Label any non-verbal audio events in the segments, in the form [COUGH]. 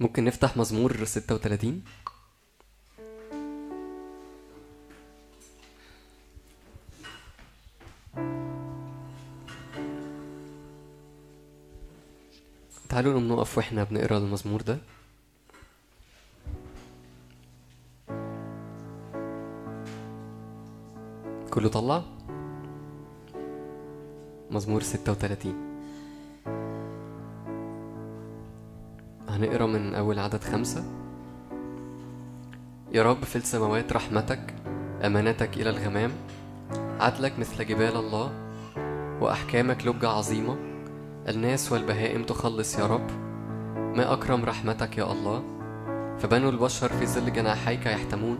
ممكن نفتح مزمور 36 تعالوا نقف وإحنا بنقرأ المزمور ده. كله طلع؟ مزمور 36 هنقرأ من أول عدد خمسة؟ يا رب في السماوات رحمتك أمانتك إلى الغمام عدلك مثل جبال الله وأحكامك لجة عظيمة الناس والبهائم تخلص يا رب. ما أكرم رحمتك يا الله فبنو البشر في ظل جناحيك يحتمون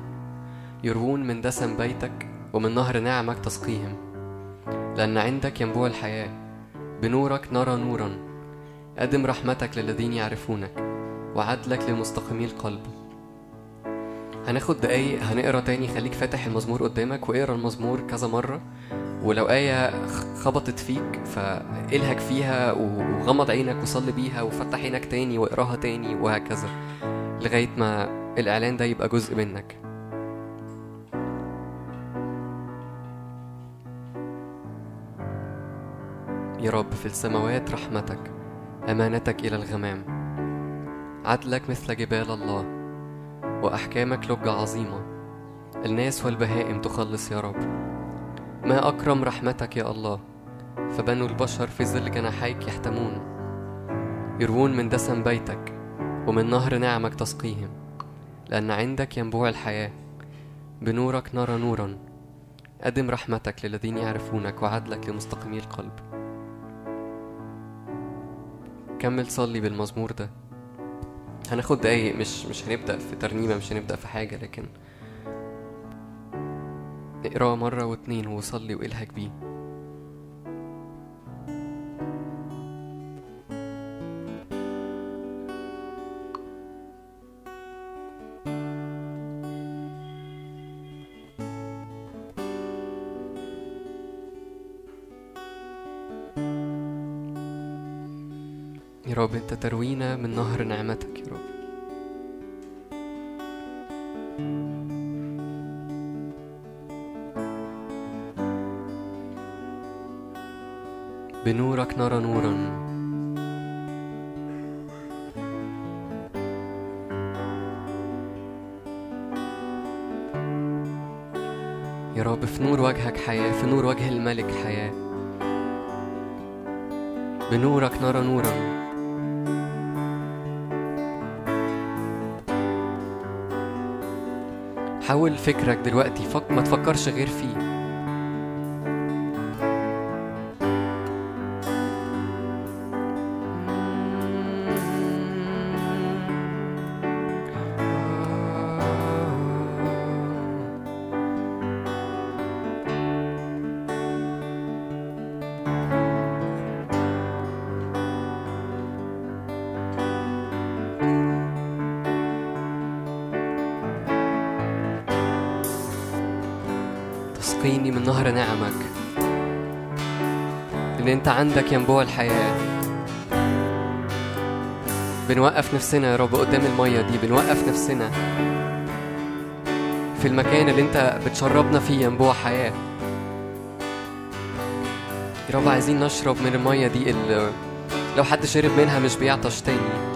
يروون من دسم بيتك ومن نهر نعمك تسقيهم. لأن عندك ينبوع الحياة بنورك نرى نورا قدم رحمتك للذين يعرفونك. وعدلك لمستقيمي القلب. هناخد دقايق هنقرأ تاني. خليك فاتح المزمور قدامك واقرأ المزمور كذا مرة. ولو آية خبطت فيك فإلهك فيها وغمض عينك وصلي بيها وفتح عينك تاني واقراها تاني وهكذا. لغاية ما الإعلان ده يبقى جزء منك. يا رب في السماوات رحمتك أمانتك إلى الغمام. عدلك مثل جبال الله وأحكامك لجة عظيمة. الناس والبهائم تخلص يا رب. ما أكرم رحمتك يا الله فبنو البشر في ظل جناحيك يحتمون. يروون من دسم بيتك ومن نهر نعمك تسقيهم. لأن عندك ينبوع الحياة بنورك نرى نورا. قدم رحمتك للذين يعرفونك وعدلك لمستقيمي القلب. كمل صلي بالمزمور ده. هناخد دقايق مش مش هنبدأ في ترنيمة مش هنبدأ في حاجة لكن اقراه مرة واتنين وصلي وإلهك بيه. رب أنت تروينا من نهر نعمتك يا رب. بنورك نرى نورا. يا رب في نور وجهك حياة في نور وجه الملك حياة. بنورك نرى نورا. حول فكرك دلوقتي فك ما تفكرش غير فيه. عندك ينبوع الحياة. بنوقف نفسنا يا رب قدام المية دي بنوقف نفسنا في المكان اللي أنت بتشربنا فيه ينبوع حياة. يا رب عايزين نشرب من المية دي اللي لو حد شرب منها مش بيعطش تاني.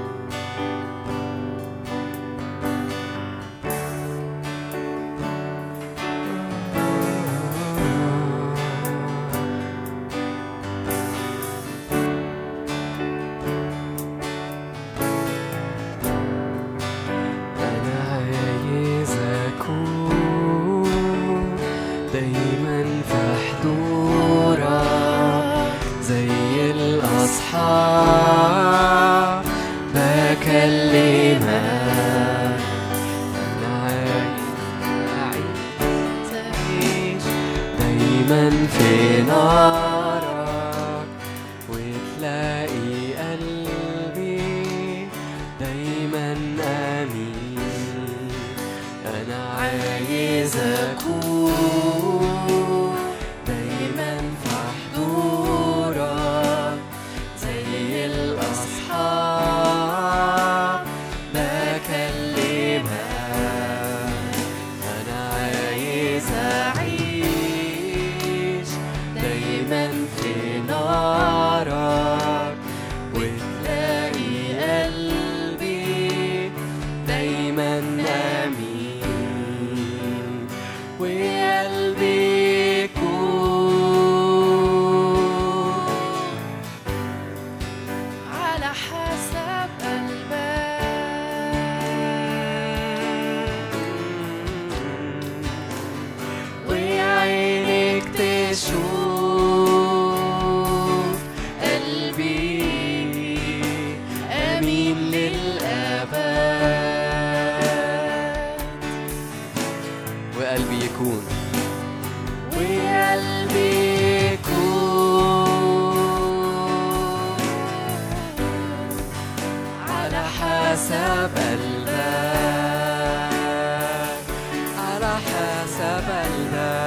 قلبك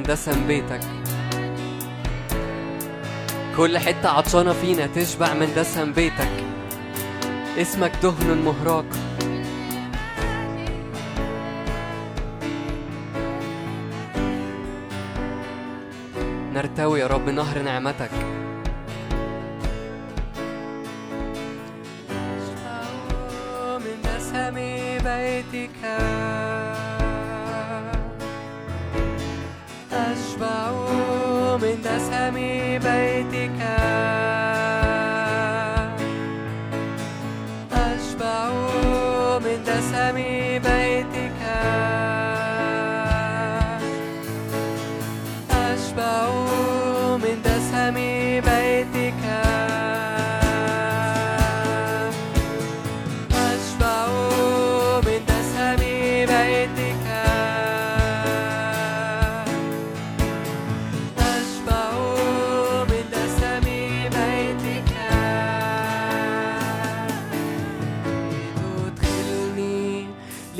من دسم بيتك. كل حتة عطشانة فينا تشبع من دسم بيتك. اسمك دهن مهراق نرتوي يا رب نهر نعمتك. من دسم بيتك.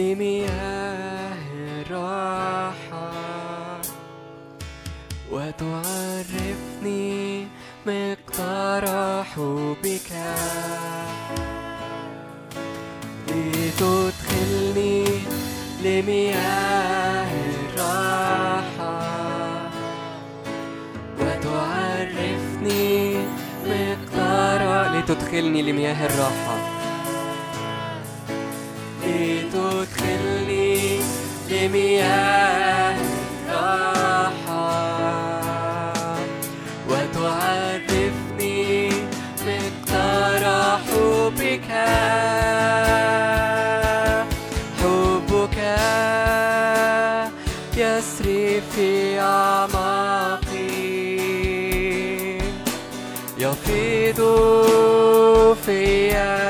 لمياه الراحة وتعرفني مقدار حبك لتدخلني لمياه الراحة وتعرفني مقدار لتدخلني لمياه الراحة. لتدخلني لمياه الراحة. وتعرفني مقدار حبك. حبك يسري في أعماقي. يفيض فيا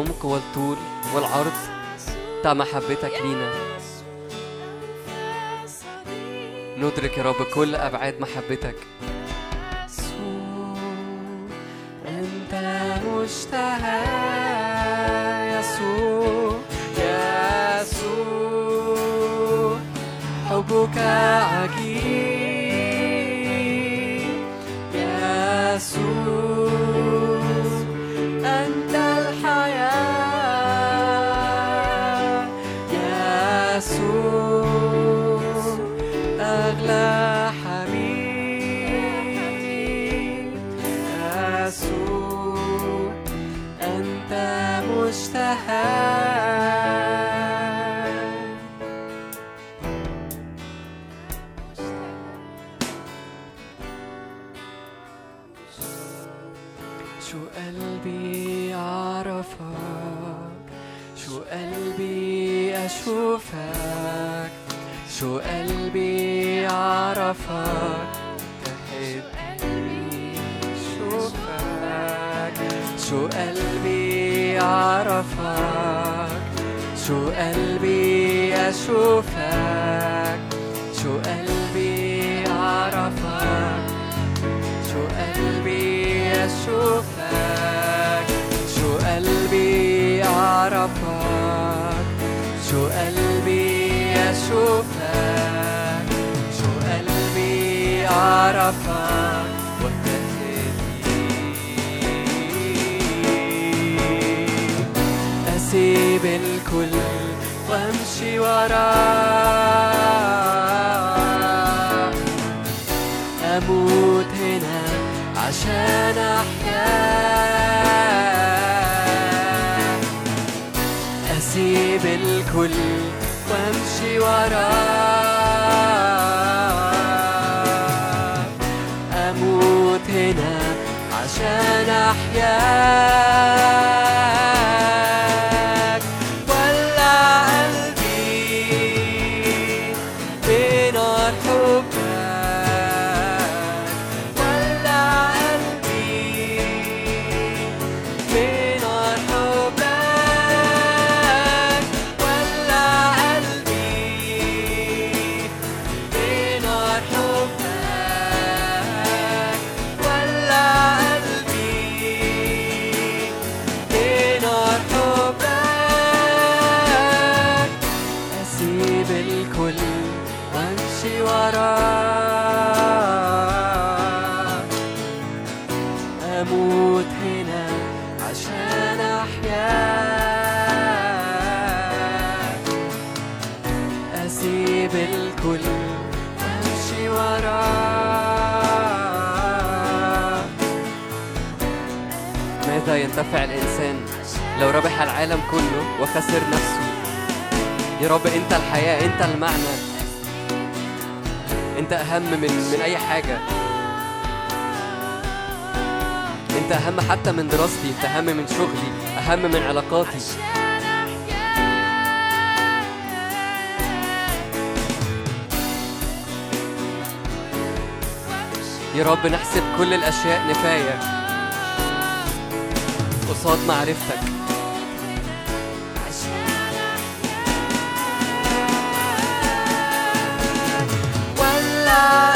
العمق والطول والعرض بتاع محبتك لينا. ندرك يا رب كل أبعاد محبتك. أنت مشتهى يسوع يسوع حبك عجيب. قلبي أشوفك. شو قلبي عرفك. شو قلبي أشوفك. شو قلبي أعرفك شو قلبي أشوفك. أموت هنا عشان أحيا أسيب الكل وأمشي أموت هنا عشان أحياك. أهم حتى من دراستي أنت أهم من شغلي أهم من علاقاتي. يا رب نحسب كل الأشياء نفاية. قصاد معرفتك. ولع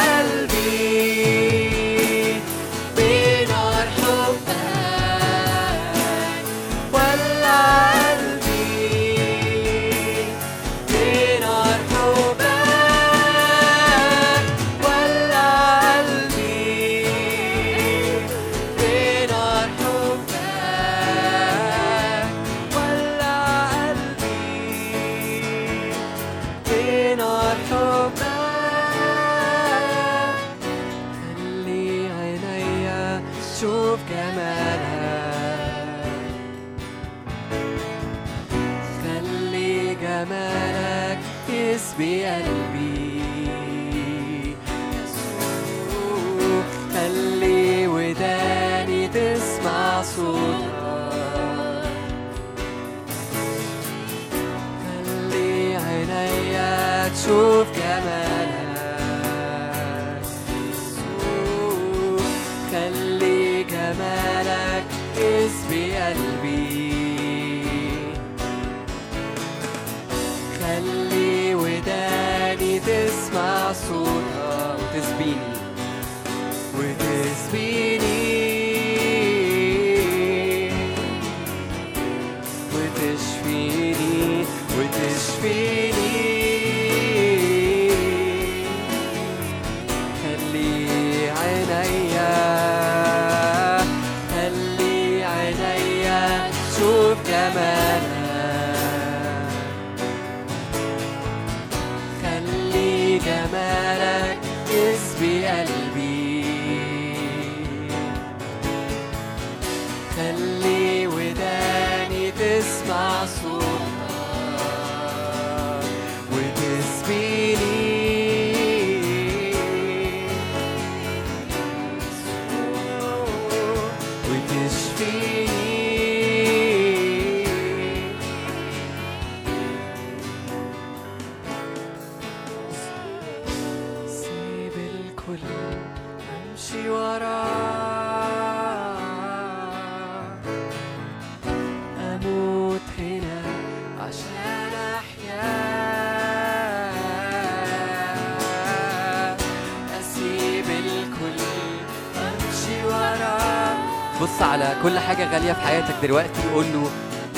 حياتك دلوقتي قول له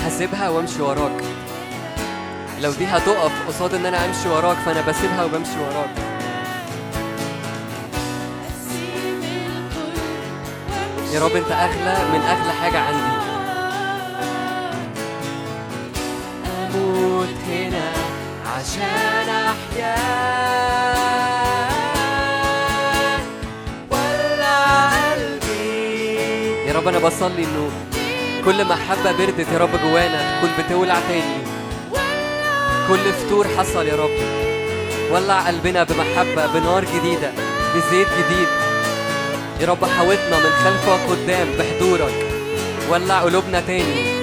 هسيبها وامشي وراك. لو دي هتقف قصاد إن أنا أمشي وراك فأنا بسيبها وبمشي وراك. يا رب أنت أغلى من أغلى حاجة عندي. أموت هنا عشان أحيا ولع قلبي يا رب أنا بصلي إنه كل محبة بردت يا رب جوانا تكون بتولع تاني. كل فتور حصل يا رب. ولع قلبنا بمحبة بنار جديدة بزيت جديد. يا رب حاوطنا من خلف وقدام بحضورك. ولع قلوبنا تاني.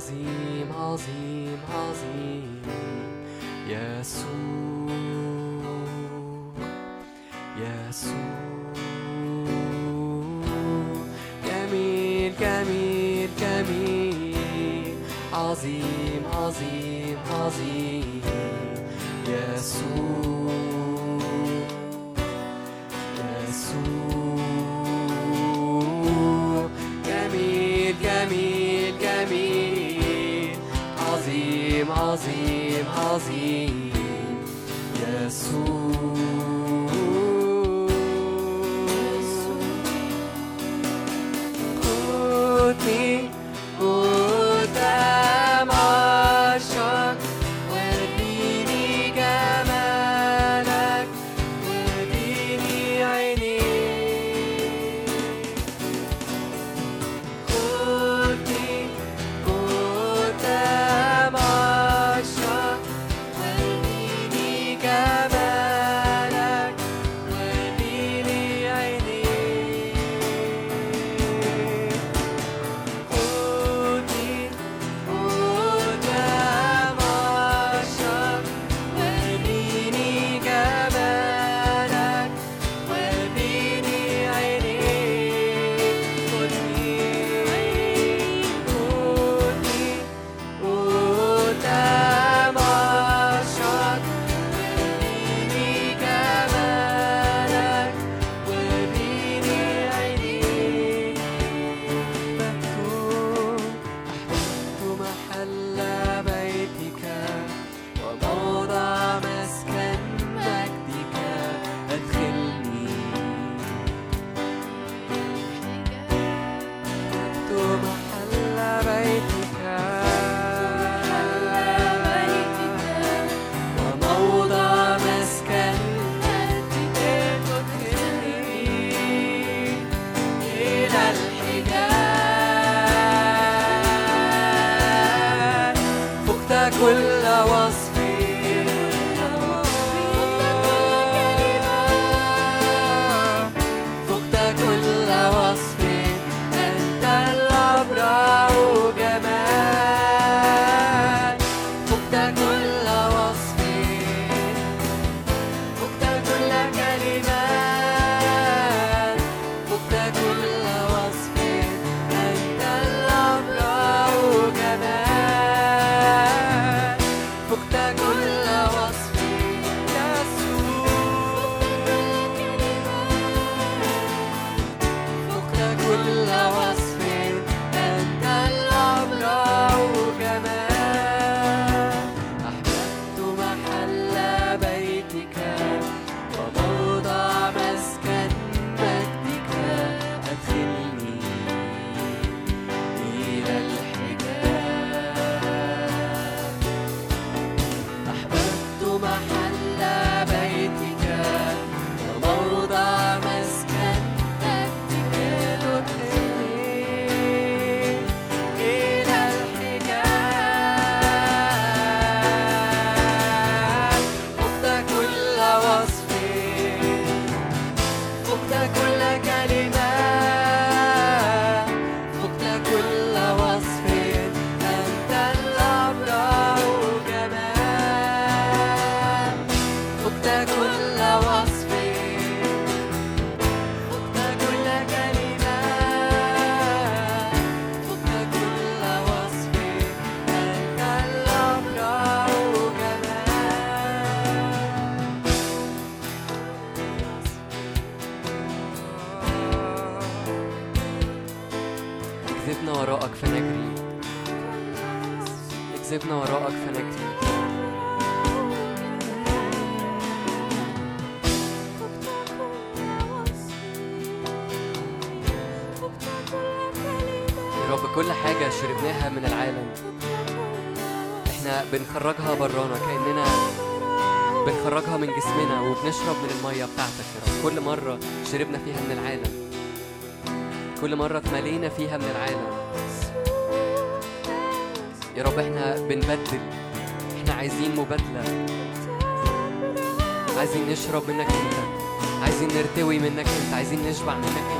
عظيم عظيم عظيم. يسوع يسوع. جميل جميل جميل. عظيم عظيم عظيم. يسوع. برانا كأننا بنخرجها من جسمنا وبنشرب من المية بتاعتك يا رب. كل مرة شربنا فيها من العالم. كل مرة اتملينا فيها من العالم. يا رب إحنا بنبدل. إحنا عايزين مبادلة. عايزين نشرب منك انت. عايزين نرتوي منك انت. عايزين نشبع منك انت.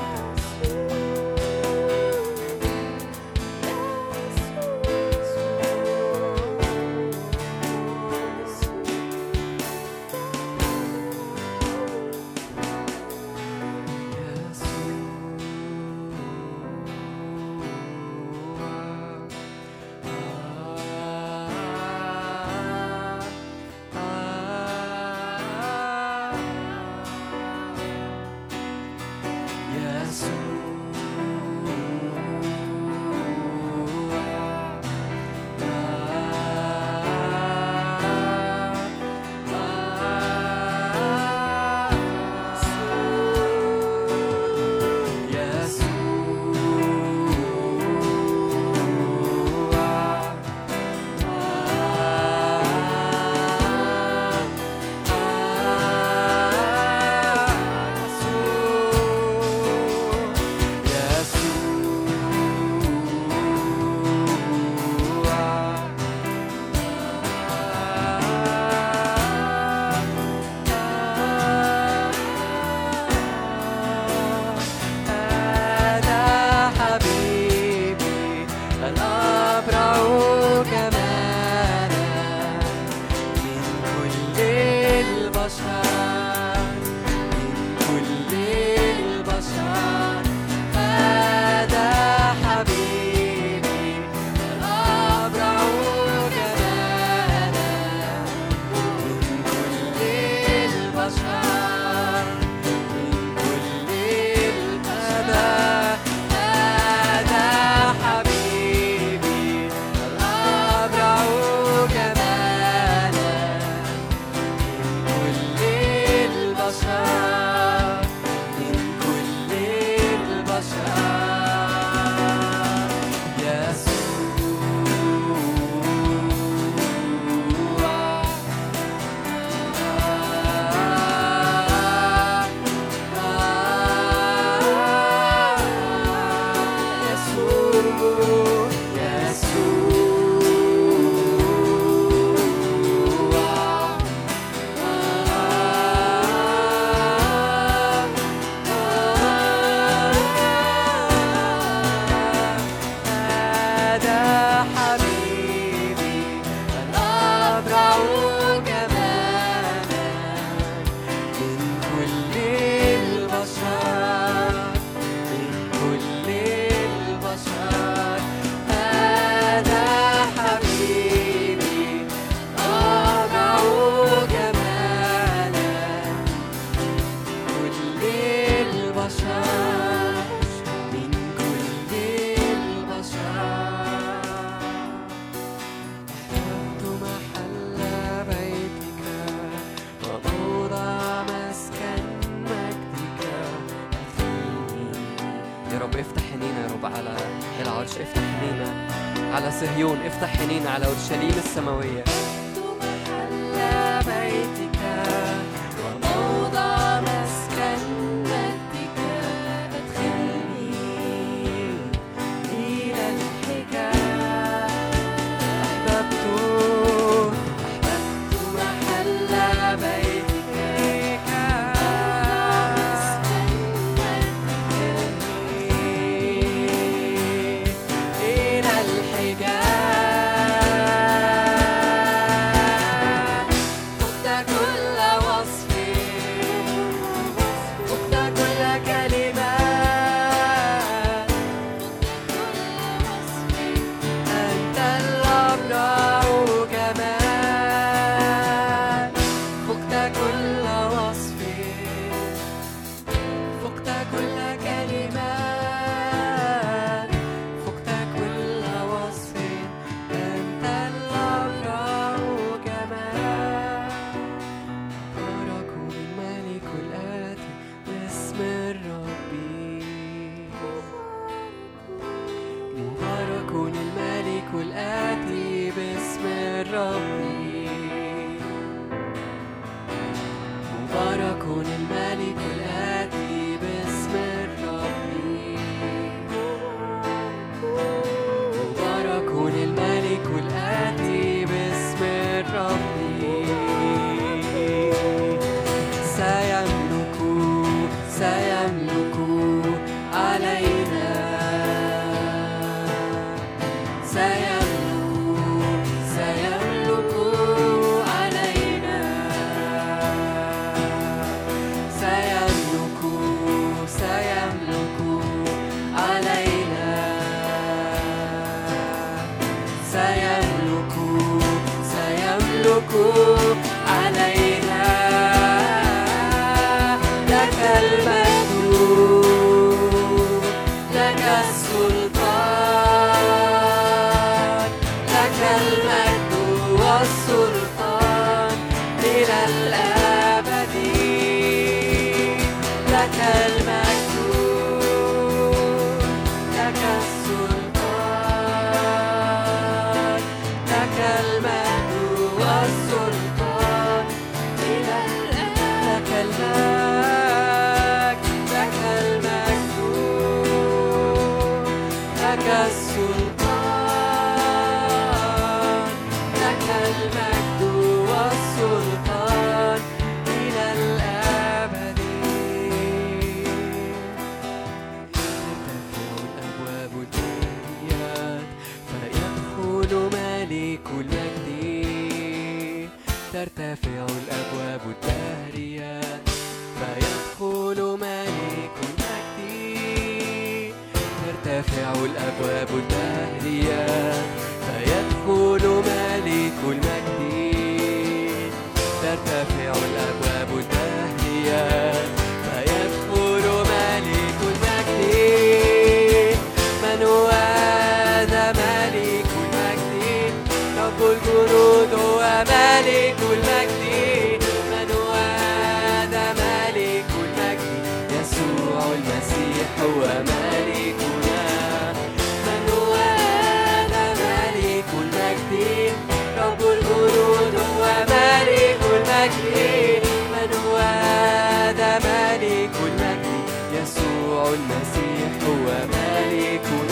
Malik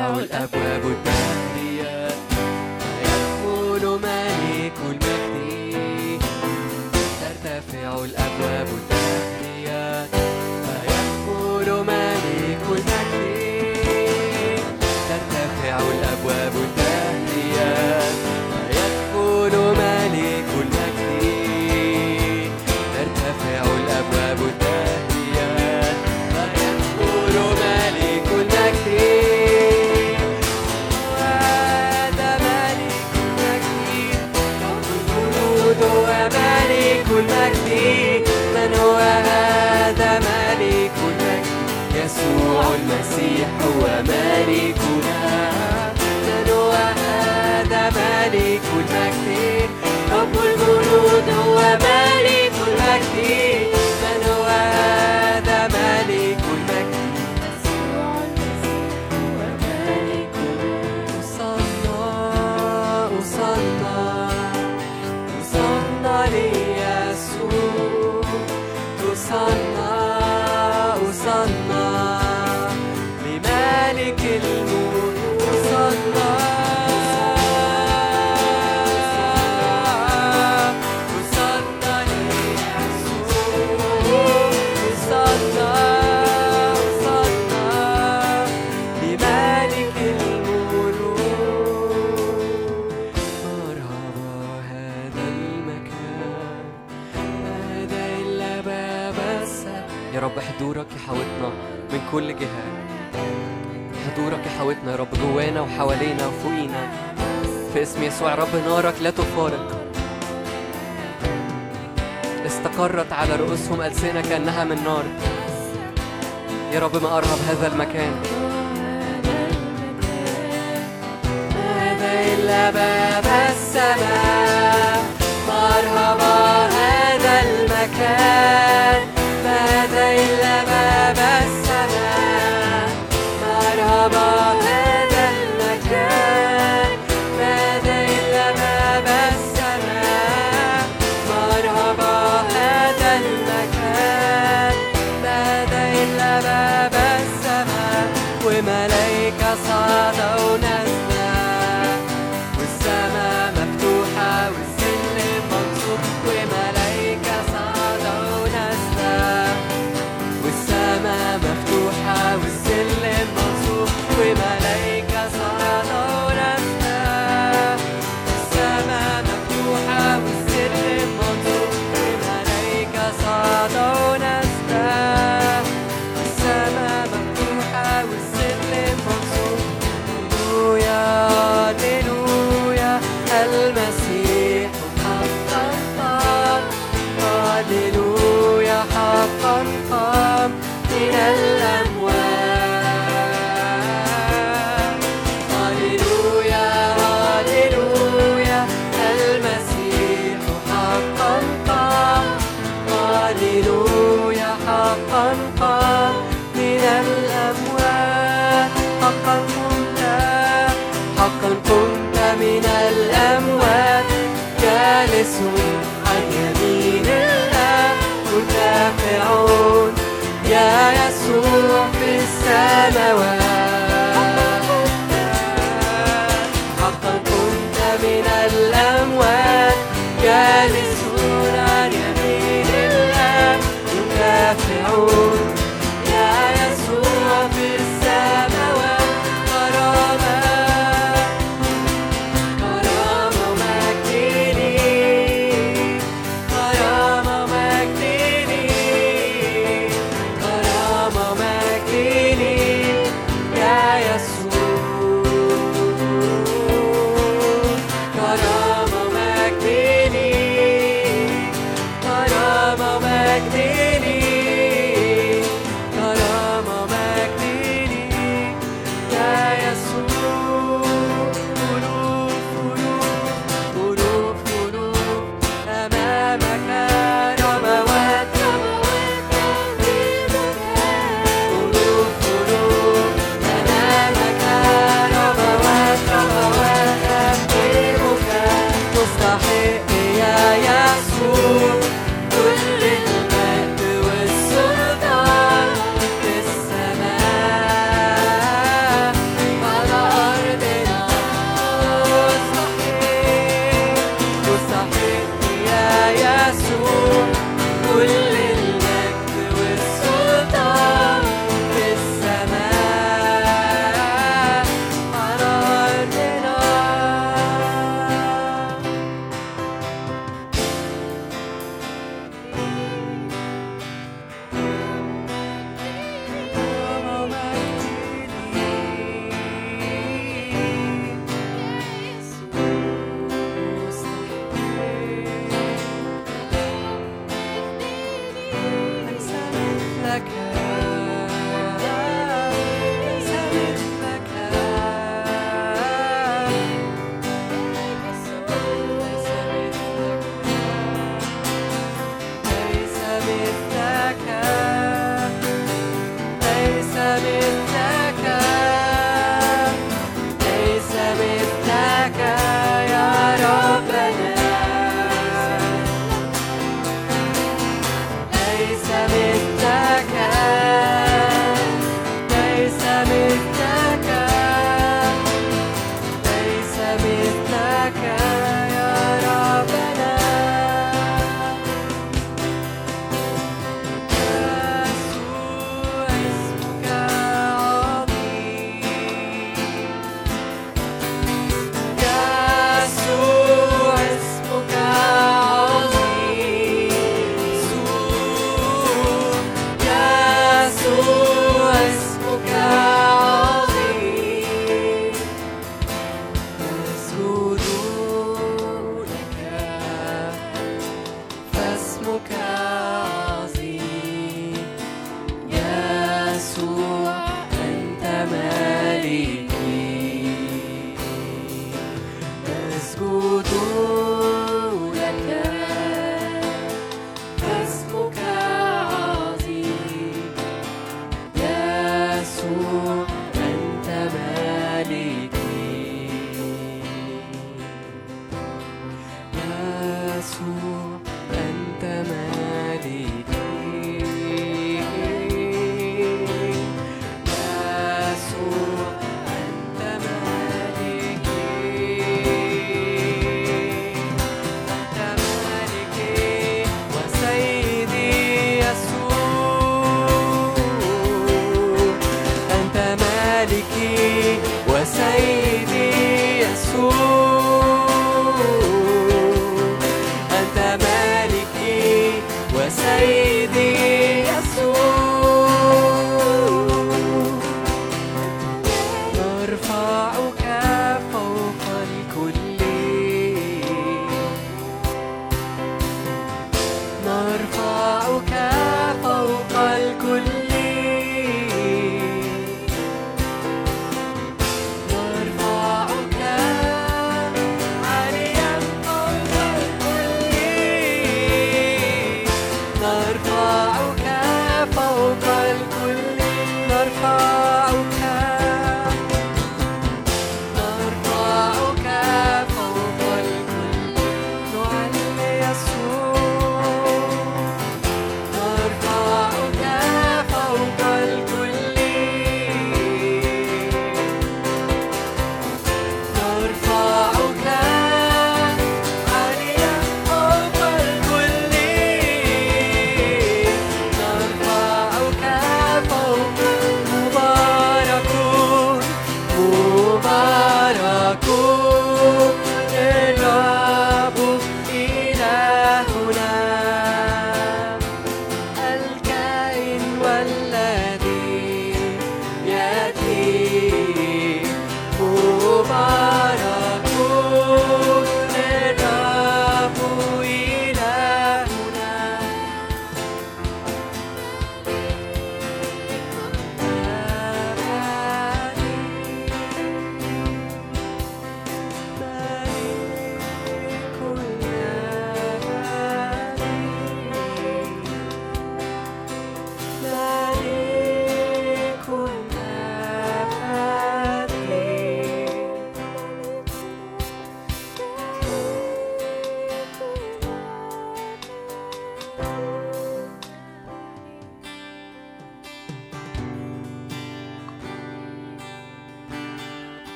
out, up where would كل جهة حضورك حاوتنا يا رب جوانا وحوالينا وفوقينا. في اسم يسوع رب نارك لا تفارق. استقرت على رؤوسهم ألسنة كأنها من نار. يا رب ما أرهب هذا المكان. هذا إلا باب السماء. مرحبا هذا المكان. هذا إلا باب السماء.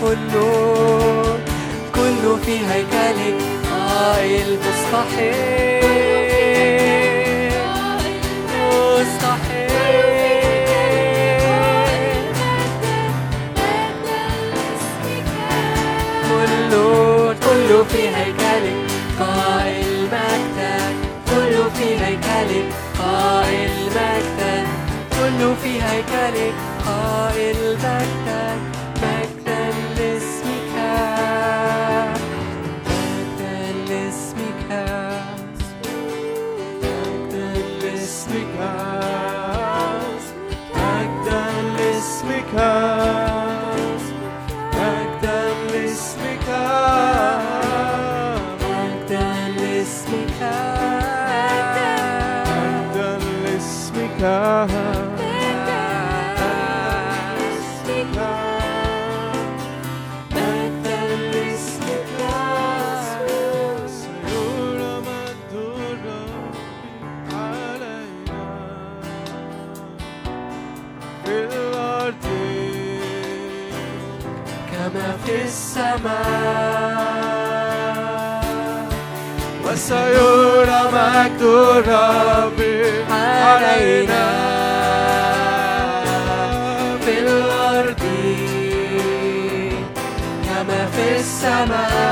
كل كل في هيكلك قائل مستحيل مستحيل. في هيكلك قائل مجدك كل في هيكلك it'll back مجد الرب علينا في الأرض كما في السماء.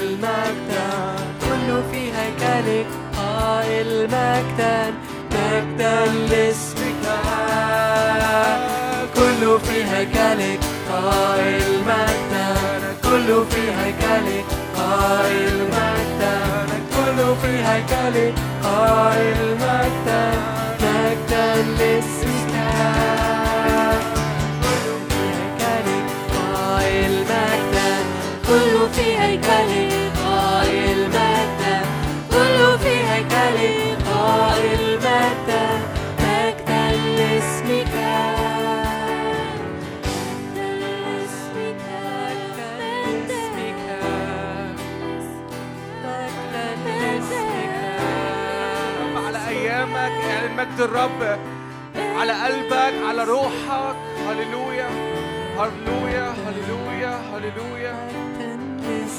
المجدا مجدا لاسمك. كله في هيكلك قائل مجدا كله في هيكلك قائل مجدا كله في هيكلك قائل مجدا مجدا لاسمك. الرب على قلبك على روحك. هللويا هللويا هللويا هللويا.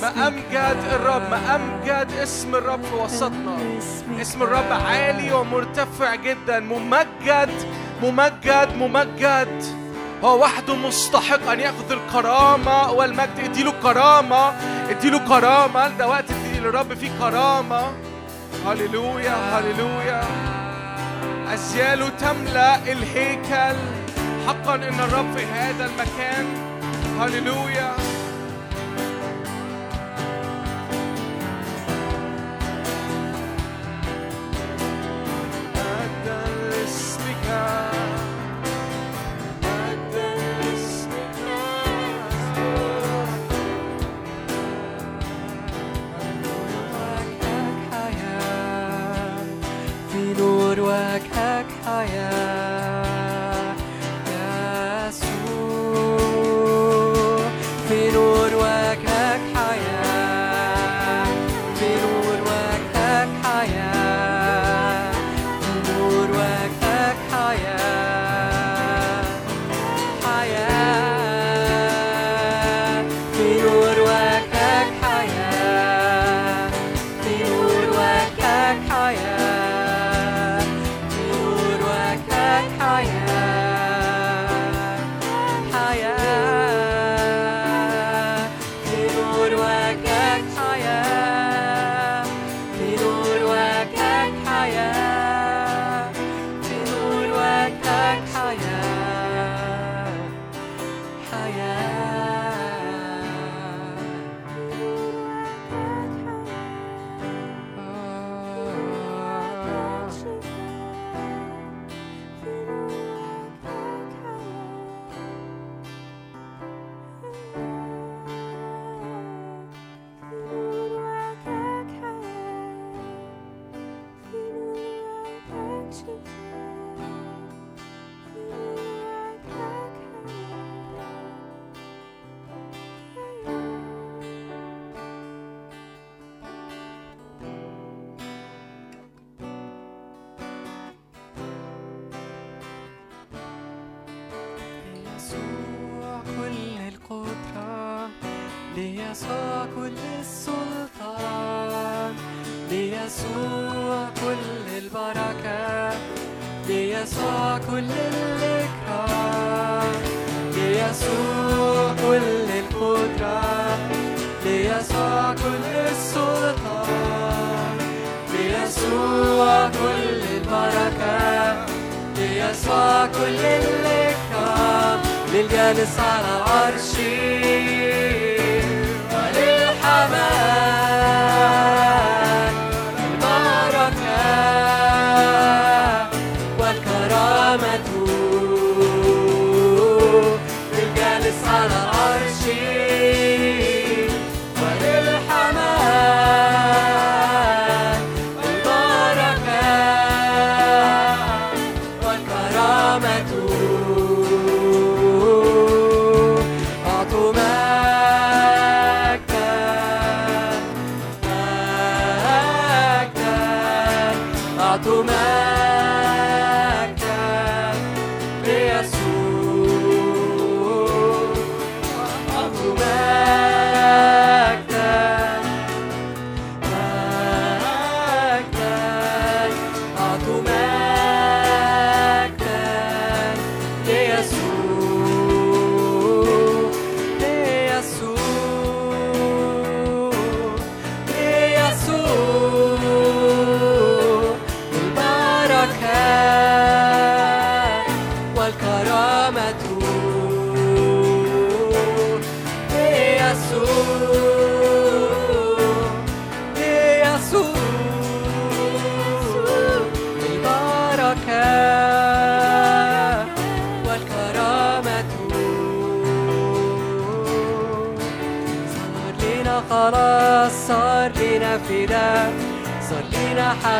ما أمجد الرب ما أمجد اسم الرب في وسطنا. اسم الرب عالي ومرتفع جدا. ممجد ممجد ممجد. هو وحده مستحق أن يأخذ الكرامة والمجد. اديله كرامة اديله كرامة. ده وقت ادي للرب فيه كرامة. هللويا هللويا. أزياله تملأ الهيكل. حقا إن الرب في هذا المكان. هللويا. وجهك حياة ليسوع كل السلطان ليسوع كل البركة ليسوع كل الإكرام ليسوع كل القدرة ليسوع كل السلطان ليسوع كل البركة ليسوع كل الإكرام للجالس على العرش mar.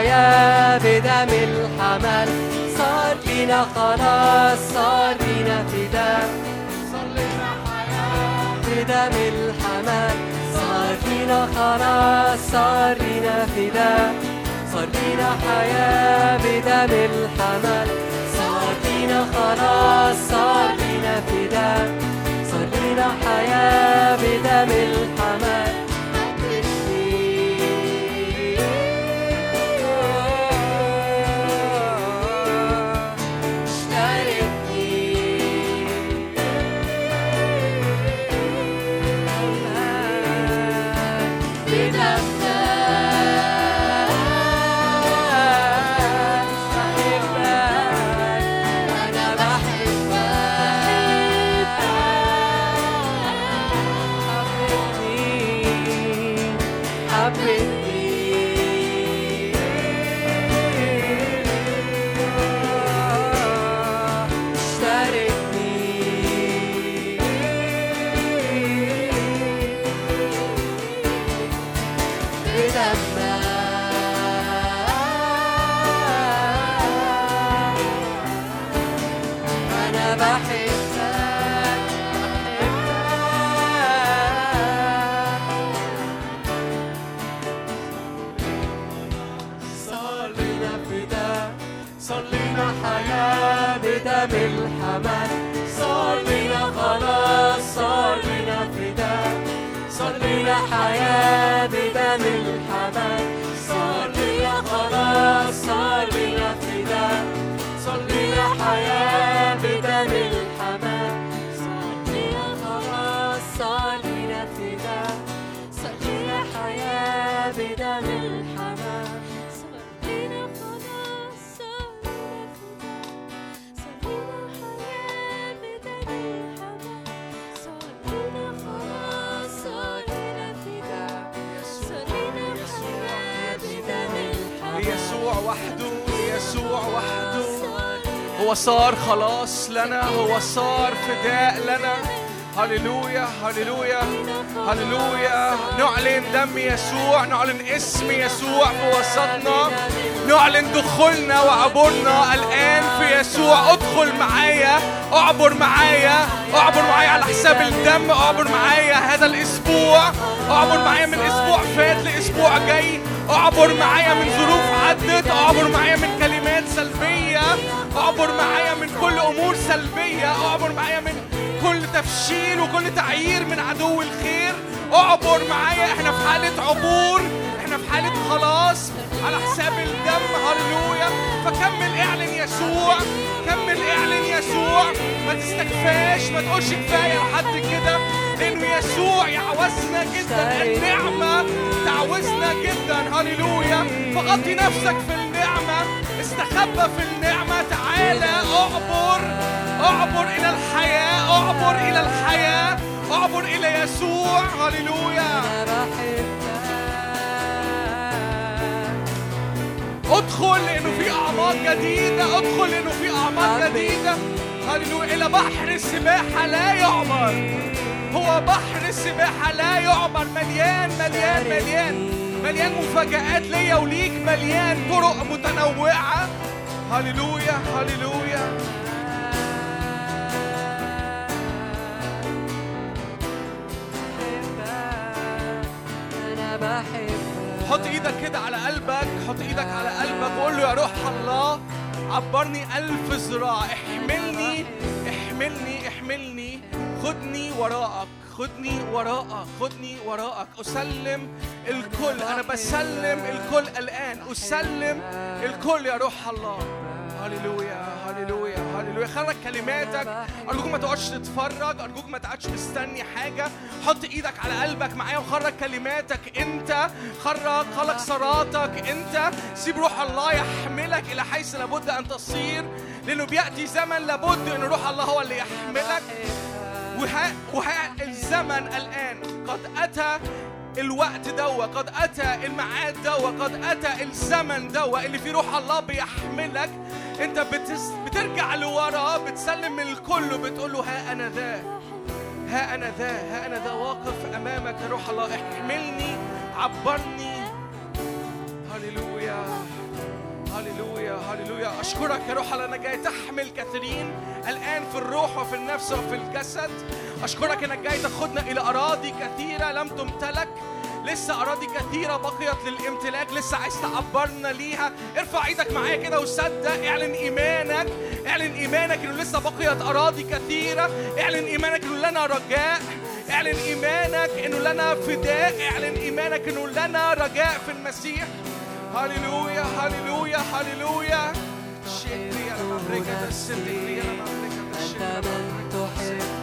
لنا حياة بدم الحمل. صار لنا خلاص صار لنا فداء. صار لنا حياة بدم الحمل. صار لنا خلاص صار لنا فداء. صار لنا حياة بدم الحمل. صار لنا خلاص صار لنا فداء. صلينا حياة بدم الحمام صار خلاص لنا هو صار فداء لنا. هللويا هللويا هللويا. نعلن دم يسوع نعلن اسم يسوع في وسطنا. نعلن دخولنا وعبورنا الآن في يسوع. ادخل معايا اعبر معايا اعبر معايا على حساب الدم اعبر معايا هذا الأسبوع. اعبر معايا من أسبوع فات لأسبوع جاي. اعبر معايا من ظروف عدت اعبر معايا من كلمات سلبية. أعبر معايا من كل أمور سلبية. أعبر معايا من كل تفشيل وكل تعيير من عدو الخير. أعبر معايا. إحنا في حالة عبور. إحنا في حالة خلاص. على حساب الدم هللويا. فكمل إعلن يسوع. كمل إعلن يسوع. ما تستكفاش. ما تقولش كفاية لحد كده. لأنه يسوع يعوزنا جدا. النعمة تعوزنا جدا. هللويا. فغطي نفسك في استخبى في النعمة. تعالى أعبر أعبر إلى الحياة أعبر إلى الحياة أعبر إلى يسوع. هللويا. ادخل لأنه في أعماق جديدة ادخل لأنه في أعماق جديدة. هللويا. إلى بحر السباحة لا يعبر هو بحر السباحة لا يعبر مليان مليان مليان مليان. مفاجآت ليا وليك مليان طرق متنوعة. هللويا هللويا. حط إيدك كده على قلبك حط إيدك على قلبك وقول له يا روح الله عبرني ألف ذراع. احملني احملني احملني. خدني وراءك خدني وراءك خدني وراءك. أسلم الكل. أنا بسلم الكل الآن. أسلم الكل يا روح الله. هللويا هللويا هللويا. خرج كلماتك. أرجوك ما تقعدش تتفرج. أرجوك ما تقعدش مستني حاجة. حط إيدك على قلبك معايا وخرج كلماتك. أنت خرج خلق صلاتك أنت سيب روح الله يحملك إلى حيث لابد أن تصير. لأنه بيأتي زمن لابد إن روح الله هو اللي يحملك. وها, وها الزمن الآن قد أتى الوقت دوا قد أتى الميعاد دوا قد أتى الزمن دوا اللي فيه روح الله بيحملك. أنت بتس بترجع لورا بتسلم الكل وبتقول له ها أنا ذا ها أنا ذا ها أنا ذا واقف أمامك يا روح الله احملني عبرني. هللويا هللويا هللويا. أشكرك يا روح الله أنا جاي تحمل كثيرين الآن في الروح وفي النفس وفي الجسد. أشكرك إنك جاي تاخدنا إلى أراضي كثيرة لم تمتلك. لسه أراضي كثيرة بقيت للامتلاك. لسه عايز تعبرنا ليها. ارفع إيدك معايا كده وصدق. اعلن إيمانك. اعلن إيمانك إنه لسه بقيت أراضي كثيرة. اعلن إيمانك إنه لنا رجاء. اعلن إيمانك إنه لنا فداء. اعلن إيمانك إنه لنا رجاء في المسيح. هللويا هللويا هللويا. شكري مملكة السندي يا مملكة أنت من تحب.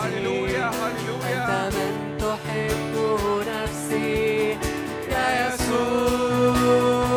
هللويا هللويا أنت من تحب نفسي يا يسوع.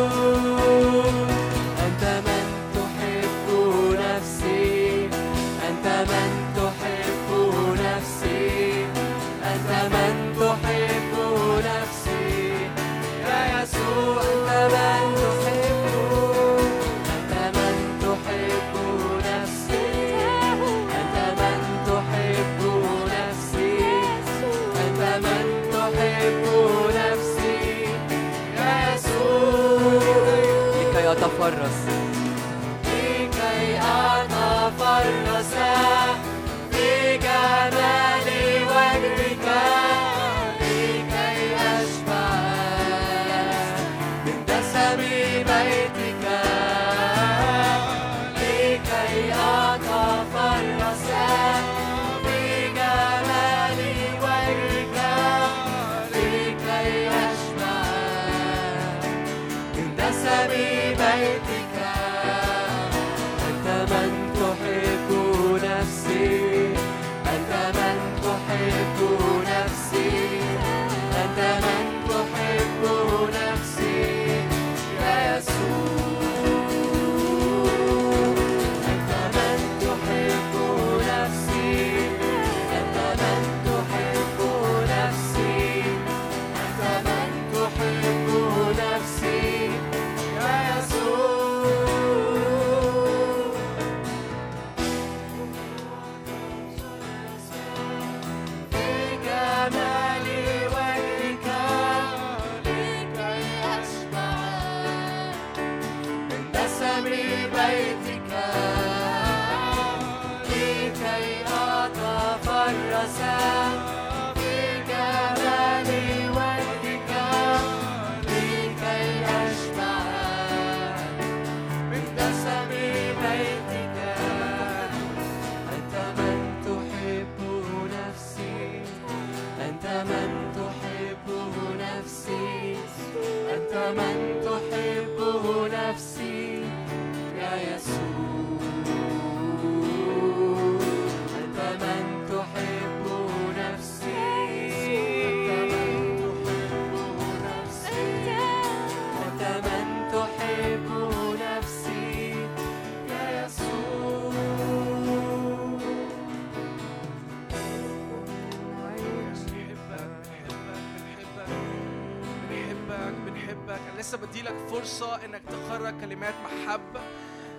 كلمات محبة.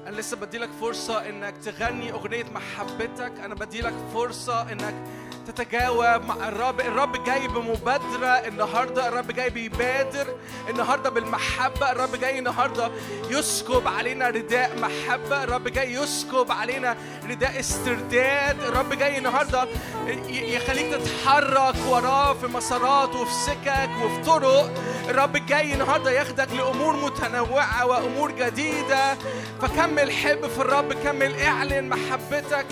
أنا لسه بديلك فرصة إنك تغني أغنية محبتك. أنا بديلك فرصة إنك تتجاوب مع الرب. الرب جاي بمبادرة. النهاردة الرب جاي بيبادر. النهاردة بالمحبة. الرب جاي النهاردة يسكب علينا رداء محبة. الرب جاي يسكب علينا رداء استرداد. الرب جاي النهاردة يخليك تتحرك وراه في مسارات وفي سكك وفي طرق. الرب جاي النهاردة ياخدك لأمور متنوعة وأمور جديدة. فكمل حب في الرب. كمل اعلن محبتك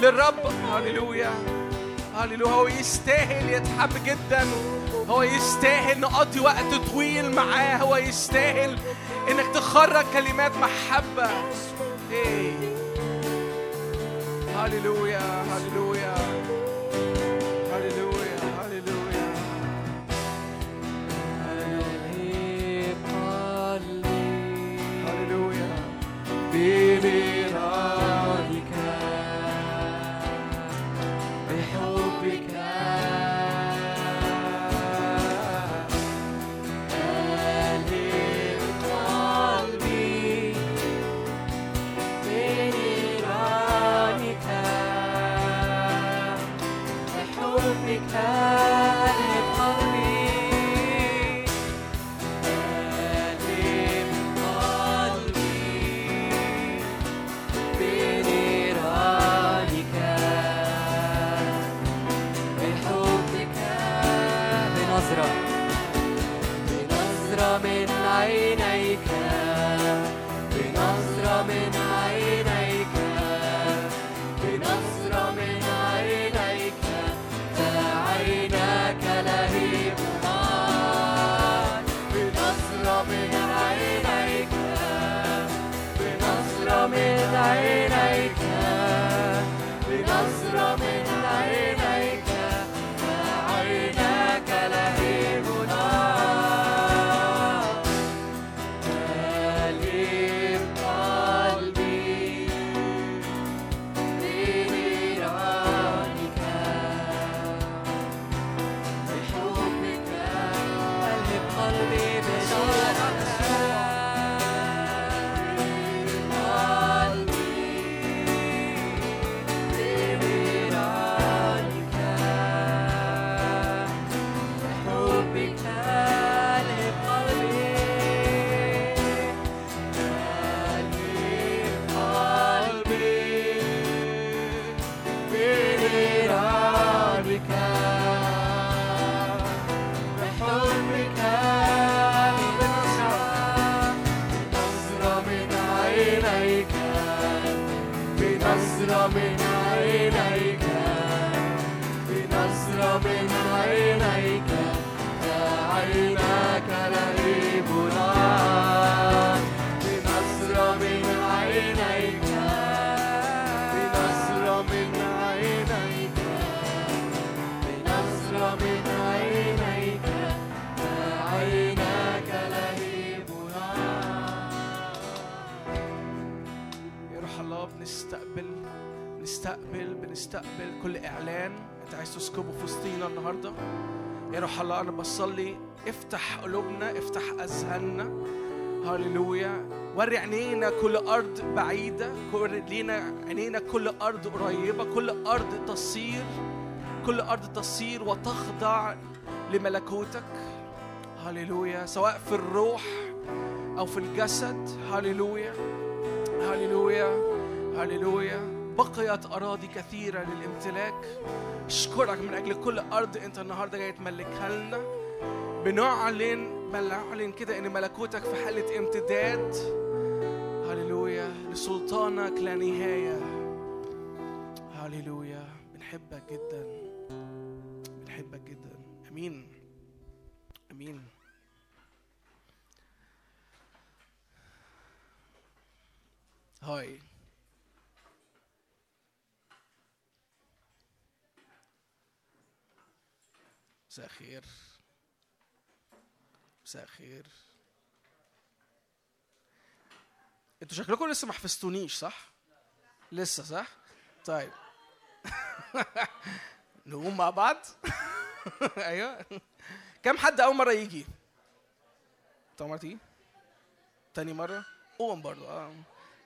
للرب. هللويا. هللويا هو يستاهل يتحب جدا هو يستاهل نقضي وقت طويل معاه هو يستاهل إنك تخرج كلمات محبة. إيه. هللويا هللويا. هللويا هللويا. قلبي هللويا. بميرادك أنا بصلي افتح قلوبنا افتح أذهاننا. هللويا. وري عينينا كل أرض بعيدة. وري لينا عينينا كل أرض قريبة. كل أرض تصير. كل أرض تصير وتخضع لملكوتك. هللويا. سواء في الروح أو في الجسد. هللويا. هللويا. هللويا. بقيت أراضي كثيرة للامتلاك. أشكرك من أجل كل أرض أنت النهاردة جاي تملكها لنا. بنعلن بنعلن كده إن ملكوتك في حالة امتداد. هللويا لسلطانك لا نهاية. هللويا بنحبك جدا. بنحبك جدا. أمين. أمين. هاي. مساء الخير مساء الخير أنتوا شكلكم لسه ما حفظتونيش صح؟ لسه صح؟ طيب [LAUGHS] نقوم مع بعض [LAUGHS] أيوه كم حد أول مرة يجي؟ أول مرة تيجي؟ تاني مرة؟ قوم برضه آه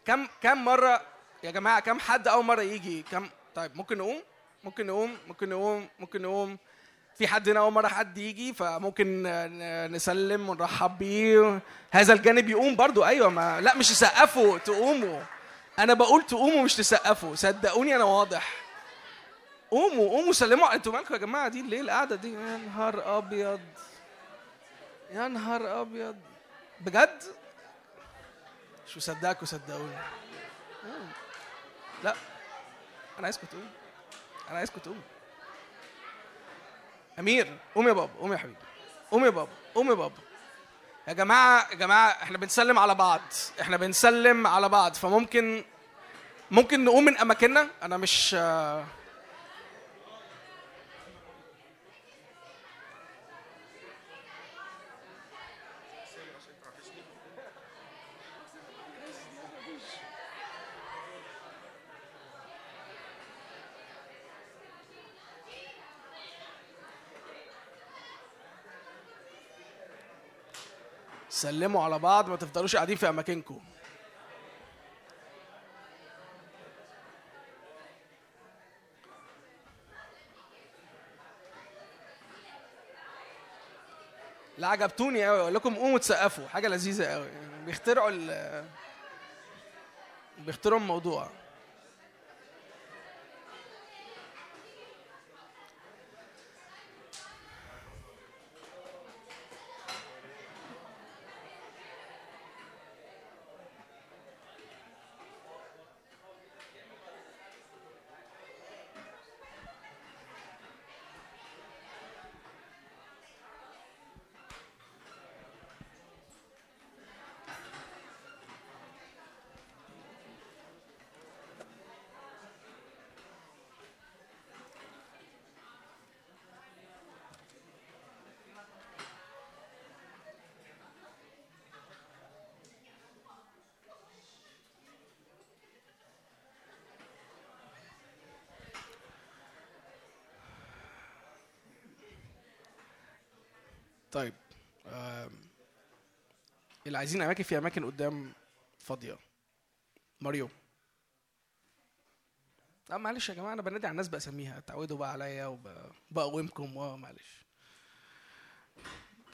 كم كم مرة يا جماعة كم حد أول مرة يجي؟ كم طيب ممكن نقوم؟ ممكن نقوم؟ ممكن نقوم؟ ممكن نقوم؟ في حد هنا أول مرة حد يجي فممكن نسلم ونرحب بيه. هذا الجانب يقوم برضو. أيوه ما لا مش تسقفوا تقوموا. أنا بقول تقوموا مش تسقفوا. صدقوني أنا واضح. قوموا قوموا سلموا. أنتوا مالكم يا جماعة دي؟ ليه القعدة دي؟ يا نهار أبيض. يا نهار أبيض. بجد؟ مش مصدقكوا صدقوني قوم. لا. أنا عايزكم تقوموا. أنا عايزكم تقوموا. أمير قوم يا بابا قوم يا حبيبي. قوم يا بابا قوم يا بابا. يا جماعة يا جماعة إحنا بنسلم على بعض. إحنا بنسلم على بعض. فممكن ممكن نقوم من أماكننا؟ أنا مش سلموا على بعض ما تفضلوش قاعدين في أماكنكم. لا عجبتوني قوي أقول لكم قوموا تسقفوا حاجة لذيذة قوي يعني بيخترعوا ال بيخترعوا الموضوع. طيب آم، اللي عايزين أماكن في أماكن قدام فاضية. ماريو. لا معلش يا جماعة أنا بنادي على الناس باسميها اتعودوا بقى عليا وبقومكم آه معلش.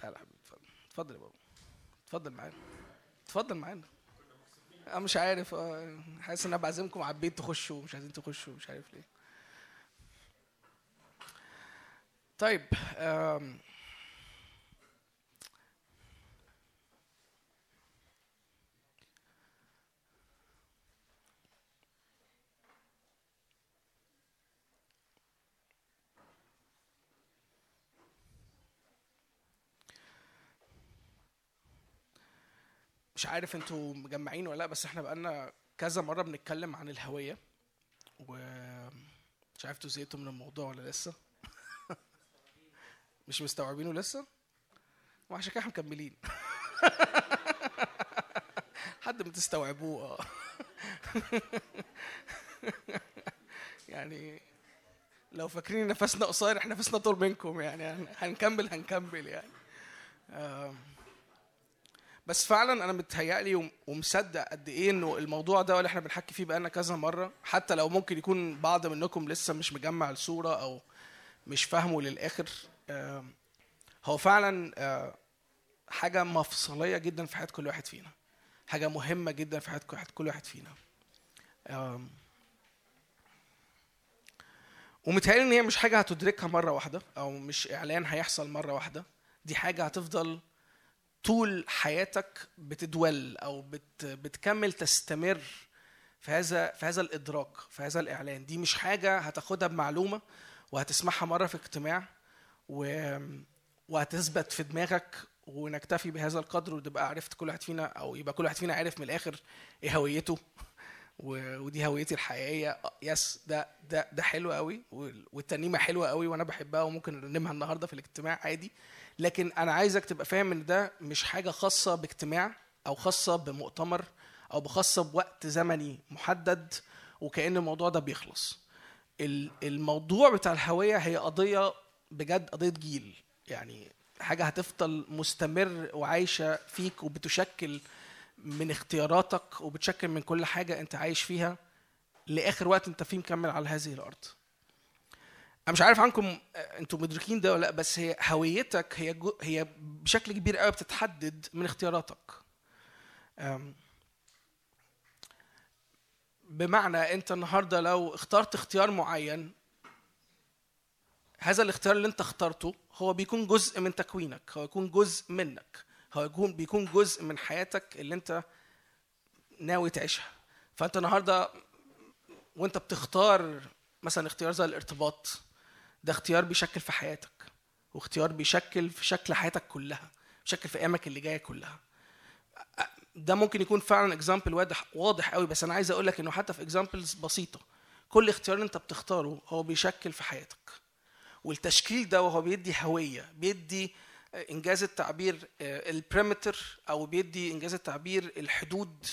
تعالى يا حبيبي اتفضل. اتفضل يا بابا. اتفضل معانا. اتفضل معانا. أنا مش عارف. آه حاسس إن أنا بعزمكم على البيت تخشوا مش عايزين تخشوا مش عارف ليه. طيب آم، مش عارف أنتوا مجمعين ولا لا بس إحنا بقالنا كذا مرة بنتكلم عن الهوية. ومش عارف أنتوا زهقتوا من الموضوع ولا لسه؟ [LAUGHS] مش مستوعبينه لسه؟ وعشان كده إحنا مكملين. [LAUGHS] حد ما تستوعبوه آه. [LAUGHS] يعني لو فاكرين نفسنا قصير إحنا نفسنا طول منكم يعني. هن- هنكمل هنكمل يعني. آم. بس فعلا أنا متهيألي وم- ومصدق قد إيه إنه الموضوع ده اللي إحنا بنحكي فيه بقالنا كذا مرة حتى لو ممكن يكون بعض منكم لسه مش مجمع الصورة أو مش فاهمه للآخر هو فعلا حاجة مفصلية جدا في حياة كل واحد فينا حاجة مهمة جدا في حياة كل واحد- فينا. ومتهيألي إن هي مش حاجة هتدركها مرة واحدة أو مش إعلان هيحصل مرة واحدة دي حاجة هتفضل طول حياتك بتدول أو بت بتكمل تستمر في هذا في هذا الإدراك في هذا الإعلان. دي مش حاجة هتاخدها بمعلومة وهتسمعها مرة في اجتماع و وهتثبت في دماغك ونكتفي بهذا القدر وتبقى عرفت كل واحد فينا أو يبقى كل واحد فينا عارف من الآخر إيه هويته ودي هويتي الحقيقية. يس ده ده ده حلو قوي وال- والترنيمه حلوة قوي وأنا بحبها وممكن نرنمها النهارده في الاجتماع عادي. لكن أنا عايزك تبقى فاهم إن ده مش حاجة خاصة باجتماع أو خاصة بمؤتمر أو بخاصة بوقت زمني محدد وكأن الموضوع ده بيخلص. ال- الموضوع بتاع الهوية هي قضية بجد قضية جيل. يعني حاجة هتفضل مستمر وعايشة فيك وبتشكل من اختياراتك وبتشكل من كل حاجة أنت عايش فيها. لآخر وقت أنت فيه مكمل على هذه الأرض. أنا مش عارف عنكم آه، أنتوا مدركين ده ولا لأ بس هي هويتك هي جو هي بشكل كبير قوي بتتحدد من اختياراتك. بمعنى أنت النهارده لو اخترت اختيار معين هذا الاختيار اللي أنت اخترته هو بيكون جزء من تكوينك هو يكون جزء منك هو يكون بيكون جزء من حياتك اللي أنت ناوي تعيشها. فأنت النهارده وأنت بتختار مثلا اختيار زي الارتباط ده اختيار بيشكل في حياتك واختيار بيشكل في شكل حياتك كلها بيشكل في أيامك اللي جاية كلها. ده ممكن يكون فعلا example واضح واضح قوي بس أنا عايز أقول لك إنه حتى في examples بسيطة كل اختيار أنت بتختاره هو بيشكل في حياتك. والتشكيل ده وهو بيدي هوية بيدي آه، إنجاز التعبير ال perimeter أو بيدي إنجاز التعبير الحدود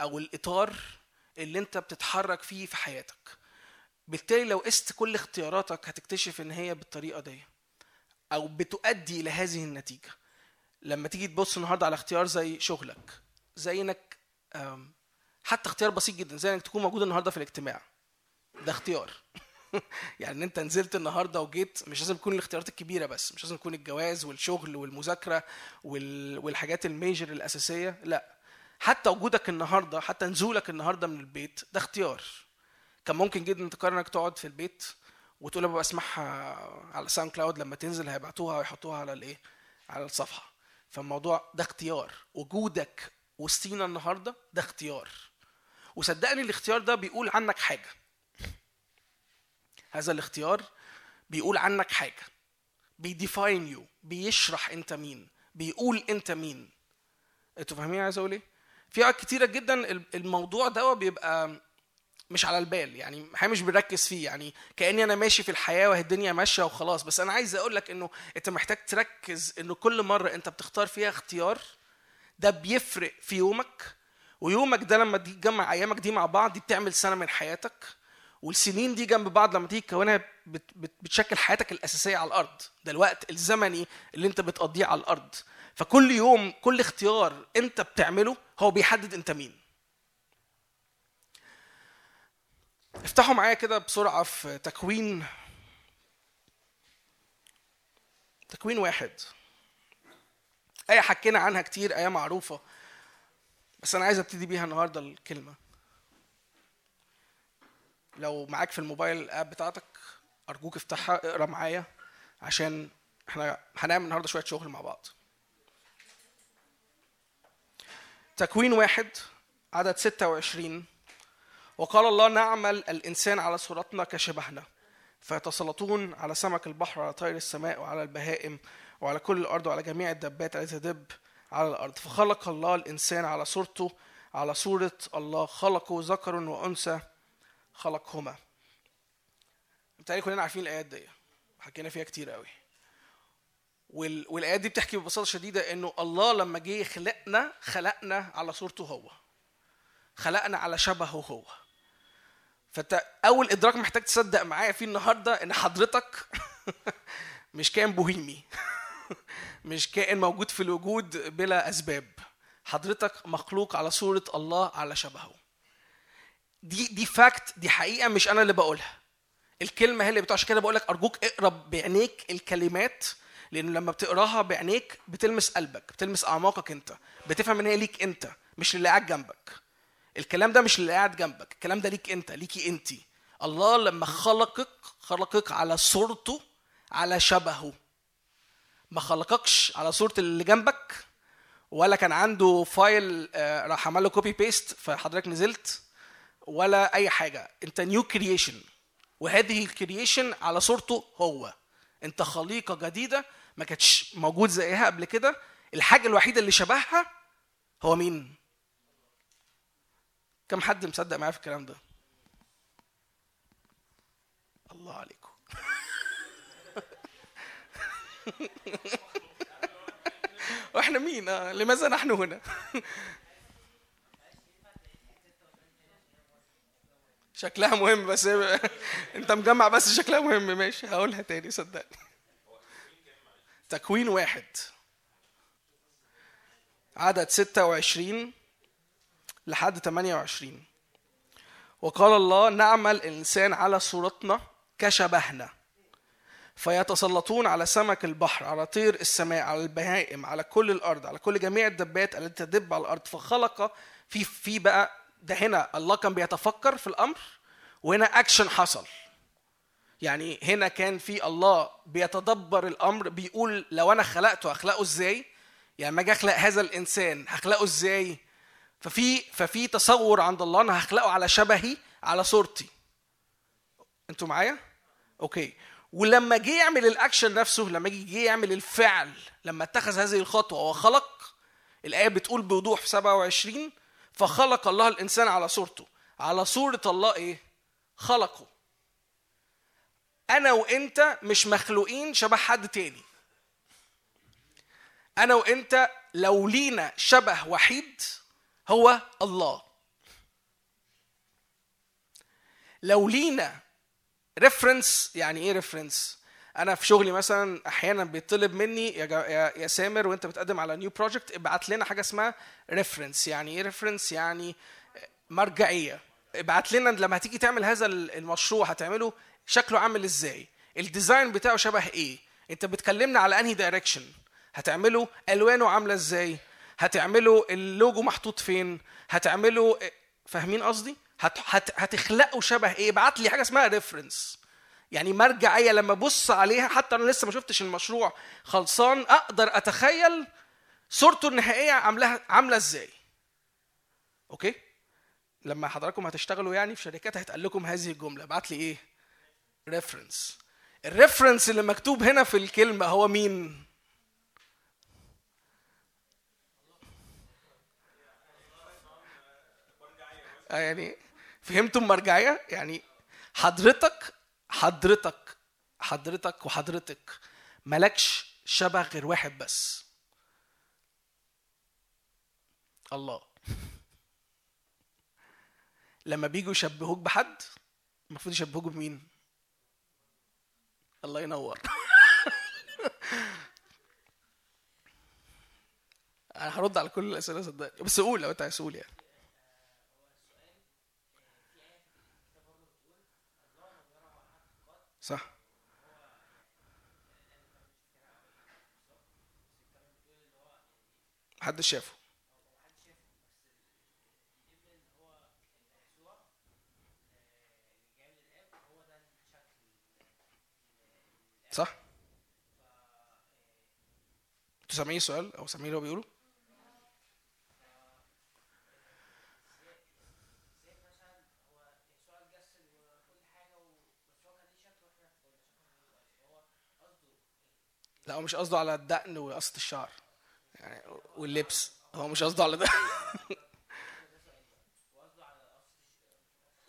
أو الإطار اللي أنت بتتحرك فيه في حياتك. بالتالي لو قست كل اختياراتك هتكتشف إن هي بالطريقة دي أو بتؤدي إلى هذه النتيجة. لما تيجي تبص النهارده على اختيار زي شغلك زي إنك حتى اختيار بسيط جدا زي إنك تكون موجود النهارده في الاجتماع. ده اختيار. [LAUGHS] يعني إن أنت نزلت النهارده وجيت مش لازم تكون الاختيارات الكبيرة بس مش لازم يكون الجواز والشغل والمذاكرة وال... والحاجات الميجر الأساسية لأ. حتى وجودك النهارده حتى نزولك النهارده من البيت ده اختيار. كان ممكن جدا تقرر انك تقعد في البيت وتقول ابقى اسمعها على ساوند كلاود لما تنزل هيبعتوها ويحطوها على الايه؟ على الصفحة. فالموضوع ده اختيار. وجودك وسطينا النهارده ده اختيار. وصدقني الاختيار ده بيقول عنك حاجة. هذا الاختيار بيقول عنك حاجة. بي define you بيشرح انت مين. بيقول انت مين. أنتوا فاهمين عايز أقول إيه؟ في اوقات كتيرة جدا الموضوع ده بيبقى مش على البال يعني إحنا مش بنركز فيه يعني كأني أنا ماشي في الحياة وهي الدنيا ماشية وخلاص. بس أنا عايز أقول لك إنه أنت محتاج تركز إنه كل مرة أنت بتختار فيها اختيار ده بيفرق في يومك. ويومك ده لما تجمع أيامك دي مع بعض دي بتعمل سنة من حياتك. والسنين دي جنب بعض لما تيجي تكونها بت بت بتشكل حياتك الأساسية على الأرض. ده الوقت الزمني اللي أنت بتقضيه على الأرض. فكل يوم كل اختيار أنت بتعمله هو بيحدد أنت مين. افتحوا معايا كده بسرعة في تكوين. تكوين واحد. آية حكينا عنها كتير آية معروفة. بس أنا عايز أبتدي بيها النهاردة الكلمة. لو معاك في الموبايل الآب بتاعتك أرجوك افتحها اقرأ معايا عشان إحنا هنعمل النهاردة شوية شغل مع بعض. تكوين واحد عدد 26 وقال الله نعمل الإنسان على صورتنا كشبهنا. فيتسلطون على سمك البحر وعلى طير السماء وعلى البهائم وعلى كل الأرض وعلى جميع الدبات التي تدب على الأرض. فخلق الله الإنسان على صورته على صورة الله. خلقه ذكر وأنثى خلقهما. بالتالي كلنا عارفين الآيات دي. حكينا فيها كتير قوي. وال... والآيات دي بتحكي ببساطة شديدة إنه الله لما جه خلقنا خلقنا على صورته هو. خلقنا على شبهه هو. فانت اول ادراك محتاج تصدق معايا فيه النهارده ان حضرتك [LAUGHS] مش كائن بوهيمي. [LAUGHS] مش كائن موجود في الوجود بلا أسباب. حضرتك مخلوق على صورة الله على شبهه. دي دي فاكت دي حقيقة مش أنا اللي بقولها. الكلمة هي اللي بتقول عشان كده بقول لك أرجوك اقرأ بعينيك الكلمات لأن لما بتقراها بعينيك بتلمس قلبك بتلمس أعماقك أنت بتفهم إن هي ليك أنت مش اللي قاعد جنبك. الكلام ده مش اللي قاعد جنبك الكلام ده ليك انت ليكي انت. الله لما خلقك خلقك على صورته على شبهه. ما خلقكش على صورة اللي جنبك ولا كان عنده file آه، راح عمل له copy paste فحضرتك نزلت ولا أي حاجة. انت new creation وهذه ال creation على صورته هو. انت خليقة جديدة ما كانتش موجود زيها قبل كده. الحاجة الوحيدة اللي شبهها هو مين؟ كم حد مصدق معايا في الكلام ده؟ الله عليكم. [LAUGHS] وإحنا مين؟ آه، لماذا نحن هنا؟ [LAUGHS] شكلها مهم بس انت مجمع بس شكلها مهم. ماشي هقولها تاني صدقني. تكوين واحد. عدد 26 لحد 28 وقال الله نعمل الإنسان على صورتنا كشبهنا فيتسلطون على سمك البحر على طير السماء على البهائم على كل الأرض على كل جميع الدبات التي تدب على الأرض. فخلق في في بقى ده هنا الله كان بيتفكر في الأمر وهنا أكشن حصل. يعني هنا كان في الله بيتدبر الأمر بيقول لو أنا خلقته هخلقه إزاي؟ يعني لما أجي أخلق هذا الإنسان هخلقه إزاي؟ ففي ففي تصور عند الله أنا هخلقه على شبهي على صورتي. أنتوا معايا؟ okay. ولما جه يعمل الأكشن نفسه لما جه يعمل الفعل لما اتخذ هذه الخطوة وخلق الآية بتقول بوضوح في 27 فخلق الله الإنسان على صورته. على صورة الله إيه؟ خلقه. أنا وأنت مش مخلوقين شبه حد تاني. أنا وأنت لو لينا شبه وحيد هو الله. لو لينا reference يعني إيه reference أنا في شغلي مثلا أحيانا بيطلب مني يا, يا, يا سامر وأنت بتقدم على new project ابعت لنا حاجة اسمها reference يعني إيه reference يعني مرجعية. ابعت لنا لما هتيجي تعمل هذا المشروع هتعمله شكله عامل إزاي؟ ال design بتاعه شبه إيه؟ أنت بتكلمنا على أنهي direction هتعمله ألوانه عاملة إزاي؟ هتعمله اللوجو محطوط فين؟ هتعمله فاهمين قصدي؟ هت... هت... هتخلقوا شبه إيه؟ ابعت لي حاجة اسمها reference يعني مرجعيه لما أبص عليها حتى أنا لسه ما شفتش المشروع خلصان أقدر أتخيل صورته النهائية عاملاها عاملة إزاي. okay؟ لما حضراتكم هتشتغلوا يعني في شركات هيتقال لكم هذه الجملة. ابعت لي إيه؟ reference ال reference اللي مكتوب هنا في الكلمة هو مين؟ يعني فهمتوا المرجعيه يعني حضرتك حضرتك حضرتك وحضرتك ملكش شبه غير واحد بس. الله. لما بيجوا يشبهوك بحد المفروض يشبهوك بمين؟ الله ينور. [LAUGHS] أنا هرد على كل الأسئلة صدقني. بس قول لو أنت عايز يعني. صح. محدش شافه. صح. أنتوا سامعين السؤال أو سامعين اللي هو بيقوله؟ لا هو مش قصده على الدقن وقصة الشعر. يعني واللبس. هو مش قصده على ده. [LAUGHS]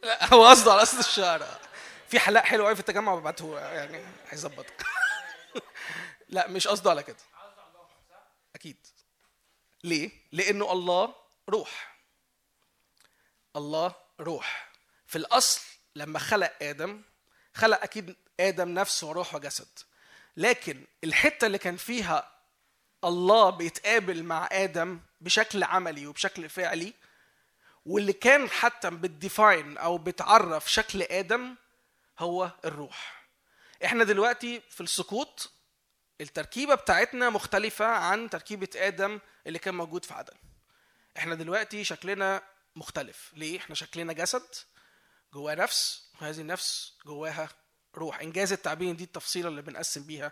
لا هو قصده على قصد الشعر. في حلاق حلو قوي في التجمع ببعته يعني هيظبطك. [LAUGHS] لا مش قصده على كده. أكيد. ليه؟ لأنه الله روح. الله روح. في الأصل لما خلق آدم خلق أكيد آدم نفس وروح وجسد. لكن الحتة اللي كان فيها الله بيتقابل مع آدم بشكل عملي وبشكل فعلي واللي كان حتى بتديفاين أو بتعرف شكل آدم هو الروح. إحنا دلوقتي في السقوط التركيبة بتاعتنا مختلفة عن تركيبة آدم اللي كان موجود في عدن. إحنا دلوقتي شكلنا مختلف. ليه؟ إحنا شكلنا جسد جواه نفس وهذه النفس جواها روح. إنجاز التعبير دي التفصيلة اللي بنقسم بيها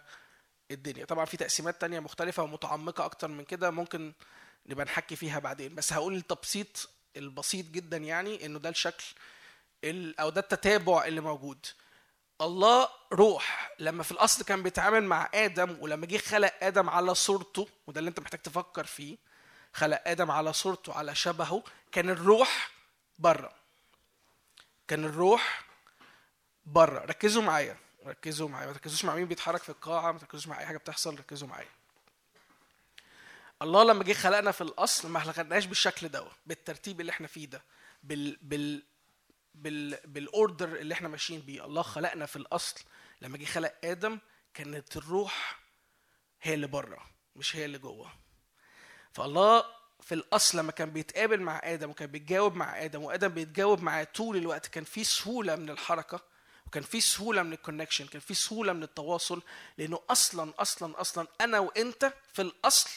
الدنيا. طبعا في تقسيمات تانية مختلفة ومتعمقة أكتر من كده ممكن نبقى نحكي فيها بعدين. بس هقول التبسيط البسيط جدا يعني إنه ده الشكل ال- أو ده التتابع اللي موجود. الله روح لما في الأصل كان بيتعامل مع آدم ولما جه خلق آدم على صورته وده اللي أنت محتاج تفكر فيه خلق آدم على صورته على شبهه كان الروح بره. كان الروح بره. ركزوا معايا. ركزوا معايا. ما تركزوش مع مين بيتحرك في القاعة ما تركزوش مع أي حاجة بتحصل ركزوا معايا. الله لما جه خلقنا في الأصل ما خلقناش بالشكل ده بالترتيب اللي إحنا فيه ده بال بال بال بال order اللي إحنا ماشيين بيه. الله خلقنا في الأصل. لما جه خلق آدم كانت الروح هي اللي بره مش هي اللي جوه. فالله في الأصل لما كان بيتقابل مع آدم وكان بيتجاوب مع آدم وآدم بيتجاوب معاه طول الوقت كان في سهولة من الحركة وكان في سهولة من ال connection كان في سهولة من التواصل لأنه أصلا أصلا أصلا أنا وأنت في الأصل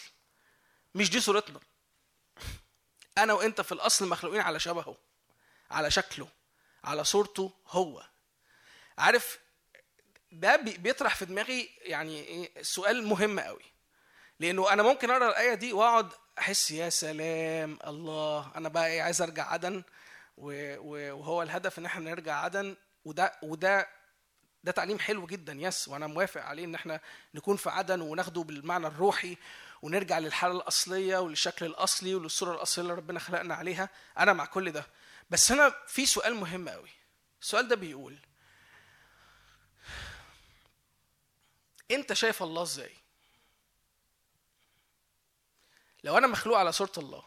مش دي صورتنا. أنا وأنت في الأصل مخلوقين على شبهه على شكله على صورته هو. عارف ده بي- بيطرح في دماغي يعني إيه سؤال مهم قوي. لأنه أنا ممكن أقرأ الآية دي وأقعد أحس يا سلام الله أنا بقى إيه عايز أرجع عدن وهو الهدف إن إحنا نرجع عدن. وده وده ده تعليم حلو جدا يس وأنا موافق عليه إن إحنا نكون في عدن وناخده بالمعنى الروحي ونرجع للحالة الأصلية وللشكل الأصلي وللصورة الأصلية اللي ربنا خلقنا عليها. أنا مع كل ده. بس هنا في سؤال مهم قوي السؤال ده بيقول أنت شايف الله إزاي؟ لو أنا مخلوق على صورة الله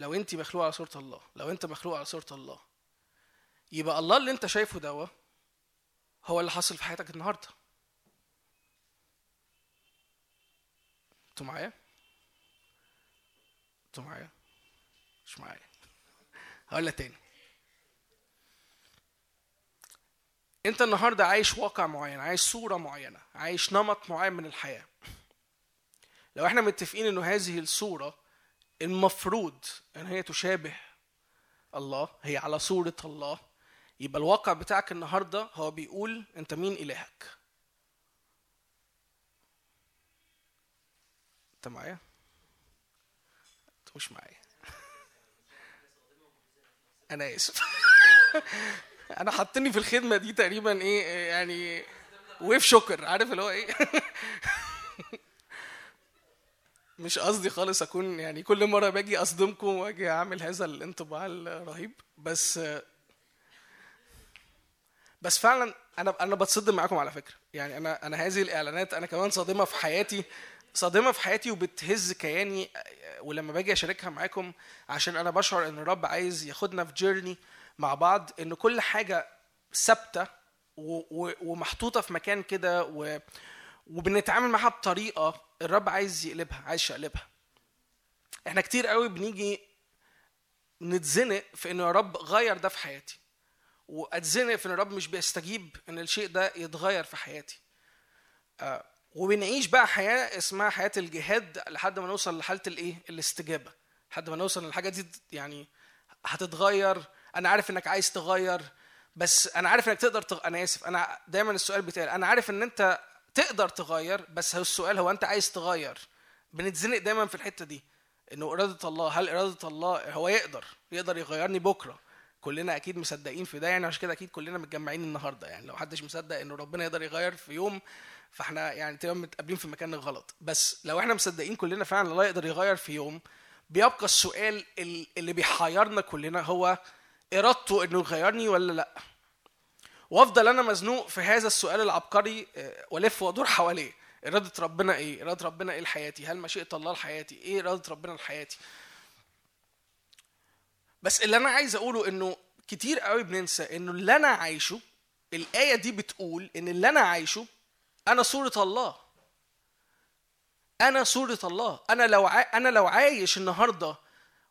لو انت مخلوق على صورة الله لو أنت مخلوق على صورة الله يبقى الله اللي انت شايفه دوا هو اللي حاصل في حياتك النهارده. أنتوا معايا؟ أنتوا معايا؟ مش معايا. هقولها تاني. انت النهارده عايش واقع معين عايش صورة معينة عايش نمط معين من الحياة. لو إحنا متفقين انه هذه الصورة المفروض ان هي تشابه الله هي على صورة الله يبقى الواقع بتاعك النهارده هو بيقول أنت مين إلهك. أنت معايا؟ أنت مش معايا. [LAUGHS] أنا آسف. [LAUGHS] أنا حاطني في الخدمة دي تقريبا إيه يعني ويف شكر عارف اللي هو إيه؟ [LAUGHS] مش قصدي خالص أكون يعني كل مرة باجي أصدمكم وأجي أعمل هذا الانطباع الرهيب بس بس فعلا أنا أنا بتصدم معاكم على فكرة. يعني أنا أنا هذه الإعلانات أنا كمان صادمة في حياتي صادمة في حياتي وبتهز كياني ولما باجي أشاركها معاكم عشان أنا بشعر إن الرب عايز ياخدنا في جيرني مع بعض إن كل حاجة ثابتة ومحطوطة في مكان كده وبنتعامل معاها بطريقة الرب عايز يقلبها عايز يقلبها. إحنا كتير قوي بنيجي نتزنق في انه يا رب غير ده في حياتي. وأتزنق في إن الرب مش بيستجيب إن الشيء ده يتغير في حياتي. آه، وبنعيش بقى حياة اسمها حياة الجهاد لحد ما نوصل لحالة الإيه؟ الاستجابة. لحد ما نوصل للحاجه دي يعني هتتغير. أنا عارف إنك عايز تغير بس أنا عارف إنك تقدر تغ... أنا آسف أنا دايما السؤال بتاعي أنا عارف إن أنت تقدر تغير بس هو السؤال هو أنت عايز تغير؟ بنتزنق دايما في الحتة دي إنه إرادة الله هل إرادة الله هو يقدر يقدر يغيرني بكرة؟ كلنا أكيد مصدقين في ده يعني عشان كده أكيد كلنا متجمعين النهارده يعني لو حدش مصدق انه ربنا يقدر يغير في يوم فإحنا يعني تبقى متقابلين في مكان غلط. بس لو إحنا مصدقين كلنا فعلا الله يقدر يغير في يوم بيبقى السؤال ال- اللي بيحيرنا كلنا هو إرادته إنه يغيرني ولا لأ؟ وأفضل أنا مزنوق في هذا السؤال العبقري آه، وألف وأدور حواليه. إرادة ربنا إيه؟ إرادة ربنا إيه لحياتي؟ هل مشيئة الله لحياتي؟ إيه إرادة ربنا لحياتي؟ بس اللي أنا عايز أقوله إنه كتير قوي بننسى إنه اللي أنا عايشه الآية دي بتقول إن اللي أنا عايشه أنا صورة الله. أنا صورة الله. أنا لو ع... أنا لو عايش النهارده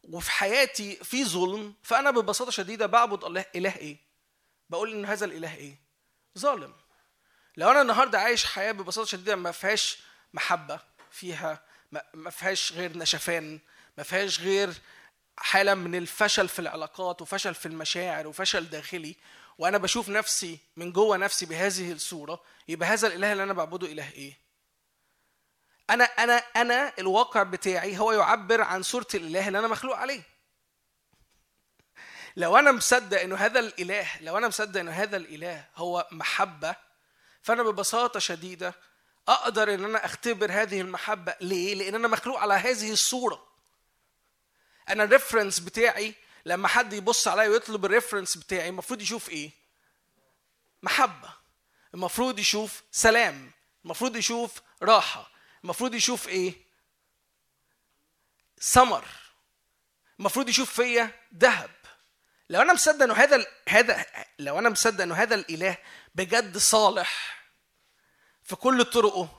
وفي حياتي في ظلم فأنا ببساطة شديدة بعبد الله إله إيه؟ بقول إن هذا الإله إيه؟ ظالم. لو أنا النهارده عايش حياة ببساطة شديدة ما فيهاش محبة فيها ما- فيهاش غير نشفان ما فيهاش غير حالة من الفشل في العلاقات وفشل في المشاعر وفشل داخلي وأنا بشوف نفسي من جوه نفسي بهذه الصورة يبقى هذا الإله اللي أنا بعبده إله إيه؟ أنا أنا أنا الواقع بتاعي هو يعبر عن صورة الإله اللي أنا مخلوق عليه. لو أنا مصدق إنه هذا الإله لو أنا مصدق إنه هذا الإله هو محبة فأنا ببساطة شديدة أقدر إن أنا أختبر هذه المحبة. ليه؟ لأن أنا مخلوق على هذه الصورة. أنا ال reference بتاعي لما حد يبص عليا ويطلب ال reference بتاعي المفروض يشوف إيه؟ محبة المفروض يشوف سلام المفروض يشوف راحة المفروض يشوف إيه؟ ثمر المفروض يشوف فيا ذهب. لو أنا مصدق إنه هذا هذا لو أنا مصدق إنه هذا الإله بجد صالح في كل طرقه [LAUGHS]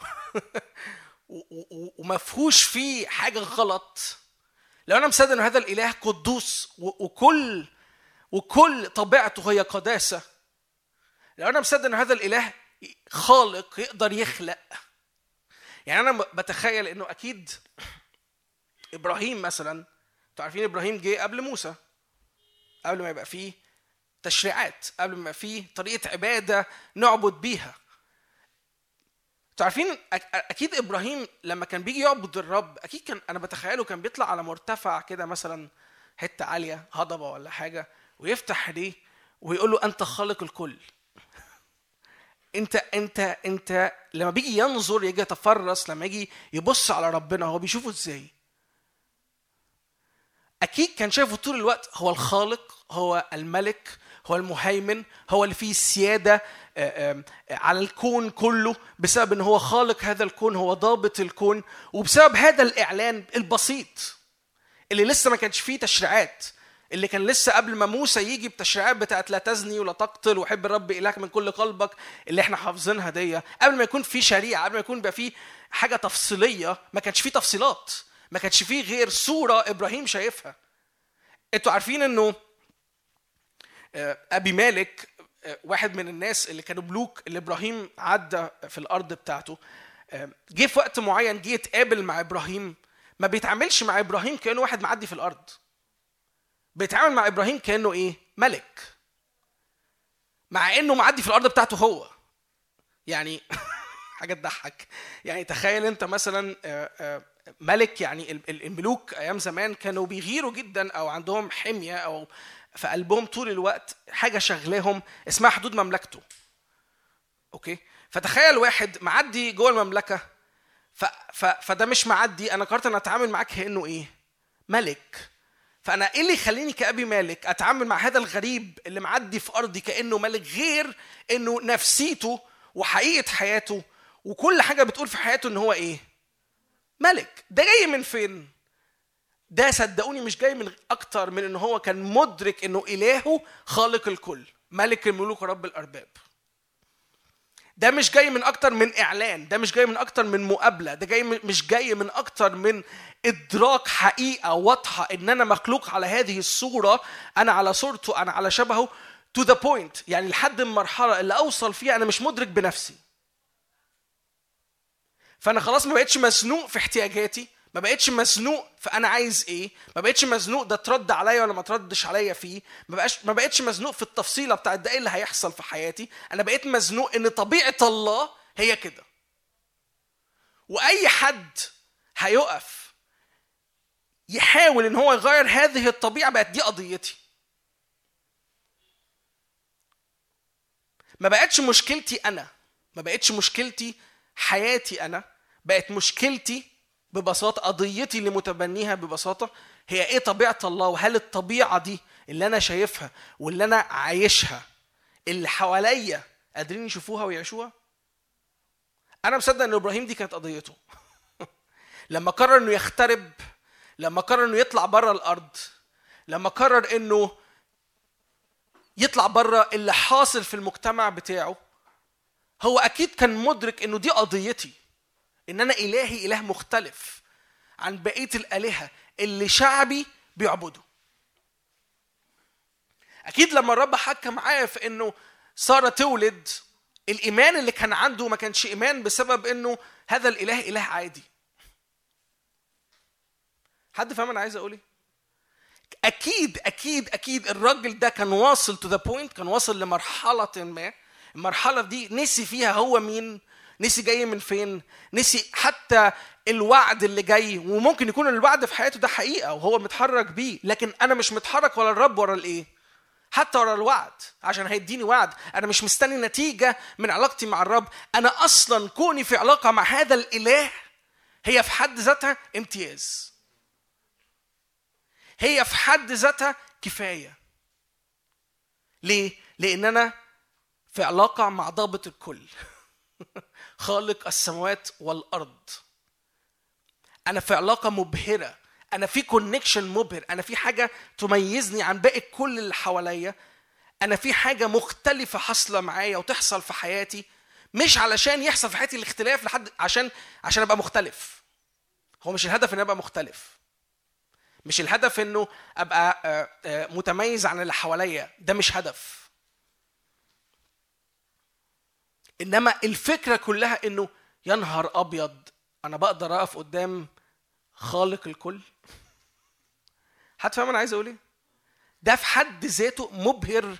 و- و- وما فيهوش فيه حاجة غلط لو أنا مصدق إنه هذا الإله قدوس وكل وكل طبيعته هي قداسة. لو أنا مصدق ان هذا الإله خالق يقدر يخلق. يعني أنا بتخيل إنه أكيد إبراهيم مثلا أنتوا عارفين إبراهيم جه قبل موسى. قبل ما يبقى فيه تشريعات قبل ما يبقى فيه طريقة عبادة نعبد بيها. أنتوا عارفين أكيد إبراهيم لما كان بيجي يعبد الرب أكيد كان أنا بتخيله كان بيطلع على مرتفع كده مثلا حتة عالية هضبة ولا حاجة ويفتح ايديه ويقول له أنت خالق الكل. انت انت انت لما بيجي ينظر يجي يتفرس لما يجي يبص على ربنا هو بيشوفه إزاي؟ أكيد كان شايفه طول الوقت هو الخالق هو الملك هو المهيمن هو اللي فيه السياده آه، على الكون كله بسبب إن هو خالق هذا الكون هو ضابط الكون وبسبب هذا الإعلان البسيط اللي لسه ما كانش فيه تشريعات اللي كان لسه قبل ما موسى يجي بتشريعات بتاعت لا تزني ولا تقتل وحب الرب إلهك من كل قلبك اللي إحنا حافظينها دي. قبل ما يكون في شريعة قبل ما يكون بقى في حاجة تفصيلية ما كانش في تفصيلات ما كانش فيه غير صوره إبراهيم شايفها. أنتوا عارفين إنه أبي مالك آه، واحد من الناس اللي كانوا ملوك اللي إبراهيم عدى في الأرض بتاعته. آه، جه في وقت معين جه يتقابل مع إبراهيم. ما بيتعاملش مع إبراهيم كأنه واحد معدي في الأرض. بيتعامل مع إبراهيم كأنه إيه؟ ملك. مع إنه معدي في الأرض بتاعته هو. يعني [LAUGHS] حاجة تضحك. يعني تخيل أنت مثلا آه، آه، ملك يعني ال- ال- الملوك أيام زمان كانوا بيغيروا جدا أو عندهم حمية أو في قلبهم طول الوقت حاجة شغلاهم اسمها حدود مملكته. أوكي؟ فتخيل واحد معدي جوه المملكة ف ف فده مش معدي أنا قررت أن أتعامل معاك كأنه إيه؟ ملك. فأنا إيه اللي يخليني كأبي مالك أتعامل مع هذا الغريب اللي معدي في أرضي كأنه ملك غير إنه نفسيته وحقيقة حياته وكل حاجة بتقول في حياته إن هو إيه؟ ملك. ده جاي من فين؟ ده صدقوني مش جاي من أكتر من إن هو كان مدرك إنه إلهه خالق الكل ملك الملوك ورب الأرباب. ده مش جاي من أكتر من إعلان ده مش جاي من أكتر من مقابلة ده جاي مش جاي من أكتر من إدراك حقيقة واضحة إن أنا مخلوق على هذه الصورة أنا على صورته أنا على شبهه to the point يعني لحد المرحلة اللي أوصل فيها أنا مش مدرك بنفسي. فأنا خلاص ما بقتش مزنوق في احتياجاتي ما بقتش مزنوق في أنا عايز إيه؟ ما بقتش مزنوق ده ترد عليا ولا ما تردش عليا فيه. ما بقاش ما بقتش مزنوق في التفصيلة بتاعت ده إيه اللي هيحصل في حياتي. أنا بقيت مزنوق إن طبيعة الله هي كده. وأي حد هيقف يحاول إن هو يغير هذه الطبيعة بقت دي قضيتي. ما بقتش مشكلتي أنا. ما بقتش مشكلتي حياتي أنا. بقت مشكلتي ببساطة قضيتي اللي متبنيها ببساطة هي إيه طبيعة الله؟ وهل الطبيعة دي اللي أنا شايفها واللي أنا عايشها اللي حواليا قادرين يشوفوها ويعيشوها؟ أنا مصدق إن إبراهيم دي كانت قضيته. [LAUGHS] لما قرر إنه يخترب لما قرر إنه يطلع بره الأرض لما قرر إنه يطلع بره اللي حاصل في المجتمع بتاعه هو أكيد كان مدرك إنه دي قضيتي. إن أنا إلهي إله مختلف عن بقية الآلهة اللي شعبي بيعبده. أكيد لما الرب حكى معايا في إنه سارة تولد الإيمان اللي كان عنده ما كانش إيمان بسبب إنه هذا الإله إله عادي. حد فاهم أنا عايز أقول إيه؟ أكيد أكيد أكيد الراجل ده كان واصل to the point كان واصل لمرحلة ما. المرحلة دي نسي فيها هو مين؟ نسي جاي من فين نسي حتى الوعد اللي جاي وممكن يكون الوعد في حياته ده حقيقة وهو متحرك بيه لكن أنا مش متحرك ولا الرب ورا الإيه؟ حتى ورا الوعد عشان هيديني وعد. أنا مش مستني نتيجة من علاقتي مع الرب. أنا أصلا كوني في علاقة مع هذا الإله هي في حد ذاتها امتياز. هي في حد ذاتها كفاية. ليه؟ لأن أنا في علاقة مع ضابط الكل. [LAUGHS] خالق السماوات والأرض. أنا في علاقة مبهرة. أنا في كونكشن مبهر. أنا في حاجة تميزني عن باقي كل اللي حواليا. أنا في حاجة مختلفة حاصلة معايا وتحصل في حياتي. مش علشان يحصل في حياتي الاختلاف لحد عشان عشان أبقى مختلف. هو مش الهدف إن أبقى مختلف. مش الهدف إنه أبقى آه، آه، متميز عن اللي حواليا. ده مش هدف. إنما الفكرة كلها إنه يا نهار أبيض أنا بقدر أقف قدام خالق الكل؟ حد فاهم أنا عايز أقول إيه؟ ده في حد ذاته مبهر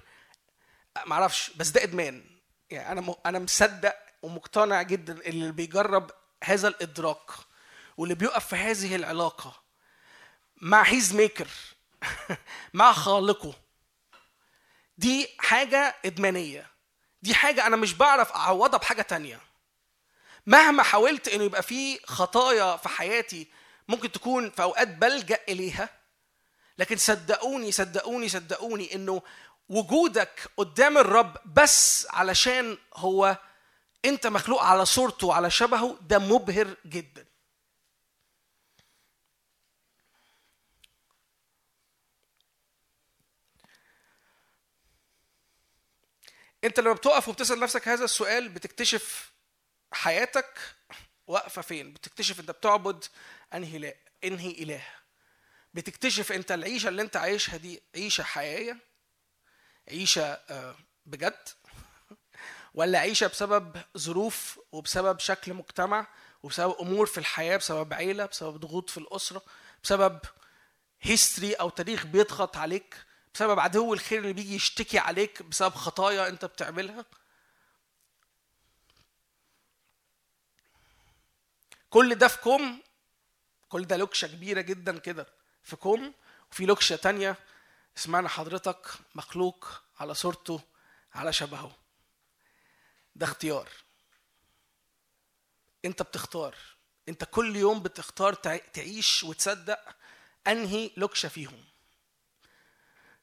معرفش بس ده إدمان. يعني أنا. أنا مصدق ومقتنع جدا اللي بيجرب هذا الإدراك واللي بيقف في هذه العلاقة مع هيز ميكر [LAUGHS] مع خالقه دي حاجة إدمانية. دي حاجة أنا مش بعرف أعوضها بحاجة تانية. مهما حاولت إنه يبقى في خطايا في حياتي ممكن تكون في أوقات بلجأ إليها لكن صدقوني صدقوني صدقوني إنه وجودك قدام الرب بس علشان هو أنت مخلوق على صورته وعلى شبهه ده مبهر جدا. انت لما بتقف وبتسأل نفسك هذا السؤال بتكتشف حياتك واقفة فين؟ بتكتشف انت بتعبد أنهي لا أنهي إله؟ بتكتشف انت العيشة اللي انت عايشها دي عيشة حقيقية؟ عيشة آه، بجد؟ [LAUGHS] ولا عيشة بسبب ظروف وبسبب شكل مجتمع وبسبب أمور في الحياة بسبب عيلة بسبب ضغوط في الأسرة بسبب هيستوري أو تاريخ بيضغط عليك بسبب عدو الخير اللي بيجي يشتكي عليك بسبب خطايا انت بتعملها؟ كل ده في كوم كل ده لوكشة كبيرة جدا كده في كوم وفي لوكشة تانية اسمعنا حضرتك مخلوق على صورته على شبهه. ده اختيار. انت بتختار. انت كل يوم بتختار تع- تعيش وتصدق انهي لوكشة فيهم.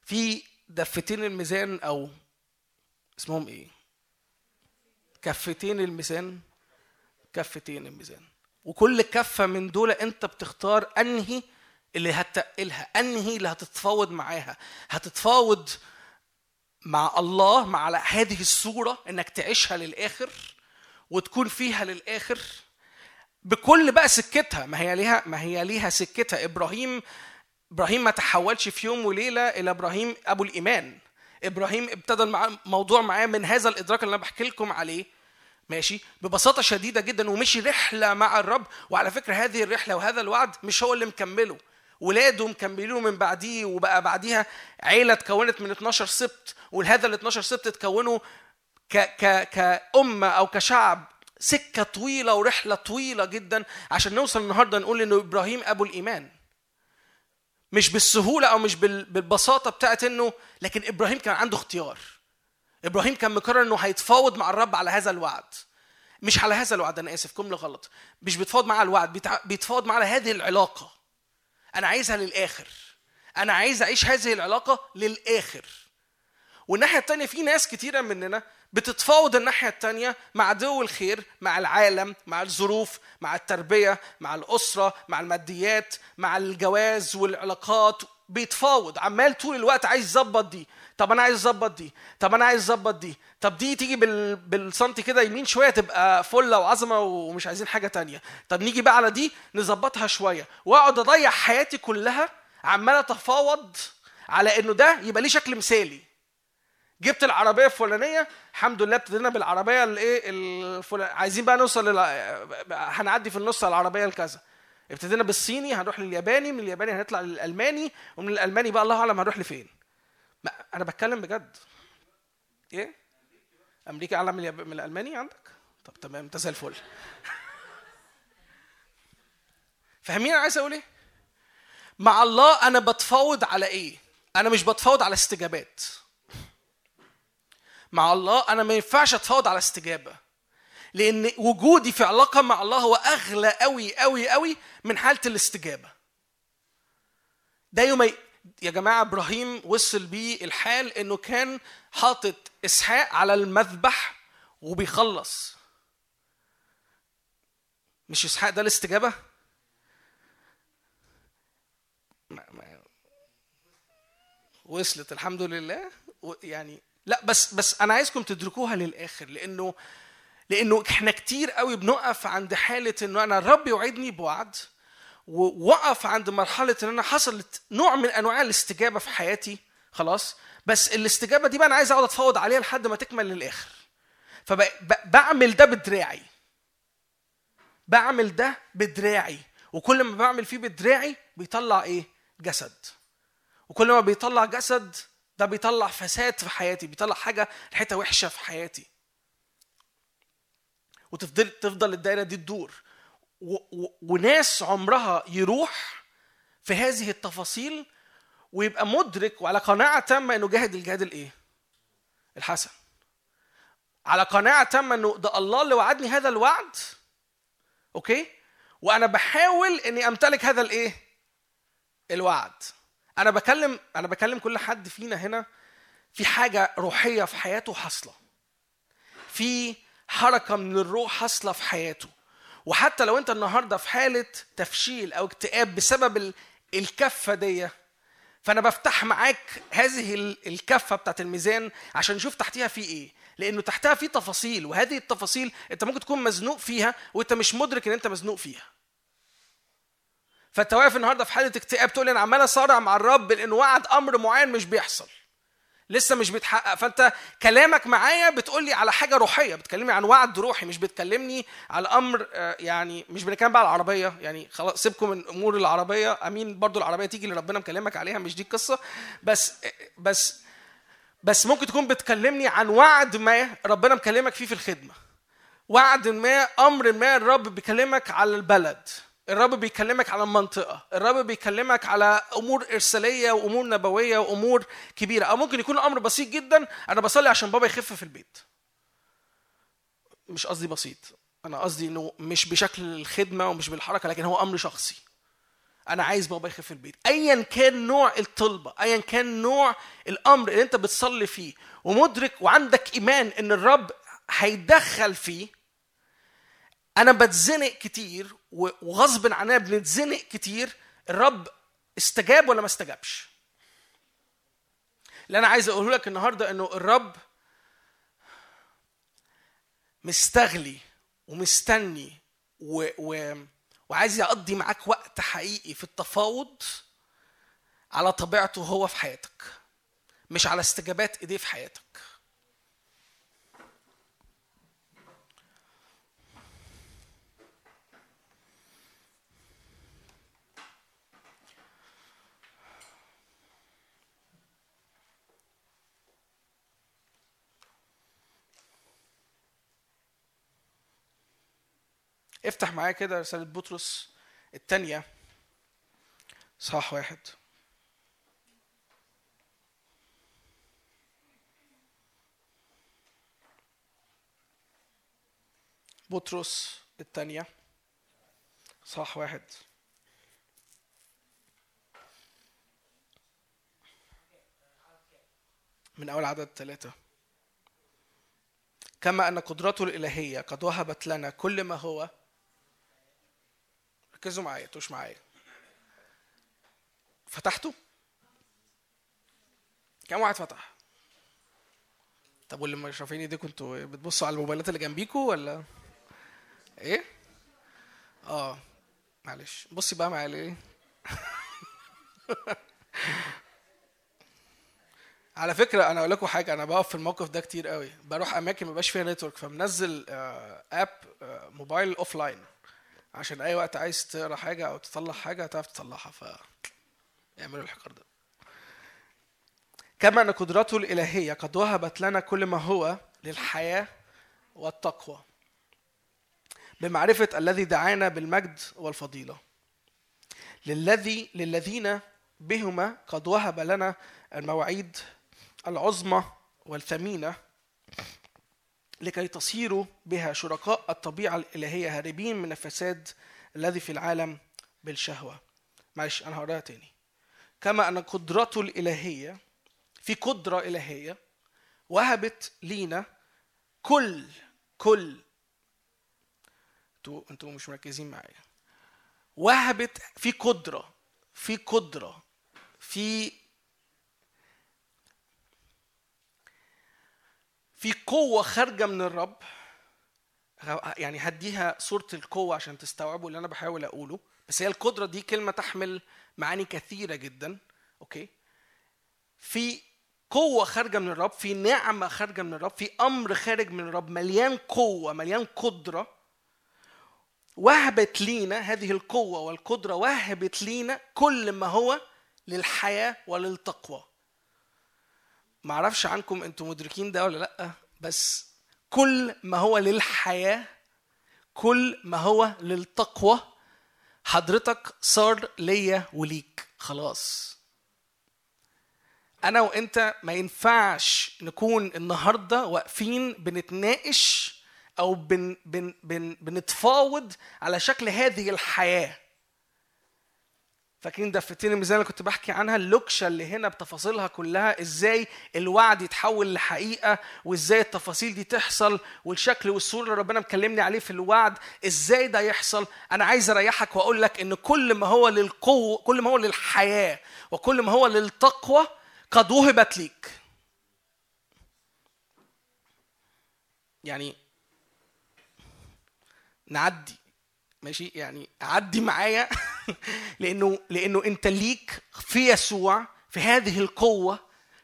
في دفتين الميزان أو اسمهم إيه؟ كفتين الميزان كفتين الميزان. وكل كفة من دول أنت بتختار أنهي اللي هتقلها أنهي اللي هتتفاوض معاها. هتتفاوض مع الله مع هذه الصورة إنك تعيشها للآخر وتكون فيها للآخر بكل بقى سكتها. ما هي ليها ما هي ليها سكتها. إبراهيم إبراهيم ما تحولش في يوم وليلة إلى إبراهيم أبو الإيمان. إبراهيم ابتدى الموضوع معاه من هذا الإدراك اللي أنا بحكي لكم عليه. ماشي؟ ببساطة شديدة جدا ومشي رحلة مع الرب. وعلى فكرة هذه الرحلة وهذا الوعد مش هو اللي مكمله. ولاده مكملينه من بعديه وبقى بعديها عيلة اتكونت من 12 سبط وهذا ال 12 سبط اتكونوا ك ك كأمة أو كشعب. سكة طويلة ورحلة طويلة جدا. عشان نوصل النهاردة نقول إنه إبراهيم أبو الإيمان. مش بالسهولة أو مش بال- بالبساطة بتاعت إنه لكن إبراهيم كان عنده اختيار. إبراهيم كان مقرر إنه هيتفاوض مع الرب على هذا الوعد. مش على هذا الوعد أنا آسف جملة غلط. مش بيتفاوض معاه الوعد بيتفاوض معاه هذه العلاقة. أنا عايزها للآخر. أنا عايز أعيش هذه العلاقة للآخر. والناحية التانية في ناس كتيرة مننا بتتفاوض الناحية التانية مع عدو الخير مع العالم مع الظروف مع التربية مع الأسرة مع الماديات مع الجواز والعلاقات. بيتفاوض. عمال طول الوقت عايز يظبط دي. طب أنا عايز أظبط دي. طب أنا عايز أظبط دي. طب دي تيجي بال... بالسنتي كده يمين شوية تبقى فلة وعظمة ومش عايزين حاجة تانية. طب نيجي بقى على دي نظبطها شوية. وأقعد أضيع حياتي كلها عمال أتفاوض على إنه ده يبقى ليه شكل مثالي. جبت العربية الفلانية الحمد لله ابتدينا بالعربية الايه الفل... عايزين بقى نوصل لل... هنعدي في النص على العربية الكذا. ابتدينا بالصيني هنروح للياباني من الياباني هنطلع للألماني ومن الألماني بقى الله أعلم هنروح لفين. ما أنا بتكلم بجد. إيه؟ أمريكا اعلى من, الياب... من الألماني عندك؟ طب تمام أنت زي الفل. [LAUGHS] فاهمين أنا عايز أقول إيه؟ مع الله أنا بتفاوض على إيه؟ أنا مش بتفاوض على استجابات. مع الله أنا ما ينفعش اتفاوض على استجابة. لأن وجودي في علاقة مع الله هو أغلى قوي قوي قوي من حالة الاستجابة. ده يوم يا جماعة إبراهيم وصل بيه الحال إنه كان حاطط إسحاق على المذبح وبيخلص. مش إسحاق ده الاستجابة؟ وصلت الحمد لله. يعني لا بس بس أنا عايزكم تدركوها للآخر لأنه لأنه إحنا كتير قوي بنقف عند حالة انه أنا الرب يوعدني بوعد ووقف عند مرحلة إن أنا حصلت نوع من أنواع الاستجابة في حياتي خلاص. بس الاستجابة دي بقى أنا عايز أقعد أتفاوض عليها لحد ما تكمل للآخر. فبعمل ده بدراعي. بعمل ده بدراعي. وكل ما بعمل فيه بدراعي بيطلع إيه؟ جسد. وكل ما بيطلع جسد ده بيطلع فساد في حياتي بيطلع حاجة حتة وحشة في حياتي وتفضل تفضل الدايره دي تدور و و وناس عمرها يروح في هذه التفاصيل ويبقى مدرك وعلى قناعة تامة إنه جاهد الجهاد الإيه؟ الحسن. على قناعة تامة إنه ده الله اللي وعدني هذا الوعد أوكي؟ وأنا بحاول إني أمتلك هذا الإيه؟ الوعد. أنا بكلم أنا بكلم كل حد فينا هنا في حاجة روحية في حياته حاصلة. في حركة من الروح حاصلة في حياته. وحتى لو أنت النهارده في حالة تفشيل أو اكتئاب بسبب ال- الكفة دي فأنا بفتح معاك هذه ال- الكفة بتاعت الميزان عشان نشوف تحتها في إيه لأنه تحتها في تفاصيل وهذه التفاصيل أنت ممكن تكون مزنوق فيها وأنت مش مدرك إن أنت مزنوق فيها فانت واقف النهارده في حاله اكتئاب تقول أنا عمال أصارع مع الرب لأنه وعد أمر معين مش بيحصل. لسه مش بيتحقق. فانت كلامك معايا بتقول لي على حاجة روحية. بتكلمني عن وعد روحي مش بتكلمني على أمر آه، يعني مش بنتكلم بقى على العربية. يعني خلاص سيبكم من أمور العربية. أمين برضو العربية تيجي اللي ربنا مكلمك عليها مش دي القصة. بس بس بس ممكن تكون بتكلمني عن وعد ما ربنا مكلمك فيه في الخدمة. وعد ما أمر ما الرب بيكلمك على البلد. الرب بيكلمك على المنطقة الرب بيكلمك على أمور إرسالية وأمور نبوية وأمور كبيرة. أو ممكن يكون أمر بسيط جدا. أنا بصلي عشان بابا يخف في البيت. مش قصدي بسيط. أنا قصدي إنه مش بشكل الخدمة ومش بالحركة لكن هو أمر شخصي. أنا عايز بابا يخف في البيت. ايا كان نوع الطلبة ايا كان نوع الأمر اللي أنت بتصلي فيه ومدرك وعندك إيمان إن الرب هيدخل فيه أنا بتزنق كتير وغصب عننا بنتزنق كتير. الرب استجاب ولا ما استجابش؟ اللي أنا عايز أقوله لك النهارده إنه الرب مستغلي ومستني و... و... وعايز يقضي معاك وقت حقيقي في التفاوض على طبيعته هو في حياتك مش على استجابات إيديه في حياتك. افتح معايا كده رسالة بطرس الثانية صح واحد. بطرس الثانية صح واحد. من أول عدد ثلاثة. كما أن قدرته الإلهية قد وهبت لنا كل ما هو ركزوا معايا توش معايا. فتحته كم واحد فتح؟ طب واللي مش رافعين ايديكم أنتوا بتبصوا على الموبايلات اللي جنبيكوا ولا؟ إيه؟ آه. معلش. بصي بقى معايا ليه [LAUGHS] على فكرة أنا أقول لكم حاجة أنا بقف في الموقف ده كتير قوي. بروح أماكن ما فيها network فمنزل app موبايل offline عشان أي وقت عايز تقرأ حاجة أو تطلع حاجة تعرف تطلعها ف اعملوا الحوار ده. كما أن قدرته الإلهية قد وهبت لنا كل ما هو للحياة والتقوى بمعرفة الذي دعانا بالمجد والفضيلة. للذي للذين بهما قد وهب لنا المواعيد العظمى والثمينة لكي تصيروا بها شركاء الطبيعة الإلهية هاربين من الفساد الذي في العالم بالشهوة. معلش أنا هقراها تاني. كما أن قدرته الإلهية في قدرة إلهية وهبت لينا كل كل أنتوا أنتوا مش مركزين معايا. وهبت في قدرة في قدرة في في قوة خارجة من الرب. يعني هديها صورة القوة عشان تستوعبوا اللي أنا بحاول أقوله. بس هي القدرة دي كلمة تحمل معاني كثيرة جدا. أوكي؟ في قوة خارجة من الرب في نعمة خارجة من الرب في أمر خارج من الرب مليان قوة مليان قدرة وهبت لينا هذه القوة والقدرة وهبت لينا كل ما هو للحياة وللتقوى. معرفش عنكم أنتم مدركين ده ولا لأ بس كل ما هو للحياة كل ما هو للتقوى حضرتك صار ليا وليك خلاص. أنا وأنت ما ينفعش نكون النهارده واقفين بنتناقش أو بن بن بن بنتفاوض على شكل هذه الحياة. فاكرين دفتين الميزان اللي كنت بحكي عنها؟ اللوكشة اللي هنا بتفاصيلها كلها إزاي الوعد يتحول لحقيقة وإزاي التفاصيل دي تحصل والشكل والصورة اللي ربنا مكلمني عليه في الوعد إزاي ده يحصل؟ أنا عايز أريحك وأقول لك إن كل ما هو للقوة كل ما هو للحياة وكل ما هو للتقوى قد وهبت ليك. يعني نعدي. ماشي؟ يعني عدي معايا. [LAUGHS] لأنه لأنه أنت ليك في يسوع في هذه القوة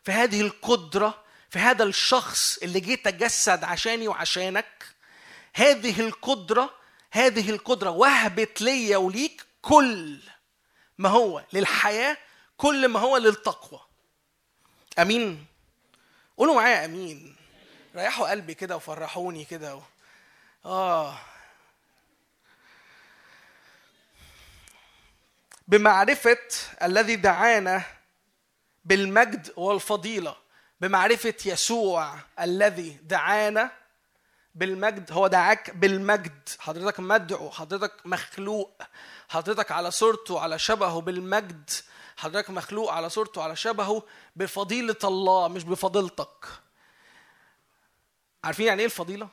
في هذه القدرة في هذا الشخص اللي جه تجسد عشاني وعشانك. هذه القدرة هذه القدرة وهبت ليا وليك كل ما هو للحياة كل ما هو للتقوى. أمين؟ قولوا معايا أمين. ريحوا قلبي كده وفرحوني كده و... آه. بمعرفة الذي دعانا بالمجد والفضيلة بمعرفة يسوع الذي دعانا بالمجد هو دعاك بالمجد. حضرتك مدعو حضرتك مخلوق. حضرتك على صورته على شبهه بالمجد. حضرتك مخلوق على صورته على شبهه بفضيلة الله مش بفضيلتك. عارفين يعني إيه الفضيلة؟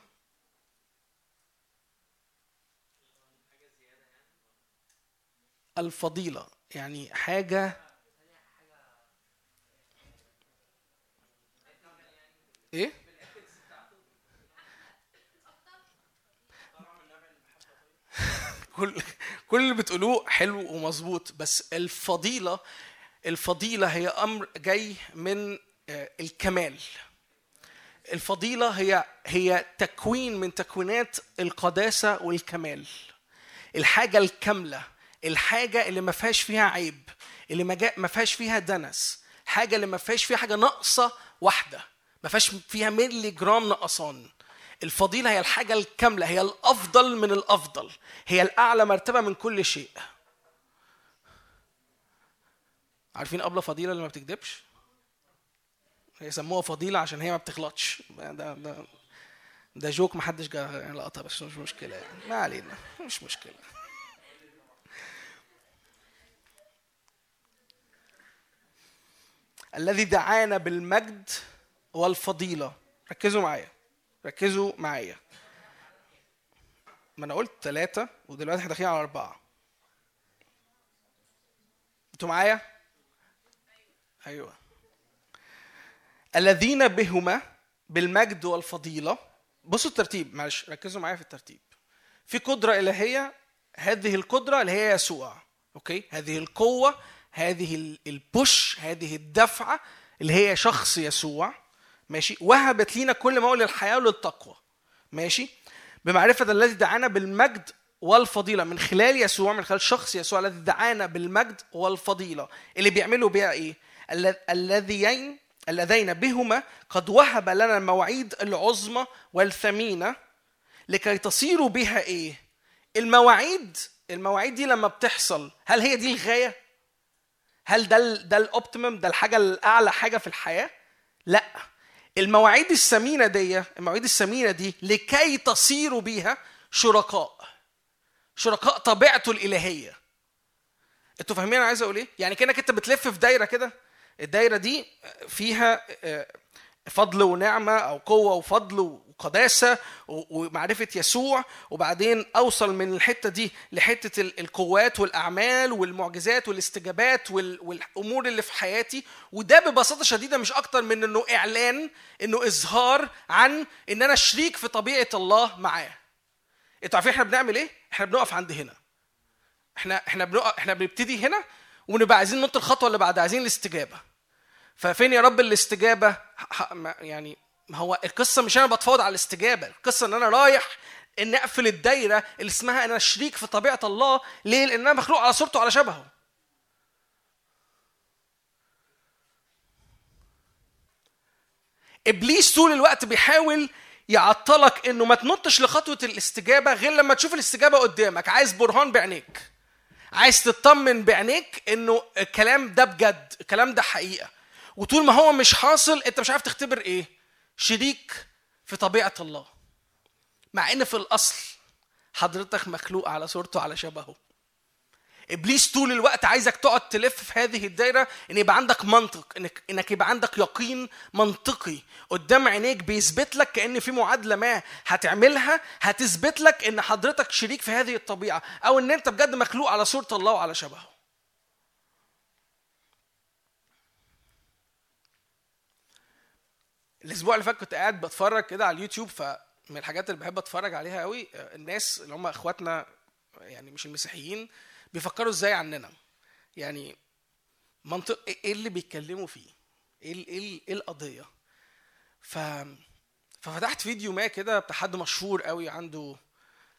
الفضيلة يعني حاجة إيه؟ [LAUGHS] كل كل اللي بتقولوه حلو ومظبوط بس الفضيلة الفضيلة هي أمر جاي من آه، الكمال الفضيلة هي هي تكوين من تكوينات القداسة والكمال الحاجة الكاملة الحاجة اللي ما فيهاش فيها عيب اللي ما فيهاش فيها دنس حاجة اللي ما فيهاش فيها حاجة ناقصة واحدة ما فيهاش فيها ملي جرام نقصان الفضيلة هي الحاجة الكاملة هي الأفضل من الأفضل هي الأعلى مرتبة من كل شيء. عارفين أبلة فضيلة اللي ما بتكذبش هي سموها فضيلة عشان هي ما بتغلطش ده ده ده جوك محدش لقطها بس مش مشكلة يعني. ما علينا مش مشكلة. الذي دعانا بالمجد والفضيلة ركزوا معايا ركزوا معايا ما أنا قلت ثلاثة ودلوقتي إحنا داخلين على أربعة. أنتوا معايا؟ أيوه. الذين بهما بالمجد والفضيلة بصوا الترتيب معلش ركزوا معايا في الترتيب. في قدرة إلهية هذه القدرة اللي هي يسوع. أوكي؟ هذه القوة هذه ال- البوش هذه الدفعة اللي هي شخص يسوع ماشي وهبت لينا كل ما هو للحياة وللتقوى ماشي؟ بمعرفة الذي دعانا بالمجد والفضيلة من خلال يسوع من خلال شخص يسوع الذي دعانا بالمجد والفضيلة اللي بيعملوا بيها إيه؟ الذين اللذين بهما قد وهب لنا المواعيد العظمى والثمينة لكي تصيروا بها إيه؟ المواعيد المواعيد دي لما بتحصل هل هي دي الغاية؟ هل ده ده الاوبتيمم ده الحاجة الأعلى حاجة في الحياة؟ لا. المواعيد الثمينة دي المواعيد الثمينة دي لكي تصيروا بيها شركاء. شركاء طبيعته الإلهية. أنتوا فاهمين أنا عايز أقول إيه؟ يعني كأنك أنت بتلف في دايرة كده. الدايرة دي فيها آه، فضل ونعمة أو قوة وفضل وقداسة ومعرفة يسوع. وبعدين أوصل من الحتة دي لحتة ال- القوات والأعمال والمعجزات والاستجابات وال- والأمور اللي في حياتي. وده ببساطة شديدة مش أكتر من إنه إعلان إنه إظهار عن إن أنا شريك في طبيعة الله معاه. أنتوا عارفين إحنا بنعمل إيه؟ إحنا بنقف عند هنا. إحنا إحنا بنقف إحنا بنبتدي هنا ونبقى عايزين ننط الخطوة اللي بعد عايزين الاستجابة. ففين يا رب الاستجابة؟ يعني هو القصة مش أنا بتفاوض على الاستجابة القصة إن أنا رايح ان أقفل الدايرة اللي اسمها أنا شريك في طبيعة الله ليه؟ لأن أنا مخلوق على صورته على شبهه. إبليس طول الوقت بيحاول يعطلك إنه ما تنطش لخطوة الاستجابة غير لما تشوف الاستجابة قدامك. عايز برهان بعينيك. عايز تطمن بعينيك إنه الكلام ده بجد الكلام ده حقيقة. وطول ما هو مش حاصل انت مش عارف تختبر إيه. شريك في طبيعة الله. مع ان في الاصل حضرتك مخلوق على صورته على شبهه. ابليس طول الوقت عايزك تقعد تلف في هذه الدايرة ان يبقى عندك منطق انك انك يبقى عندك يقين منطقي قدام عينيك بيثبت لك كأن في معادلة ما هتعملها هتثبت لك ان حضرتك شريك في هذه الطبيعة أو ان انت بجد مخلوق على صورة الله وعلى شبهه. الأسبوع اللي فات كنت قاعد بتفرج كده على اليوتيوب فمن الحاجات اللي بحب أتفرج عليها قوي الناس اللي هم إخواتنا يعني مش المسيحيين بيفكروا إزاي عننا. يعني منطق إيه اللي بيتكلموا فيه؟ إيه إيه إيه القضية؟ ف ففتحت فيديو ما كده بتاع حد مشهور قوي عنده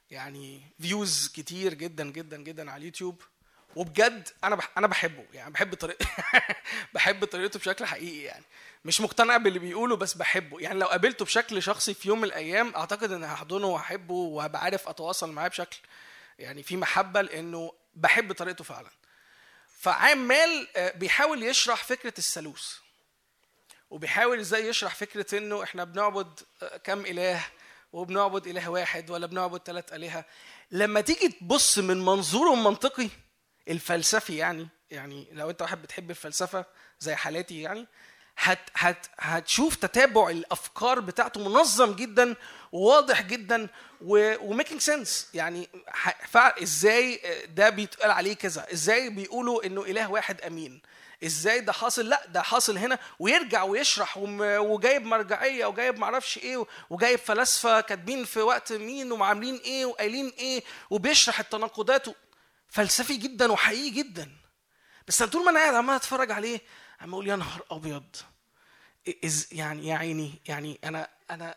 يعني views كتير جدا جدا جدا على اليوتيوب. وبجد أنا بح أنا بحبه يعني بحب طريقه [LAUGHS] بحب طريقته بشكل حقيقي يعني. مش مقتنع باللي بيقوله بس بحبه. يعني لو قابلته بشكل شخصي في يوم من الأيام أعتقد إن هحضنه وهحبه وهبقى عارف أتواصل معاه بشكل يعني في محبة لأنه بحب طريقته فعلا. فعمال آه، بيحاول يشرح فكرة الثالوث. وبيحاول إزاي يشرح فكرة إنه إحنا بنعبد آه، كم إله وبنعبد إله واحد ولا بنعبد ثلاث آلهة. لما تيجي تبص من منظوره المنطقي الفلسفي يعني يعني لو انت واحد بتحب الفلسفة زي حالاتي يعني هت هت هتشوف تتابع الأفكار بتاعته منظم جدا وواضح جدا وميكينج سنس يعني إزاي ده بيتقال عليه كذا إزاي بيقولوا إنه إله واحد أمين إزاي ده حاصل؟ لا ده حاصل هنا ويرجع ويشرح وجايب مرجعية وجايب معرفش إيه وجايب فلاسفة كاتبين في وقت مين وعاملين إيه وقايلين إيه وبيشرح التناقضات فلسفي جدا وحقيقي جدا. بس أنا طول ما أنا قاعد عمال أتفرج عليه عمال أقول يا نهار أبيض. إز يعني يا عيني يعني أنا أنا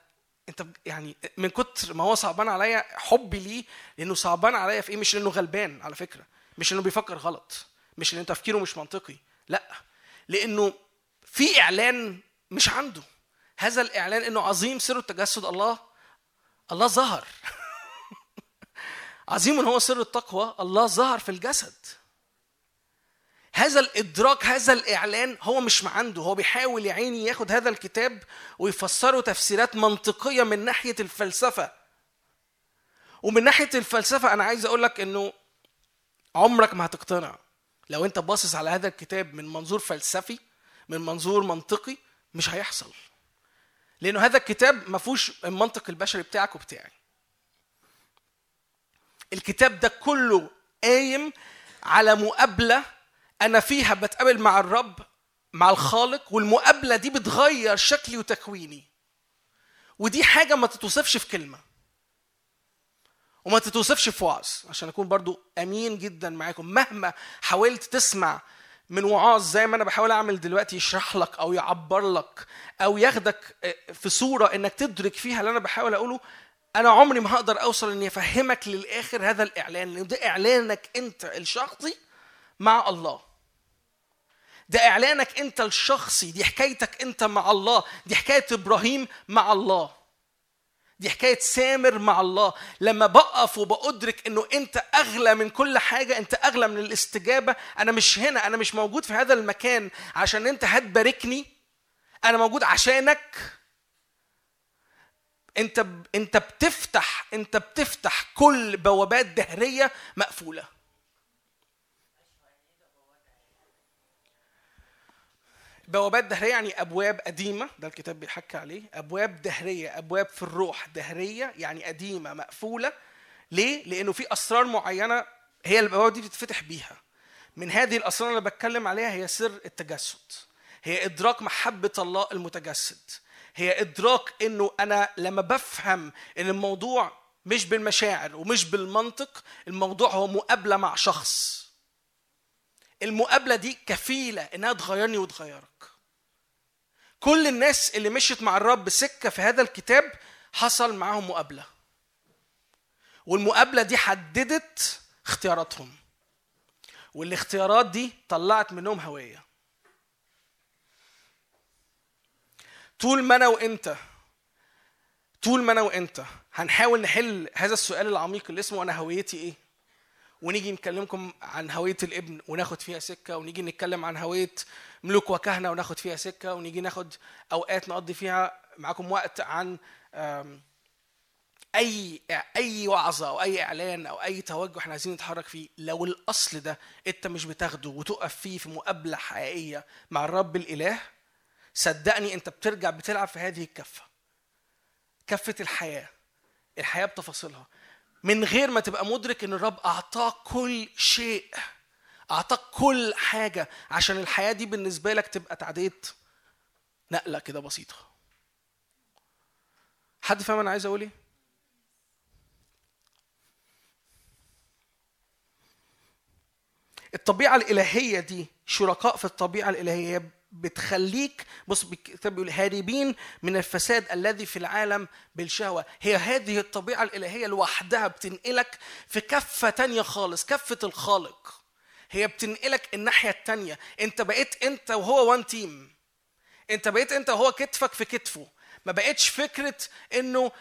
أنت يعني من كتر ما هو صعبان عليا حبي ليه لأنه صعبان عليا في إيه؟ مش لأنه غلبان على فكرة. مش لأنه بيفكر غلط. مش لأن تفكيره مش منطقي. لأ. لأنه في إعلان مش عنده. هذا الإعلان إنه عظيم سر التجسد الله الله ظهر. [LAUGHS] عظيم هو سر التقوى الله ظهر في الجسد. هذا الإدراك هذا الإعلان هو مش ما عنده هو بيحاول يا عيني ياخد هذا الكتاب ويفسره تفسيرات منطقية من ناحية الفلسفة. ومن ناحية الفلسفة أنا عايز أقول لك إنه عمرك ما هتقتنع. لو أنت باصص على هذا الكتاب من منظور فلسفي من منظور منطقي مش هيحصل. لأنه هذا الكتاب ما فيهوش المنطق البشري بتاعك وبتاعي. الكتاب ده كله قايم على مقابلة أنا فيها بتقابل مع الرب مع الخالق والمقابلة دي بتغير شكلي وتكويني. ودي حاجة ما تتوصفش في كلمة. وما تتوصفش في وعظ عشان أكون برضو أمين جدا معاكم. مهما حاولت تسمع من وعاظ زي ما أنا بحاول أعمل دلوقتي يشرح لك أو يعبر لك أو ياخدك في صورة إنك تدرك فيها اللي أنا بحاول أقوله أنا عمري ما هقدر أوصل إني أفهمك للآخر هذا الإعلان لأن ده إعلانك أنت الشخصي مع الله. ده إعلانك أنت الشخصي دي حكايتك أنت مع الله دي حكاية إبراهيم مع الله. دي حكاية سامر مع الله. لما بقف وبأدرك إنه أنت أغلى من كل حاجة أنت أغلى من الاستجابة أنا مش هنا أنا مش موجود في هذا المكان عشان أنت هتباركني أنا موجود عشانك. انت ب... انت بتفتح انت بتفتح كل بوابات دهرية مقفولة. بوابات دهرية يعني أبواب قديمة ده الكتاب بيحكي عليه. أبواب دهرية أبواب في الروح دهرية يعني قديمة مقفولة. ليه؟ لأنه في أسرار معينة هي البوابة دي بتتفتح بيها. من هذه الأسرار اللي بتكلم عليها هي سر التجسد. هي إدراك محبة الله المتجسد. هي إدراك إنه أنا لما بفهم إن الموضوع مش بالمشاعر ومش بالمنطق الموضوع هو مقابلة مع شخص المقابلة دي كفيلة إنها تغيرني وتغيرك. كل الناس اللي مشيت مع الرب سكة في هذا الكتاب حصل معاهم مقابلة. والمقابلة دي حددت اختياراتهم. والاختيارات دي طلعت منهم هوية. طول ما أنا وأنت طول ما أنا وأنت هنحاول نحل هذا السؤال العميق اللي اسمه أنا هويتي إيه؟ ونيجي نكلمكم عن هوية الابن وناخد فيها سكة ونيجي نتكلم عن هوية ملوك وكهنة وناخد فيها سكة ونيجي ناخد أوقات نقضي فيها معاكم وقت عن أي أي وعظة أو أي إعلان أو أي توجه إحنا عايزين نتحرك فيه لو الأصل ده أنت مش بتاخده وتقف فيه في مقابلة حقيقية مع الرب الإله صدقني أنت بترجع بتلعب في هذه الكفة. كفة الحياة. الحياة بتفاصيلها. من غير ما تبقى مدرك ان الرب اعطاك كل شيء اعطاك كل حاجة عشان الحياة دي بالنسبة لك تبقى تعديت نقلة كده بسيطة. حد فاهم أنا عايز أقول إيه؟ الطبيعة الإلهية دي شركاء في الطبيعة الإلهية بتخليك بص الكتاب بيقول هاربين من الفساد الذي في العالم بالشهوة. هي هذه الطبيعة الإلهية لوحدها بتنقلك في كفة تانية خالص كفة الخالق. هي بتنقلك الناحية التانية. أنت بقيت أنت وهو وان تيم أنت بقيت أنت وهو كتفك في كتفه. ما بقتش فكرة إنه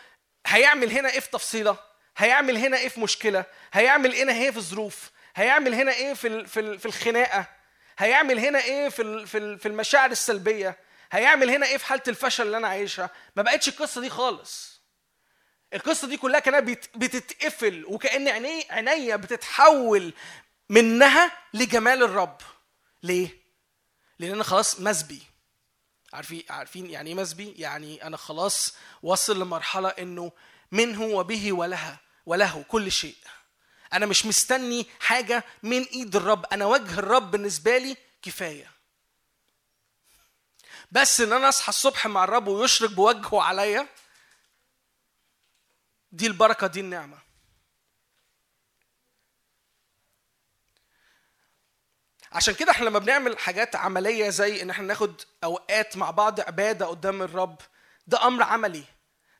هيعمل هنا إيه في تفصيلة هيعمل هنا إيه في مشكلة هيعمل هنا إيه في ظروف هيعمل هنا إيه في في الخناقة. هيعمل هنا إيه في في المشاعر السلبية؟ هيعمل هنا إيه في حالة الفشل اللي أنا عايشها؟ ما بقتش القصة دي خالص. القصة دي كلها كانها بتتقفل وكأن عيني عينيا بتتحول منها لجمال الرب. ليه؟ لأن أنا خلاص مسبي عارفين عارفين يعني إيه مسبي يعني أنا خلاص وصل لمرحلة إنه منه وبه ولها وله كل شيء. أنا مش مستني حاجة من إيد الرب. أنا وجه الرب بالنسبة لي كفاية. بس إن أنا أصحى الصبح مع الرب ويشرق بوجهه عليا دي البركة دي النعمة. عشان كده إحنا لما بنعمل حاجات عملية زي إن إحنا ناخد أوقات مع بعض عبادة قدام الرب ده أمر عملي.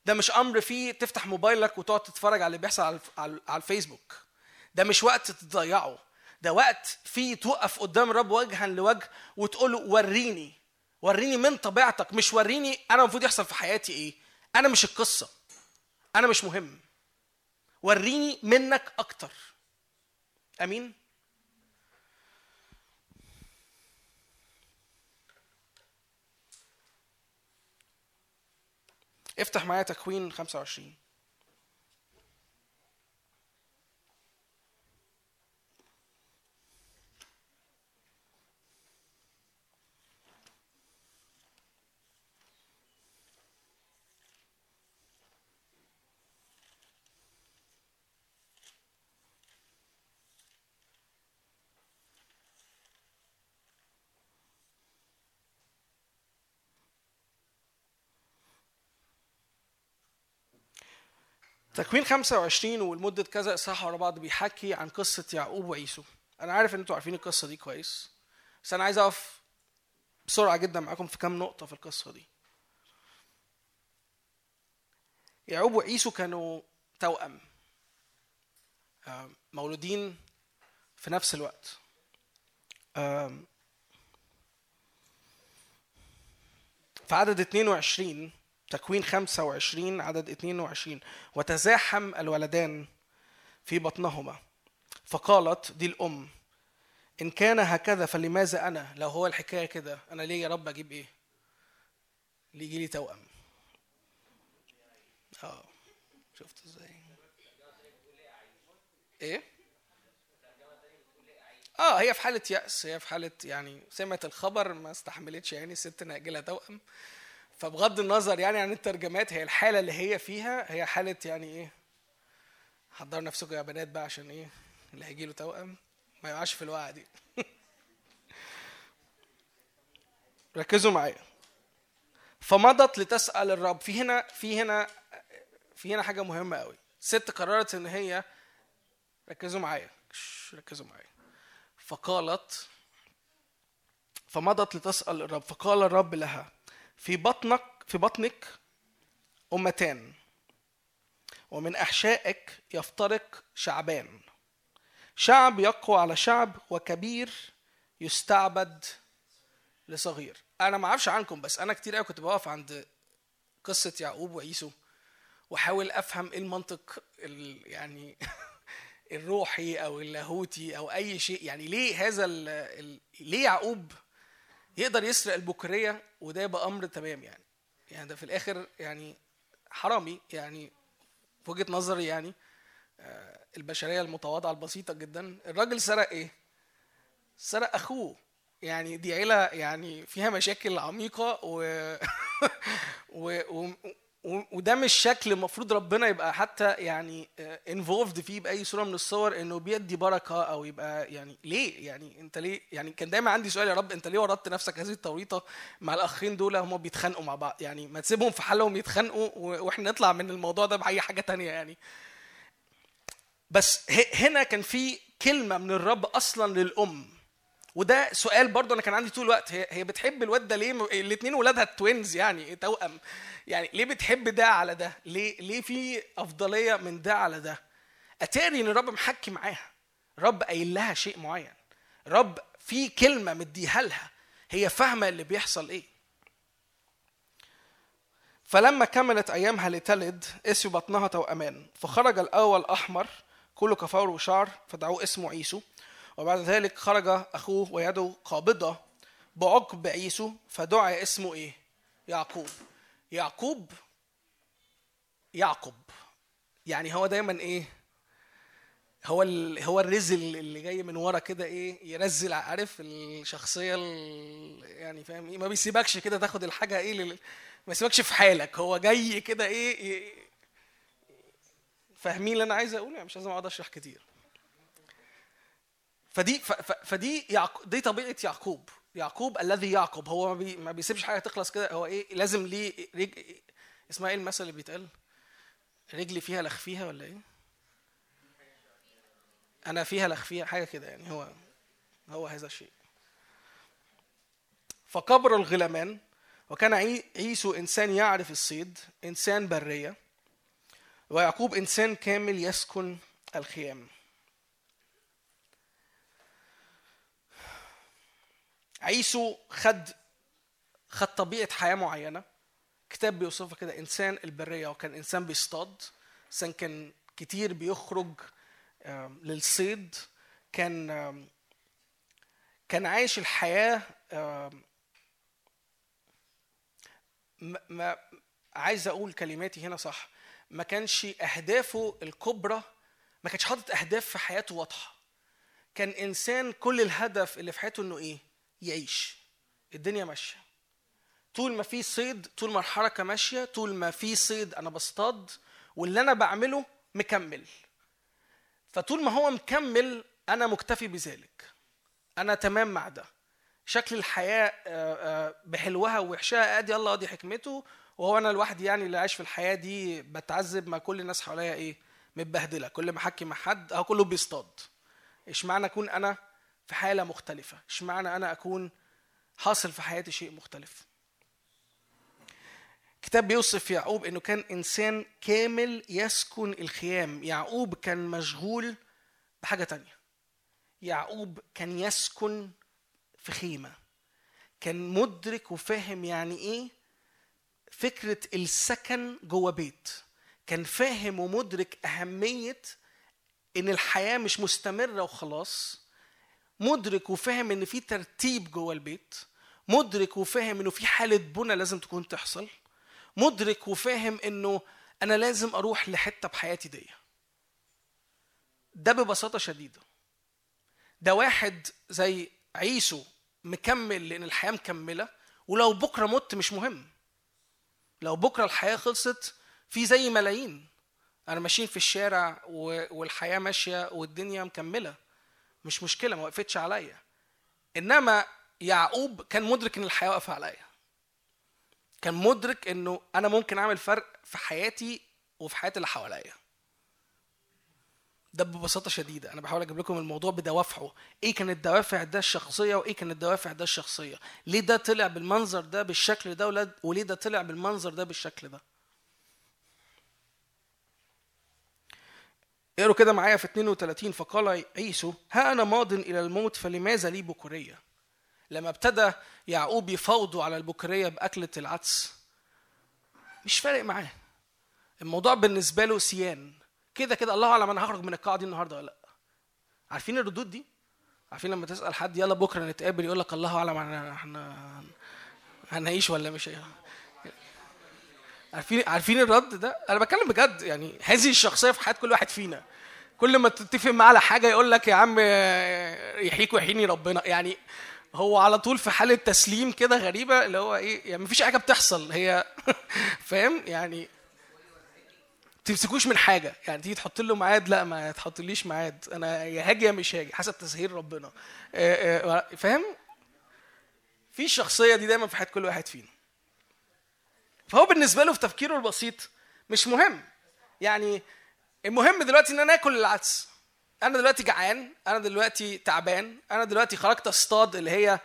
ده مش أمر فيه تفتح موبايلك وتقعد تتفرج على اللي بيحصل على الفيسبوك. ده مش وقت تضيعه. ده وقت فيه توقف قدام الرب وجها لوجه وتقول له وريني وريني من طبيعتك مش وريني أنا المفروض يحصل في حياتي إيه. أنا مش القصة. أنا مش مهم. وريني منك أكتر. آمين؟ افتح معايا تكوين 25 تكوين 25 ولمدة كذا إصحاح ورا بعض بيحكي عن قصة يعقوب وعيسو. أنا عارف إن أنتوا عارفين القصة دي كويس. بس أنا عايز أقف بسرعة جدا معاكم في كام نقطة في القصة دي. يعقوب وعيسو كانوا توأم. مولودين في نفس الوقت. في عدد 22 تكوين 25 عدد 22 وتزاحم الولدان في بطنهما. فقالت دي الأم إن كان هكذا فلماذا أنا؟ لو هو الحكاية كده أنا ليه يا رب أجيب إيه؟ ليه يجي لي توأم. آه. شفت إزاي؟ إيه؟ آه هي في حالة يأس هي في حالة يعني سمعت الخبر ما استحملتش يعني الست لها توأم. فبغض النظر يعني عن الترجمات هي الحالة اللي هي فيها هي حالة يعني إيه؟ حضروا نفسكم يا بنات بقى عشان إيه؟ اللي هيجي له توأم. ما يقعش في الوقعة دي. [LAUGHS] ركزوا معايا. فمضت لتسأل الرب. في هنا في هنا في هنا حاجة مهمة قوي ست قررت إن هي ركزوا معايا. ركزوا معايا. فقالت فمضت لتسأل الرب. فقال الرب لها في بطنك في بطنك أمتان ومن أحشائك يفترق شعبان. شعب يقوى على شعب وكبير يستعبد لصغير. أنا ما أعرفش عنكم بس أنا كتير قوي كنت بقف عند قصة يعقوب وعيسو وأحاول أفهم إيه المنطق ال يعني [LAUGHS] الروحي أو اللاهوتي أو أي شيء. يعني ليه هذا ليه يعقوب يقدر يسرق البكرية وده يبقى أمر تمام يعني. يعني ده في الآخر يعني حرامي يعني في وجهة نظري يعني آه، البشرية المتواضعة البسيطة جدا. الراجل سرق إيه؟ سرق أخوه. يعني دي عيلة يعني فيها مشاكل عميقة و... [LAUGHS] و... و... وده مش شكل المفروض ربنا يبقى حتى يعني انفولفد فيه بأي صورة من الصور إنه بيدي بركة أو يبقى يعني ليه؟ يعني أنت ليه؟ يعني كان دايما عندي سؤال يا رب أنت ليه ورطت نفسك هذه التوريطة مع الأخين دول؟ هم بيتخانقوا مع بعض. يعني ما تسيبهم في حالهم يتخانقوا وإحنا نطلع من الموضوع ده بأي حاجة تانية يعني. بس هنا كان في كلمة من الرب أصلا للأم. وده سؤال برضه أنا كان عندي طول الوقت. هي هي بتحب الواد ده ليه؟ الاثنين ولادها توينز يعني توأم؟ يعني ليه بتحب ده على ده؟ ليه ليه في أفضلية من ده على ده؟ أتاري إن الرب محكي معاها. رب قايل لها شيء معين. رب في كلمة مديها لها. هي فاهمة اللي بيحصل إيه. فلما كملت أيامها لتلد اسم بطنها توأمان. فخرج الأول أحمر كله كفور وشعر فدعوه اسمه عيسو. وبعد ذلك خرج أخوه ويده قابضة بعقب عيسو فدعي اسمه إيه؟ يعقوب. يعقوب؟ يعقب يعني هو دايما إيه؟ هو ال... هو الرزل اللي جاي من ورا كده إيه؟ يرزل عارف الشخصية ال... يعني فاهم إيه؟ ما بيسيبكش كده تاخد الحاجة إيه؟ لل... ما يسيبكش في حالك. هو جاي كده إيه؟ فاهمين اللي أنا عايز أقوله؟ يعني مش لازم أقعد أشرح كتير. فدي. فدي. دي طبيعة يعقوب. يعقوب الذي يعقب هو ما, بي... ما بيسيبش حاجة تخلص كده. هو إيه لازم ليه رج... اسمها إيه المثل اللي بيتقال رجلي فيها لخ فيها ولا إيه؟ أنا فيها لخ فيها حاجة كده يعني. هو هو هذا الشيء. فكبر الغلامان وكان عي- عيسو إنسان يعرف الصيد إنسان برية ويعقوب إنسان كامل يسكن الخيام. عيسو خد خد طبيعة حياة معينة. كتاب بيوصفها كده إنسان البرية وكان إنسان بيصطاد. إنسان كان كتير بيخرج للصيد. كان كان عايش الحياة ما- عايز أقول كلماتي هنا صح. ما كانش أهدافه الكبرى ما كانش حاطط أهداف في حياته واضحة. كان إنسان كل الهدف اللي في حياته إنه إيه؟ يعيش. الدنيا ماشية. طول ما في صيد طول ما الحركة ماشية طول ما في صيد أنا بصطاد واللي أنا بعمله مكمل. فطول ما هو مكمل أنا مكتفي بذلك. أنا تمام مع ده. شكل الحياة آه، آه، بحلوها ووحشها أدي الله أدي حكمته. وهو أنا لوحدي يعني اللي عايش في الحياة دي بتعذب ما كل الناس حواليا إيه؟ متبهدلة. كل ما أحكي مع حد أهو كله بيصطاد. اشمعنى أكون أنا في حالة مختلفة. اشمعنى أنا أكون حاصل في حياتي شيء مختلف؟ كتاب بيوصف يعقوب إنه كان إنسان كامل يسكن الخيام. يعقوب كان مشغول بحاجة تانية. يعقوب كان يسكن في خيمة. كان مدرك وفاهم يعني إيه؟ فكرة السكن جوه بيت. كان فاهم ومدرك أهمية إن الحياة مش مستمرة وخلاص. مدرك وفاهم إن في ترتيب جوه البيت مدرك وفاهم إنه في حالة بنى لازم تكون تحصل مدرك وفاهم إنه أنا لازم أروح لحتة بحياتي دي. ده ببساطة شديدة. ده واحد زي عيسو مكمل لأن الحياة مكملة ولو بكرة مت مش مهم. لو بكرة الحياة خلصت في زي ملايين. أنا ماشيين في الشارع والحياة ماشية والدنيا مكملة. مش مشكلة ما وقفتش عليا. إنما يعقوب كان مدرك إن الحياة واقفة عليا. كان مدرك إنه أنا ممكن أعمل فرق في حياتي وفي حياة اللي حواليا. ده ببساطة شديدة. أنا بحاول أجيب لكم الموضوع بدوافعه. إيه كانت دوافع ده الشخصية وإيه كانت دوافع ده الشخصية؟ ليه ده طلع بالمنظر ده بالشكل ده وليه ده طلع بالمنظر ده بالشكل ده؟ اقروا كده معايا في 32 فقال عيسو ها أنا ماض إلى الموت فلماذا لي بكوريه لما ابتدى يعقوب يفاوضوا على البكوريه بأكلة العدس مش فارق معاه. الموضوع بالنسبة له سيان. كده كده الله أعلم أنا هخرج من القاعة دي النهارده ولا لأ. عارفين الردود دي؟ عارفين لما تسأل حد يلا بكرة نتقابل يقول لك الله أعلم إحنا هنعيش ولا مش هي- عارفين عارفين الرد ده؟ أنا بتكلم بجد يعني هذه الشخصية في حياة كل واحد فينا. كل ما تتفق معاه على حاجة يقول لك يا عم آه، يحييك ويحييني ربنا. يعني هو على طول في حالة تسليم كده غريبة اللي هو إيه يعني مفيش حاجة بتحصل. هي [LAUGHS] فاهم؟ يعني تمسكوش من حاجة. يعني تيجي تحط له ميعاد لا ما تحطليش ميعاد. أنا يا هاجي يا مش هاجي حسب تسهيل ربنا. آه، آه، فاهم؟ في الشخصية دي دايما في حياة كل واحد فينا. فهو بالنسبة له في تفكيره البسيط مش مهم. يعني المهم دلوقتي إن أنا آكل العدس. أنا دلوقتي جعان أنا دلوقتي تعبان أنا دلوقتي خرجت اصطاد اللي هي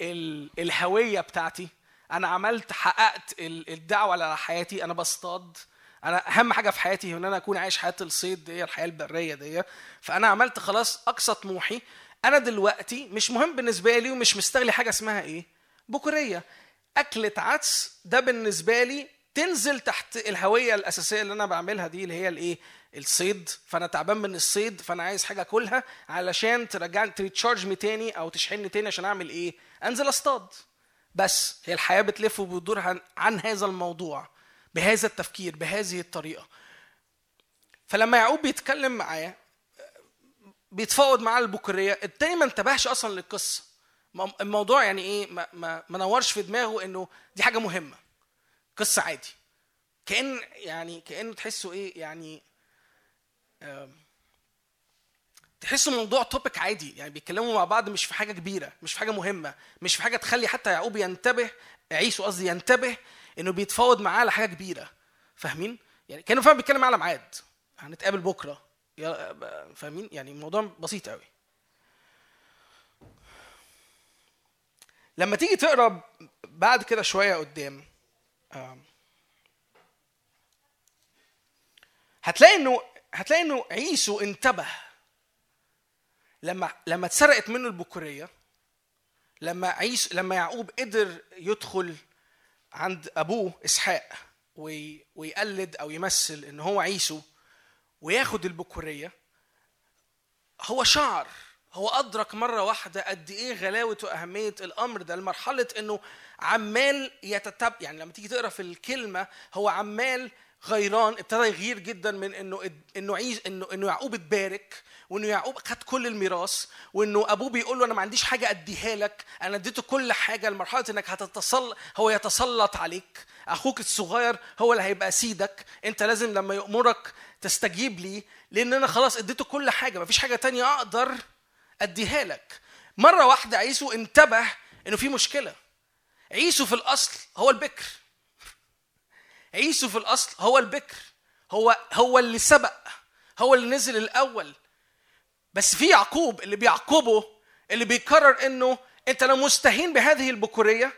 ال- الهوية بتاعتي. أنا عملت حققت ال- الدعوة على حياتي. أنا بصطاد. أنا أهم حاجة في حياتي إن أنا أكون عايش حياة الصيد دي الحياة البرية دي. فأنا عملت خلاص أقصى طموحي. أنا دلوقتي مش مهم بالنسبة لي ومش مستغلي حاجة اسمها إيه؟ بكورية. أكلة عدس ده بالنسبة لي تنزل تحت الهوية الأساسية اللي أنا بعملها دي اللي هي الإيه؟ الصيد. فأنا تعبان من الصيد فأنا عايز حاجة أكلها علشان ترجعني تريتشارج مي تاني أو تشحنني تاني عشان أعمل إيه؟ أنزل أصطاد. بس هي الحياة بتلف وبتدور عن, عن هذا الموضوع بهذا التفكير بهذه الطريقة. فلما يعقوب بيتكلم معاه بيتفاوض معاه البكوريه التاني ما انتبهش أصلا للقصة. الموضوع يعني إيه ما, ما, ما نورش في دماغه إنه دي حاجة مهمة. قصة عادي. كأن يعني كأنه تحسه إيه يعني آم، تحسوا الموضوع توبيك عادي. يعني بيتكلموا مع بعض مش في حاجة كبيرة مش في حاجة مهمة مش في حاجة تخلي حتى يعقوب ينتبه عيسو قصدي ينتبه إنه بيتفاوض معاه على حاجة كبيرة. فاهمين؟ يعني كانوا فاهم بيتكلم على ميعاد. هنتقابل بكرة. فاهمين؟ يعني الموضوع بسيط قوي لما تيجي تقرا بعد كده شوية قدام هتلاقي انه هتلاقي إنه عيسو انتبه. لما لما اتسرقت منه البكورية لما عيسو لما يعقوب قدر يدخل عند أبوه إسحاق وي- ويقلد أو يمثل إن هو عيسو وياخد البكورية هو شعر. هو أدرك مرة واحدة قد إيه غلاوة وأهمية الأمر ده لمرحلة إنه عمال يتتب يعني لما تيجي تقرأ في الكلمة هو عمال غيران ابتدى يغير جدا من إنه إنه عيز انه إنه يعقوب اتبارك وإنه يعقوب خد كل الميراث وإنه أبوه بيقول له أنا ما عنديش حاجة أديها لك أنا اديته كل حاجة لمرحلة إنك هتتصل هو يتسلط عليك. أخوك الصغير هو اللي هيبقى سيدك. أنت لازم لما يأمرك تستجيب لي لأن أنا خلاص اديته كل حاجة ما فيش حاجة تانية أقدر أديها لك. مرة واحدة عيسو انتبه إنه في مشكلة. عيسو في الأصل هو البكر. عيسو في الأصل هو البكر. هو هو اللي سبق. هو اللي نزل الأول. بس في يعقوب اللي بيعقبه اللي بيقرر إنه أنت لو مستهين بهذه البكورية.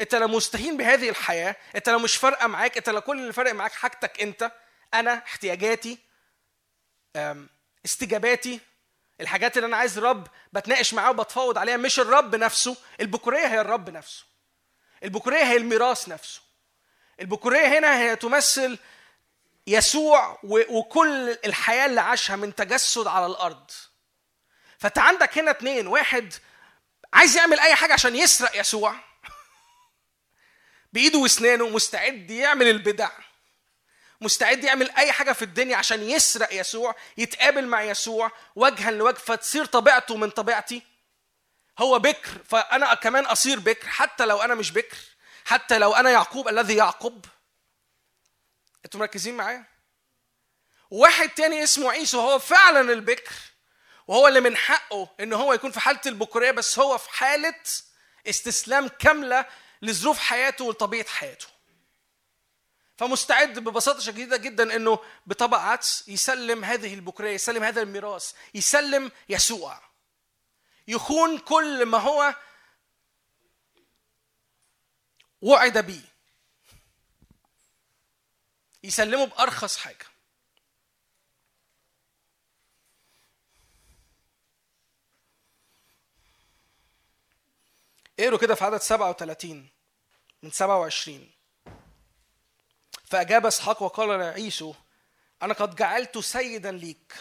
أنت لو مستهين بهذه الحياة. أنت لو مش فارقة معاك. أنت لو كل اللي فارق معاك حاجتك أنت. أنا احتياجاتي استجاباتي الحاجات اللي أنا عايز الرب بتناقش معاه وبتفاوض عليها مش الرب نفسه البكورية هي الرب نفسه. البكورية هي الميراث نفسه. البكورية هنا هي تمثل يسوع وكل الحياة اللي عاشها من تجسد على الأرض. فانت عندك هنا اتنين. واحد عايز يعمل أي حاجة عشان يسرق يسوع. [LAUGHS] بإيده واسنانه مستعد يعمل البدع. مستعد يعمل أي حاجة في الدنيا عشان يسرق يسوع يتقابل مع يسوع وجها لوجه فتصير طبيعته من طبيعتي. هو بكر فأنا كمان أصير بكر حتى لو أنا مش بكر حتى لو أنا يعقوب الذي يعقب أنتوا مركزين معايا؟ واحد تاني اسمه عيسو هو فعلا البكر وهو اللي من حقه إن هو يكون في حالة البكوريه بس هو في حالة استسلام كاملة لظروف حياته ولطبيعه حياته. فمستعد ببساطة شديدة جدا إنه بطبق عدس يسلم هذه البكوريه يسلم هذا الميراث يسلم يسوع. يخون كل ما هو وعد بيه. يسلمه بأرخص حاجة. اقروا كده في عدد 37 من 27 فأجاب إسحاق وقال لعيسو أنا قد جعلت سيدا ليك.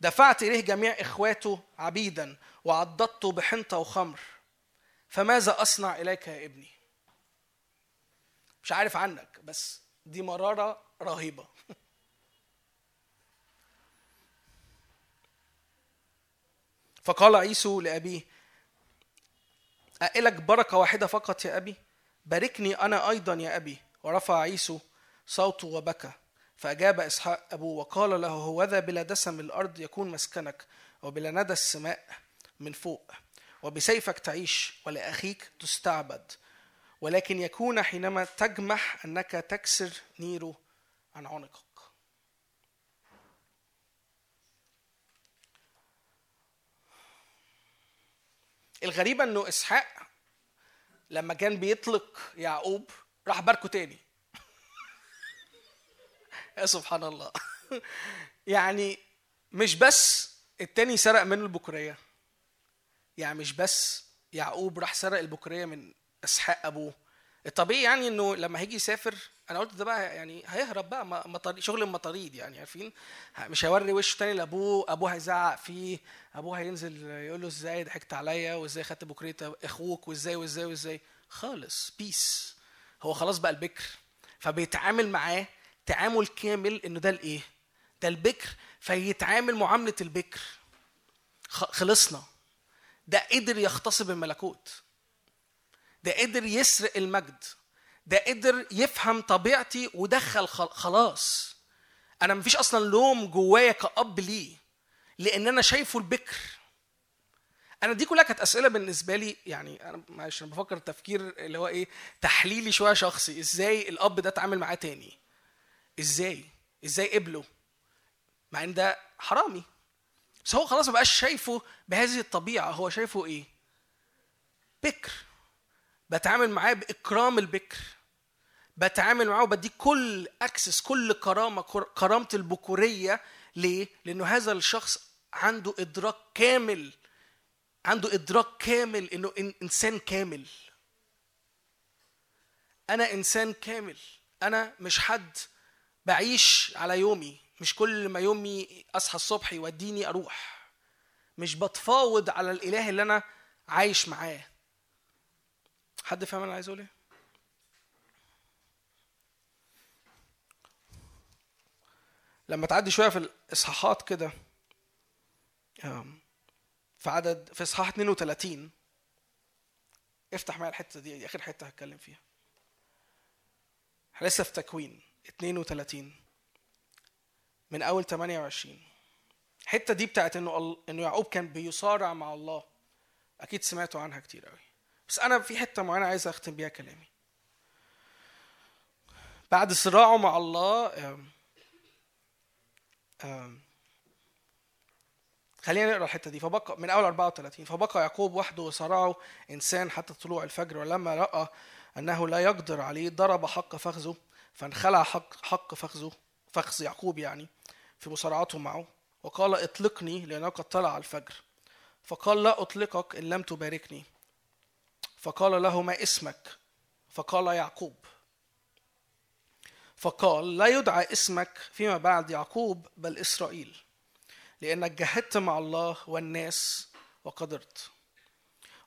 دفعت إليه جميع إخواته عبيدا وعضدته بحنطة وخمر. فماذا أصنع إليك يا ابني؟ مش عارف عنك بس دي مرارة رهيبة. [LAUGHS] فقال عيسو لأبيه أئلك بركة واحدة فقط يا أبي؟ باركني أنا أيضا يا أبي. ورفع عيسو صوته وبكى فأجاب إسحاق أبوه وقال له هوذا بلا دسم الأرض يكون مسكنك وبلا ندى السماء من فوق وبسيفك تعيش ولأخيك تستعبد ولكن يكون حينما تجمح أنك تكسر نيره عن عنقك. الغريبة أنه إسحاق لما كان بيطلق يعقوب راح باركه تاني. [LAUGHS] يا سبحان الله. [LAUGHS] يعني مش بس التاني سرق منه البكورية يعني مش بس يعقوب راح سرق البكورية من إسحاق أبوه. الطبيعي يعني إنه لما هيجي يسافر أنا قلت ده بقى يعني هيهرب بقى شغل المطاريد يعني عارفين؟ مش هيوري وشه تاني لأبوه. أبوه هيزعق فيه. أبوه هينزل يقول له إزاي ضحكت عليا وإزاي خدت بكرية أخوك وإزاي وإزاي وإزاي. خالص بيس هو خلاص بقى البكر فبيتعامل معاه تعامل كامل إنه ده الإيه؟ ده البكر فيتعامل معاملة البكر. خلصنا. ده قدر يغتصب الملكوت. ده قدر يسرق المجد. ده قدر يفهم طبيعتي ودخل خل- خلاص. أنا مفيش أصلا لوم جوايا كأب ليه لأن أنا شايفه البكر. أنا دي كلها كانت أسئلة بالنسبة لي يعني أنا معلش أنا بفكر تفكير اللي هو إيه تحليلي شوية شخصي. إزاي الأب ده اتعامل معاه تاني؟ إزاي؟ إزاي قبله؟ مع إن ده حرامي. بس هو خلاص ما بقاش شايفه بهذه الطبيعة. هو شايفه إيه؟ بكر. بتعامل معاه بإكرام البكر. بتعامل معاه وبديه كل اكسس كل كرامة كر- كرامة البكورية. ليه؟ لأنه هذا الشخص عنده إدراك كامل عنده إدراك كامل إنه إن- إنسان كامل. أنا إنسان كامل. أنا مش حد بعيش على يومي. مش كل ما يومي أصحى الصبح يوديني أروح. مش بتفاوض على الإله اللي أنا عايش معاه. حد فاهم أنا عايز أقول إيه لما تعدي شوية في الإصحاحات كده في عدد في إصحاح 32 افتح معايا الحتة دي دي آخر حتة هتكلم فيها. إحنا لسه في تكوين 32 من أول 28 الحتة دي بتاعت إنه إنه يعقوب كان بيصارع مع الله. أكيد سمعتوا عنها كتير قوي بس أنا في حتة معينة عايز أختم بيها كلامي. بعد صراعه مع الله خلينا نقرأ الحتة دي. فبقى من أول 34 فبقى يعقوب وحده وصرعه إنسان حتى طلوع الفجر ولما رأى أنه لا يقدر عليه ضرب حق فخذه فانخلع حق حق فخذه فخذ يعقوب يعني في مصارعته معه وقال اطلقني لأنه قد طلع الفجر. فقال لا أطلقك إن لم تباركني. فقال له ما اسمك؟ فقال يعقوب. فقال لا يدعى اسمك فيما بعد يعقوب بل إسرائيل. لأنك جاهدت مع الله والناس وقدرت.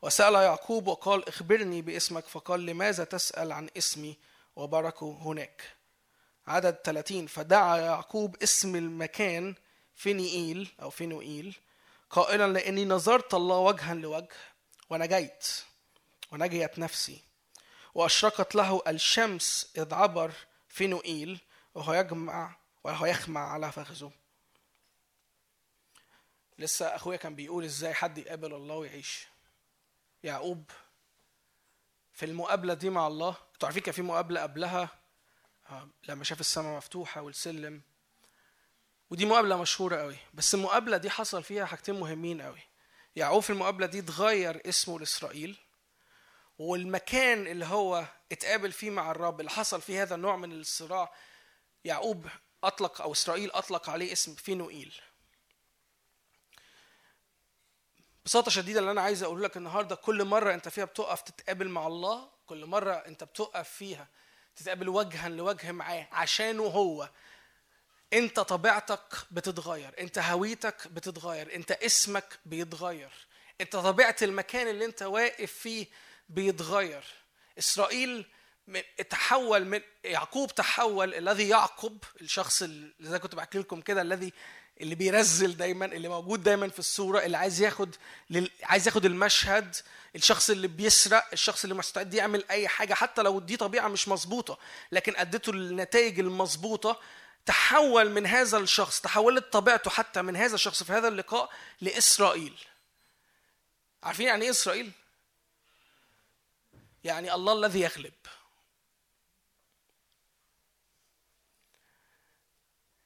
وسأل يعقوب وقال اخبرني باسمك فقال لماذا تسأل عن اسمي وبركه هناك؟ عدد 30 فدعا يعقوب اسم المكان فينيئيل أو فينوئيل قائلا لأني نظرت الله وجها لوجه ونجيت ونجيت نفسي وأشرقت له الشمس إذ عبر فينوئيل وهو يجمع وهو يخمع على فخذه. لسه أخويا كان بيقول إزاي حد يقابل الله ويعيش. يعقوب في المقابلة دي مع الله أنتوا عارفين كان في مقابلة قبلها آه، لما شاف السماء مفتوحة والسلم. ودي مقابلة مشهورة قوي بس المقابلة دي حصل فيها حاجتين مهمين قوي يعقوب في المقابلة دي اتغير اسمه لإسرائيل والمكان اللي هو اتقابل فيه مع الرب اللي حصل فيه هذا النوع من الصراع يعقوب أطلق أو إسرائيل أطلق عليه اسم فينوئيل. ببساطة شديدة اللي أنا عايز أقول لك النهارده كل مرة أنت فيها بتقف تتقابل مع الله كل مرة أنت بتقف فيها تتقابل وجها لوجه معاه عشانه هو. أنت طبيعتك بتتغير أنت هويتك بتتغير أنت اسمك بيتغير أنت طبيعة المكان اللي أنت واقف فيه بيتغير. إسرائيل تحول من يعقوب تحول إلذي يعقب الشخص اللي زي كنت بحكي لكم كده الذي اللي بيرزل دايما اللي موجود دايما في الصورة اللي عايز ياخد لل... عايز ياخد المشهد الشخص اللي بيسرق الشخص اللي مستعد يعمل أي حاجة حتى لو دي طبيعة مش مظبوطة لكن ادته النتائج المظبوطة تحول من هذا الشخص تحولت طبيعته حتى من هذا الشخص في هذا اللقاء لإسرائيل. عارفين يعني إيه إسرائيل؟ يعني الله الذي يغلب.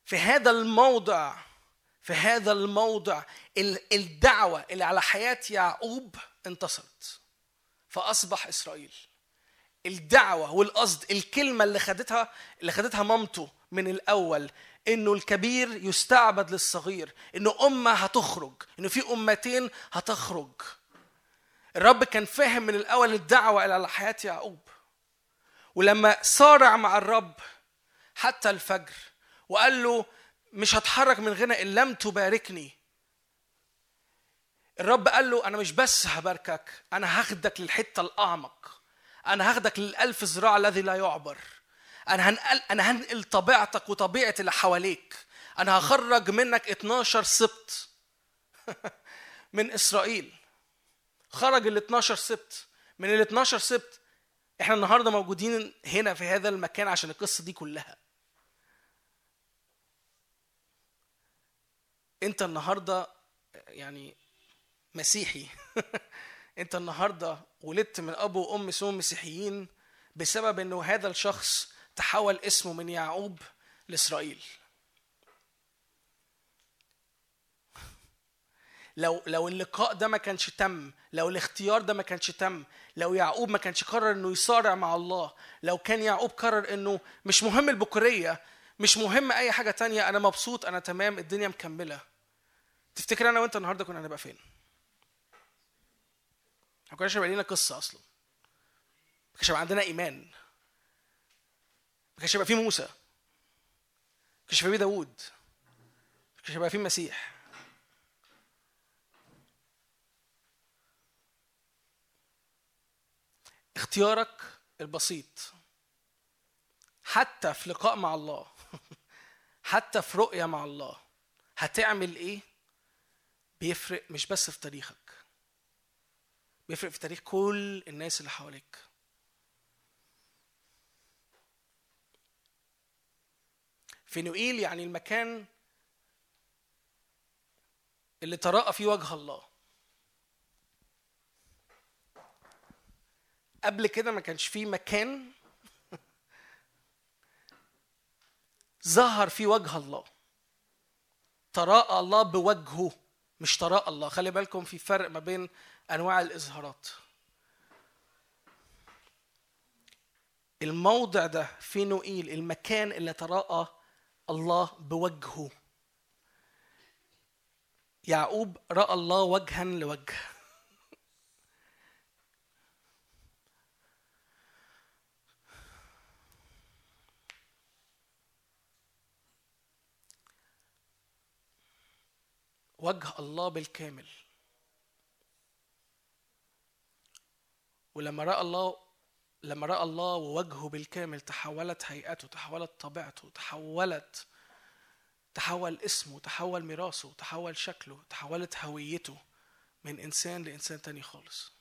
في هذا الموضع في هذا الموضع ال- الدعوة اللي على حياة يعقوب انتصرت. فأصبح إسرائيل. الدعوة والقصد الكلمة اللي خدتها اللي خدتها مامته من الأول إنه الكبير يستعبد للصغير إنه أمة هتخرج إنه في أمتين هتخرج. الرب كان فاهم من الأول الدعوة اللي على حياة يعقوب. ولما صارع مع الرب حتى الفجر وقال له مش هتحرك من غنى إن لم تباركني. الرب قال له أنا مش بس هباركك أنا هاخدك للحتة الأعمق. أنا هاخدك للألف ذراع الذي لا يعبر. أنا هنقل أنا هنقل طبيعتك وطبيعة اللي حواليك. أنا هخرج منك 12 سبط [LAUGHS] من إسرائيل. خرج ال 12 سبط من ال 12 سبط إحنا النهارده موجودين هنا في هذا المكان عشان القصة دي كلها. انت النهارده يعني مسيحي. [LAUGHS] انت النهارده ولدت من أب وأم اسمهم مسيحيين بسبب إنه هذا الشخص تحول اسمه من يعقوب لإسرائيل. [LAUGHS] لو لو اللقاء ده ما كانش تم لو الاختيار ده ما كانش تم لو يعقوب ما كانش قرر إنه يصارع مع الله لو كان يعقوب قرر إنه مش مهم البكورية مش مهم أي حاجة تانية أنا مبسوط أنا تمام الدنيا مكملة. تفتكر أنا وأنت النهارده كنا هنبقى فين؟ ما كناش هيبقى لنا قصة أصلا. ما كانش هيبقى عندنا إيمان. ما كانش هيبقى فيه موسى. ما كانش هيبقى فيه داوود. ما كانش هيبقى فيه مسيح اختيارك البسيط. حتى في لقاء مع الله. حتى في رؤية مع الله هتعمل إيه؟ بيفرق مش بس في تاريخك بيفرق في تاريخ كل الناس اللي حواليك. فينوئيل يعني المكان اللي تراءى فيه وجه الله. قبل كده ما كانش فيه مكان ظهر فيه وجه الله. تراءى الله بوجهه مش تراءى الله. خلي بالكم في فرق ما بين أنواع الإظهارات. الموضع ده في نوئيل المكان اللي تراءى الله بوجهه. يعقوب رأى الله وجها لوجه. وجه الله بالكامل. ولما رأى الله لما رأى الله ووجهه بالكامل تحولت هيئته تحولت طبيعته تحولت تحول اسمه تحول ميراثه تحول شكله تحولت هويته من إنسان لإنسان تاني خالص.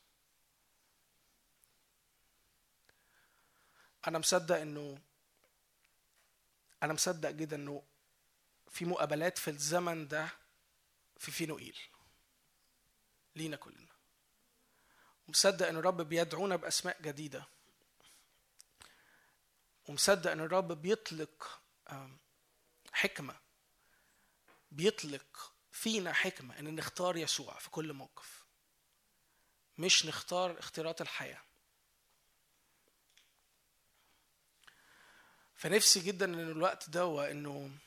أنا مصدق انه أنا مصدق جدا إنه في مقابلات في الزمن ده في فينوئيل. لينا كلنا. ومصدق إن الرب بيدعونا بأسماء جديدة. ومصدق إن الرب بيطلق حكمة. بيطلق فينا حكمة إن نختار يسوع في كل موقف. مش نختار اختيارات الحياة. فنفسي جدا إن الوقت ده إنه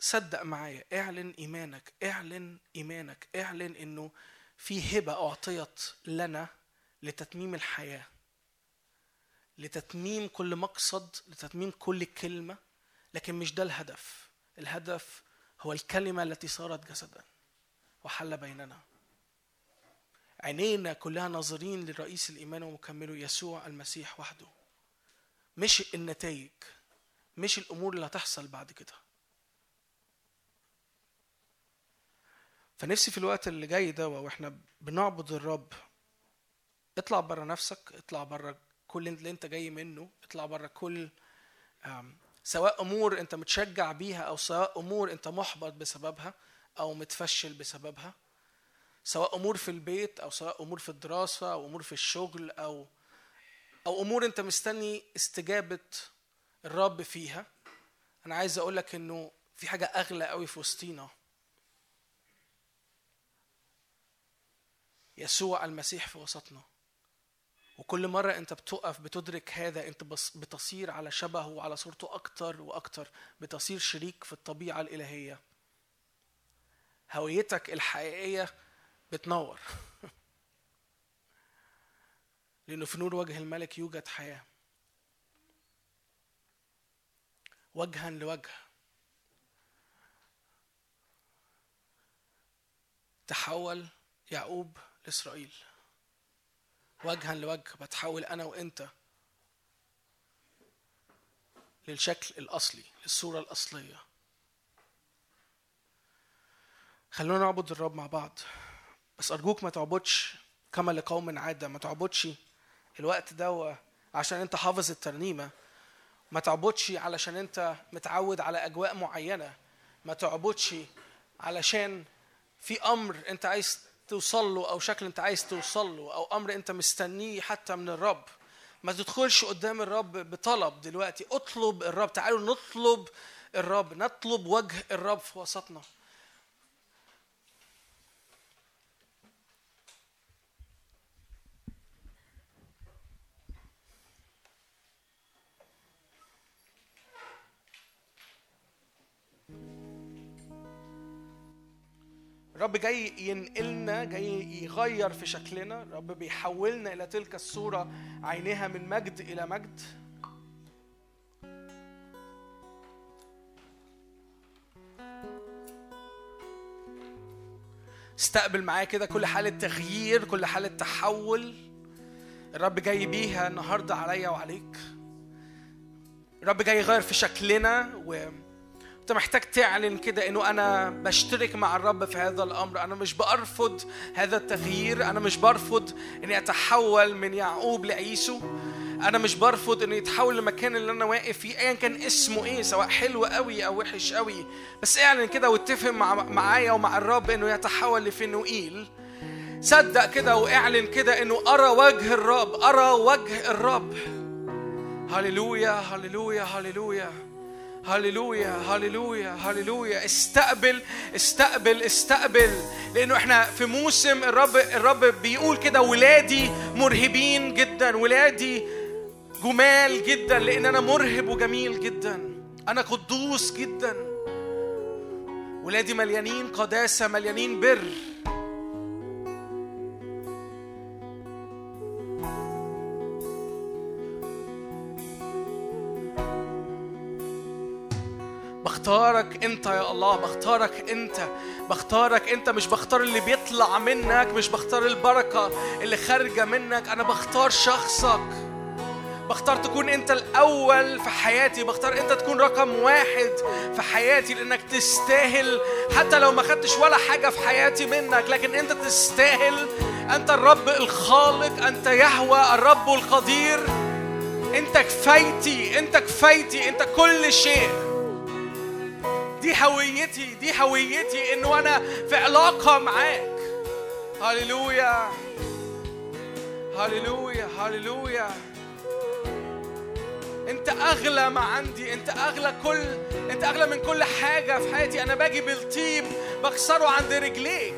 صدق معايا اعلن إيمانك اعلن إيمانك اعلن إنه في هبة أعطيت لنا لتتميم الحياة لتتميم كل مقصد لتتميم كل كلمة لكن مش ده الهدف. الهدف هو الكلمة التي صارت جسدا وحل بيننا. عينينا كلها ناظرين لرئيس الإيمان ومكمله يسوع المسيح وحده. مش النتائج مش الأمور اللي هتحصل بعد كده. فنفسي في الوقت اللي جاي ده وإحنا بنعبد الرب اطلع بره نفسك اطلع بره كل اللي انت جاي منه اطلع بره كل سواء أمور انت متشجع بيها أو سواء أمور انت محبط بسببها أو متفشل بسببها سواء أمور في البيت أو سواء أمور في الدراسة أو أمور في الشغل أو أو أمور انت مستني استجابة الرب فيها. أنا عايز أقول لك إنه في حاجة أغلى قوي في وسطينا. يسوع المسيح في وسطنا. وكل مرة أنت بتقف بتدرك هذا أنت بتصير على شبهه وعلى صورته أكتر وأكتر بتصير شريك في الطبيعة الإلهية. هويتك الحقيقية بتنور. [LAUGHS] لأنه في نور وجه الملك يوجد حياة. وجها لوجه. تحول يعقوب لإسرائيل وجها لوجه بتحول أنا وأنت للشكل الأصلي للصورة الأصلية. خلونا نعبد الرب مع بعض. بس أرجوك ما تعبدش كما لقوم عادة. ما تعبدش الوقت ده عشان أنت حافظ الترنيمة. ما تعبدش علشان أنت متعود على أجواء معينة. ما تعبدش علشان في أمر أنت عايز توصل له أو شكل أنت عايز توصل له أو أمر أنت مستنيه حتى من الرب. ما تدخلش قدام الرب بطلب دلوقتي. اطلب الرب تعالوا نطلب الرب نطلب وجه الرب في وسطنا. الرب جاي ينقلنا جاي يغير في شكلنا. الرب بيحولنا إلى تلك الصورة عينها من مجد إلى مجد. استقبل معايا كده كل حالة تغيير كل حالة تحول. الرب جاي بيها النهاردة عليا وعليك. الرب جاي يغير في شكلنا و انت محتاج تعلن كده إنه أنا بشترك مع الرب في هذا الأمر. أنا مش برفض هذا التغيير. أنا مش برفض إني أتحول من يعقوب لعيسو. أنا مش برفض إنه يتحول للمكان اللي أنا واقف فيه ايا كان اسمه إيه سواء حلو قوي أو وحش قوي بس اعلن كده واتفق مع معايا ومع الرب إنه يتحول لفنوئيل صدق كده واعلن كده إنه أرى وجه الرب أرى وجه الرب. هللويا هللويا هللويا. هللويا هللويا هللويا استقبل استقبل استقبل. لأنه إحنا في موسم الرب الرب بيقول كده ولادي مرهبين جدا ولادي جمال جدا لأن أنا مرهب وجميل جدا. أنا قدوس جدا. ولادي مليانين قداسة مليانين بر. بختارك انت يا الله بختارك انت بختارك انت. مش بختار اللي بيطلع منك مش بختار البركة اللي خارجة منك. أنا بختار شخصك. بختار تكون انت الأول في حياتي. بختار انت تكون رقم واحد في حياتي لأنك تستاهل. حتى لو ما خدتش ولا حاجة في حياتي منك لكن انت تستاهل. انت الرب الخالق انت يهوى الرب القدير. انت كفايتي انت كفايتي انت كل شيء. دي هويتي دي هويتي انه أنا في علاقة معاك. هللويا. هللويا هللويا. أنت أغلى ما عندي أنت أغلى كل أنت أغلى من كل حاجة في حياتي. أنا باجي بالطيب بكسره عند رجليك.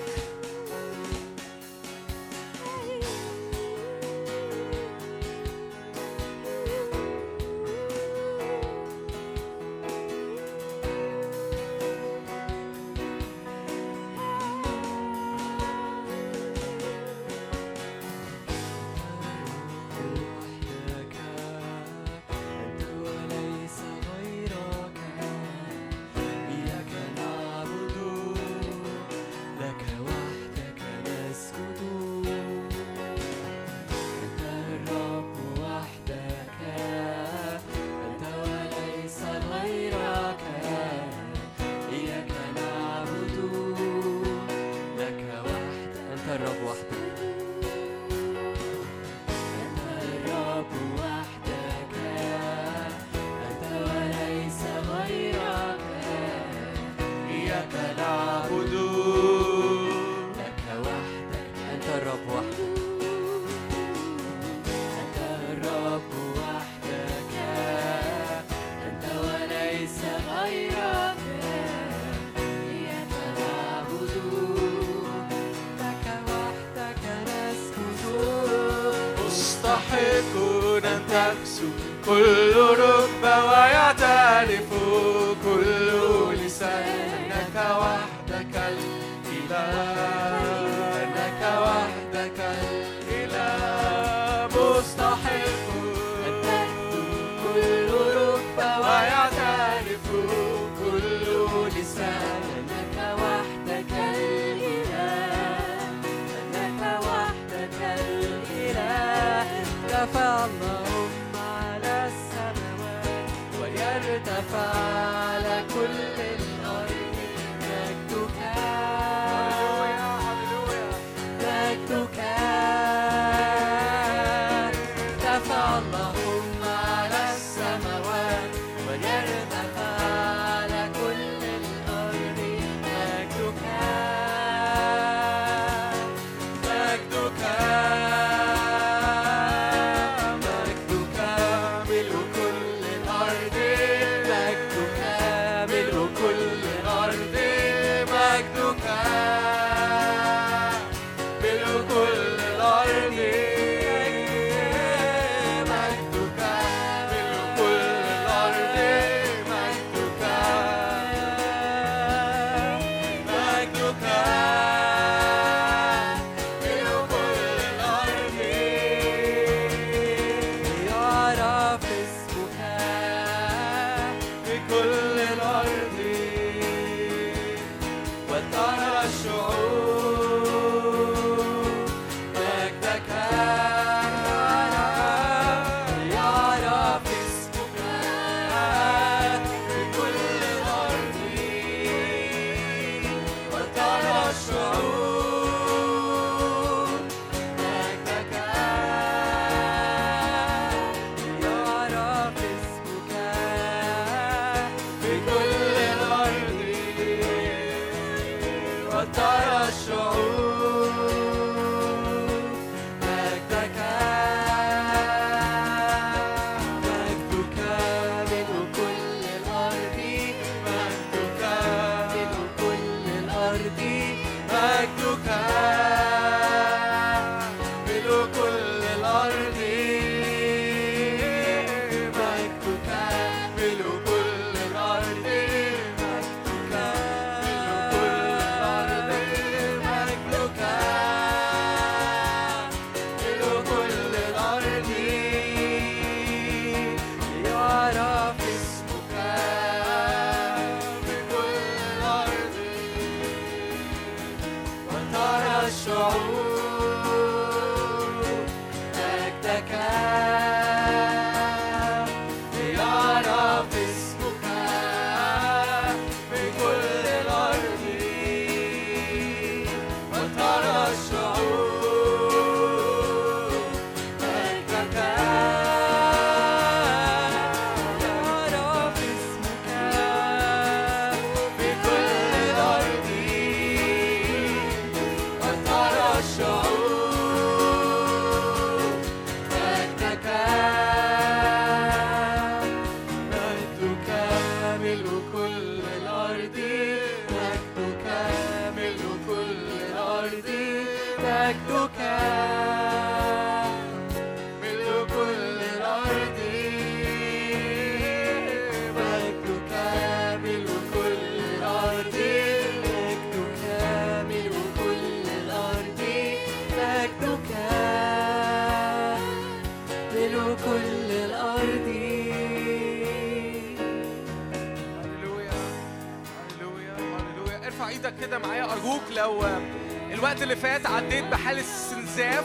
اللي فات عديت بحالة استنزاف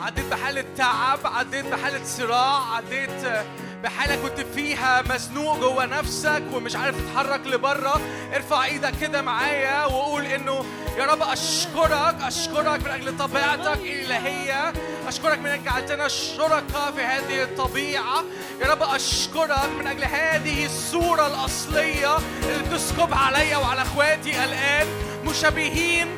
عديت بحالة تعب عديت بحالة صراع عديت بحالة كنت فيها مزنوق جوه نفسك ومش عارف تتحرك لبره ارفع إيدك كده معايا وقول إنه يا رب أشكرك أشكرك من أجل طبيعتك الإلهية أشكرك من انك جعلتنا شركاء في هذه الطبيعة. يا رب أشكرك من أجل هذه الصورة الأصلية اللي بتسكب عليا وعلى أخواتي الآن مشابهين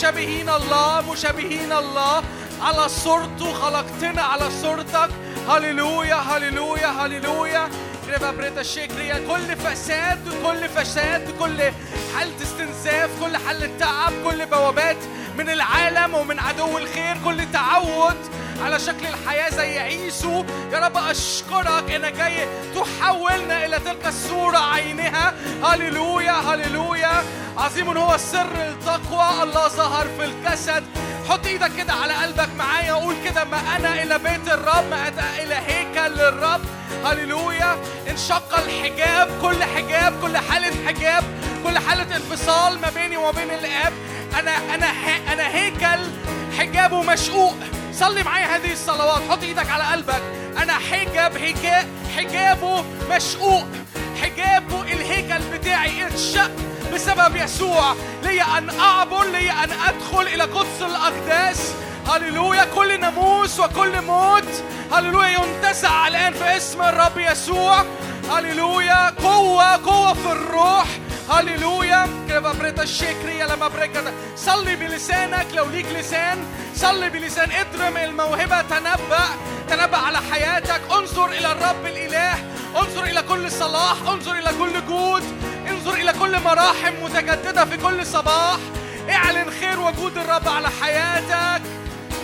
مشابهين الله مشابهين الله. على صورته خلقتنا على صورتك. هللويا هللويا هللويا. كل فساد كل فساد كل حالة استنزاف كل حالة تعب كل بوابات من العالم ومن عدو الخير كل تعود على شكل الحياة زي عيسو. يا رب أشكرك إنك جاي تحولنا إلى تلك الصورة عينها. هللويا هللويا. عظيم هو سر التقوى. الله ظهر في الجسد. حط إيدك كده على قلبك معايا. وقول كده ما أنا إلى بيت الرب ما أنا إلى هيكل للرب. هللويا. انشق الحجاب. كل حجاب كل حالة حجاب كل حالة انفصال ما بيني وما بين الآب. أنا أنا أنا هيكل. حجابه مشقوق. صلي معايا هذه الصلوات. حط إيدك على قلبك. أنا حجاب حجاب حجابه مشقوق. حجابه الهيكل بتاعي اتشق بسبب يسوع. لي أن اعبر لي أن أدخل إلى قدس الاقداس هللويا. كل ناموس وكل موت. هللويا. ينتزع الآن في اسم الرب يسوع. هللويا. قوة قوة في الروح. هللويا. كيف بريتا الشكرية لما بريكا صلي بلسانك لو ليك لسان. صلي بلسان. اضرم الموهبة. تنبأ. تنبأ على حياتك. انظر إلى الرب الإله. انظر إلى كل صلاح. انظر إلى كل جود. انظر إلى كل مراحم متجددة في كل صباح. اعلن خير وجود الرب على حياتك.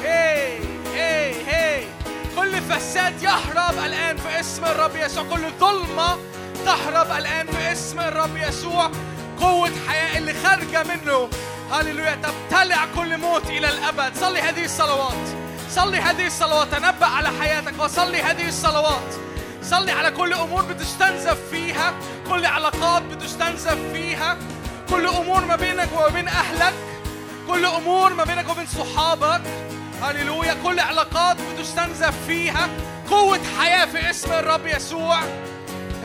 هي هي هي كل فساد يهرب الآن في اسم الرب يسوع. كل ظلمة تهرب الآن في اسم الرب يسوع. قوة حياة اللي خارجة منه. هللويا تبتلع كل موت إلى الأبد. صلي هذه الصلوات. صلي هذه الصلوات. تنبأ على حياتك وصلي هذه الصلوات. صلي على كل أمور بتستنزف فيها. كل علاقات بتستنزف فيها. كل أمور ما بينك وما بين أهلك. كل أمور ما بينك وبين صحابك. هللويا. كل علاقات بتستنزف فيها. قوة حياة في اسم الرب يسوع.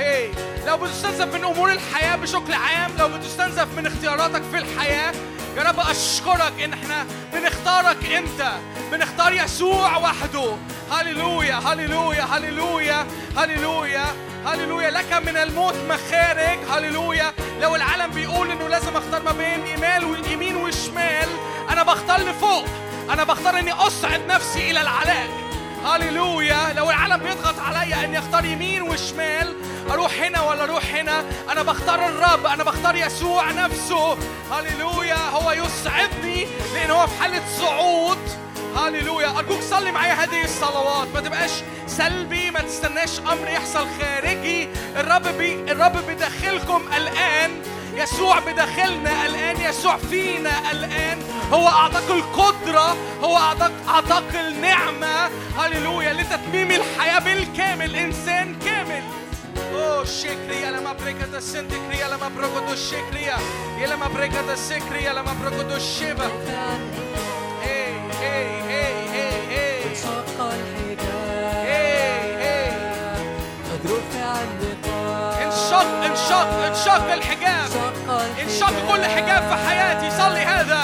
هي. لو بتستنزف من أمور الحياة بشكل عام لو بتستنزف من اختياراتك في الحياة يا رب أشكرك إن إحنا بنختارك أنت بنختار يسوع وحده. هللويا هللويا هللويا هللويا هللويا. لك من الموت مخارج. هللويا. لو العالم بيقول إنه لازم أختار ما بين يمال واليمين والشمال أنا بختار لفوق. أنا بختار إني اصعد نفسي إلى العلاج. هللويا. لو العالم بيضغط عليا اني اختار يمين وشمال أروح هنا ولا أروح هنا؟ أنا بختار الرب أنا بختار يسوع نفسه. هللويا. هو يسعدني لأن هو في حالة صعود. هللويا. أرجوك صلي معايا هذه الصلوات. ما تبقاش سلبي ما تستناش أمر يحصل خارجي. الرب بي الرب بداخلكم الآن. يسوع بداخلنا الآن يسوع فينا الآن. هو أعطاك القدرة هو أعطاك أعطاك النعمة. هللويا. لتتميم الحياة بالكامل إنسان كامل. أو شكري. يا لما بريكت السندكري يا لما بريكت الشكري. يا لما بريكت السكري يا لما بريكت الشبه إيه إيه إيه إيه إيه انشق انشق انشق الحجاب. انشق كل حجاب في حياتي. صلي هذا.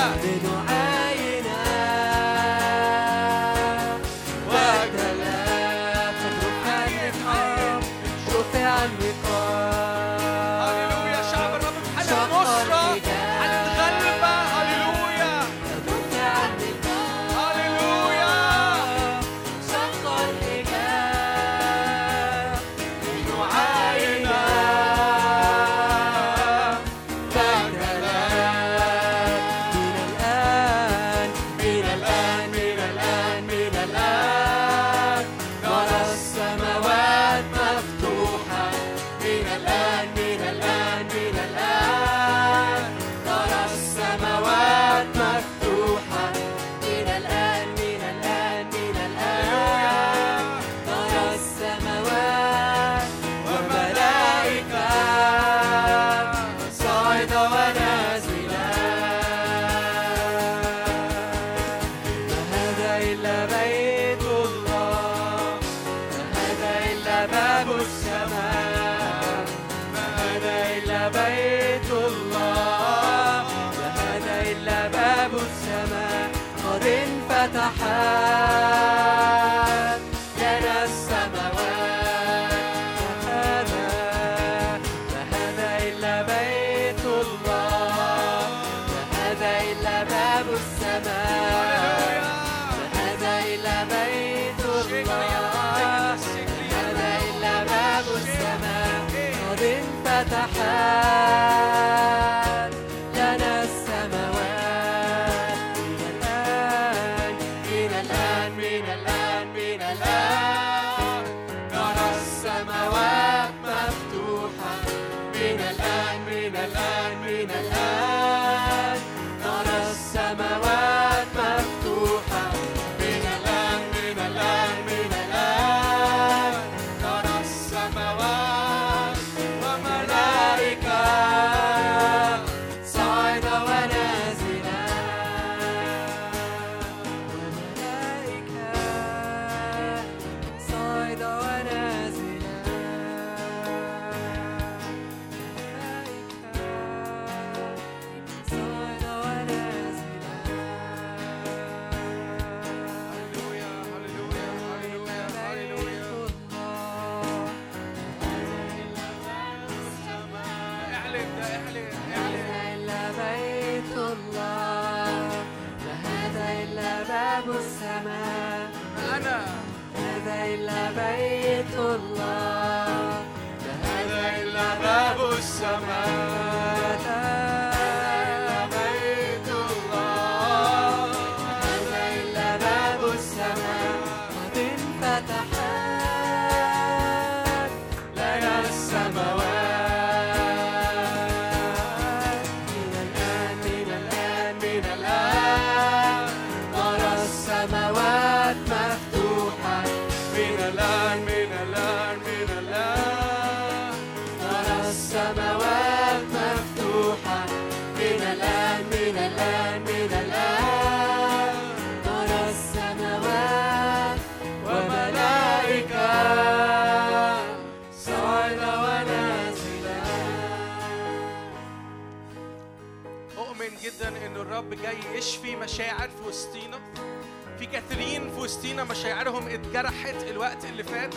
مشاعرهم اتجرحت الوقت اللي فات.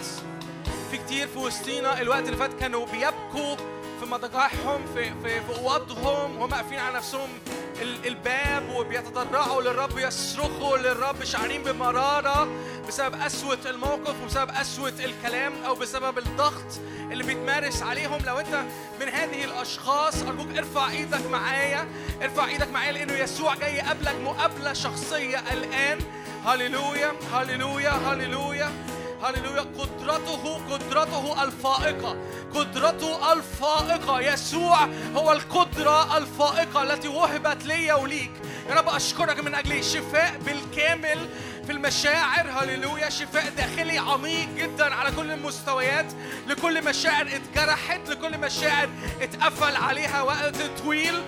في كتير في وسطينا الوقت اللي فات كانوا بيبكوا في مضاجعهم في في في أوضهم وهم قافلين على نفسهم ال- الباب وبيتضرعوا للرب يصرخوا للرب شعرين بمرارة بسبب قسوه الموقف وبسبب قسوه الكلام أو بسبب الضغط اللي بيتمارس عليهم. لو أنت من هذه الأشخاص أرجوك ارفع إيدك معايا ارفع إيدك معايا لأنه يسوع جاي يقابلك مقابلة شخصية الآن. هللويا هللويا هللويا هللويا. قدرته قدرته الفائقة قدرته الفائقة. يسوع هو القدرة الفائقة التي وهبت لي وليك. يا رب أشكرك من أجل شفاء بالكامل في المشاعر. هللويا. شفاء داخلي عميق جدا على كل المستويات. لكل مشاعر اتجرحت لكل مشاعر اتقفل عليها وقت طويل.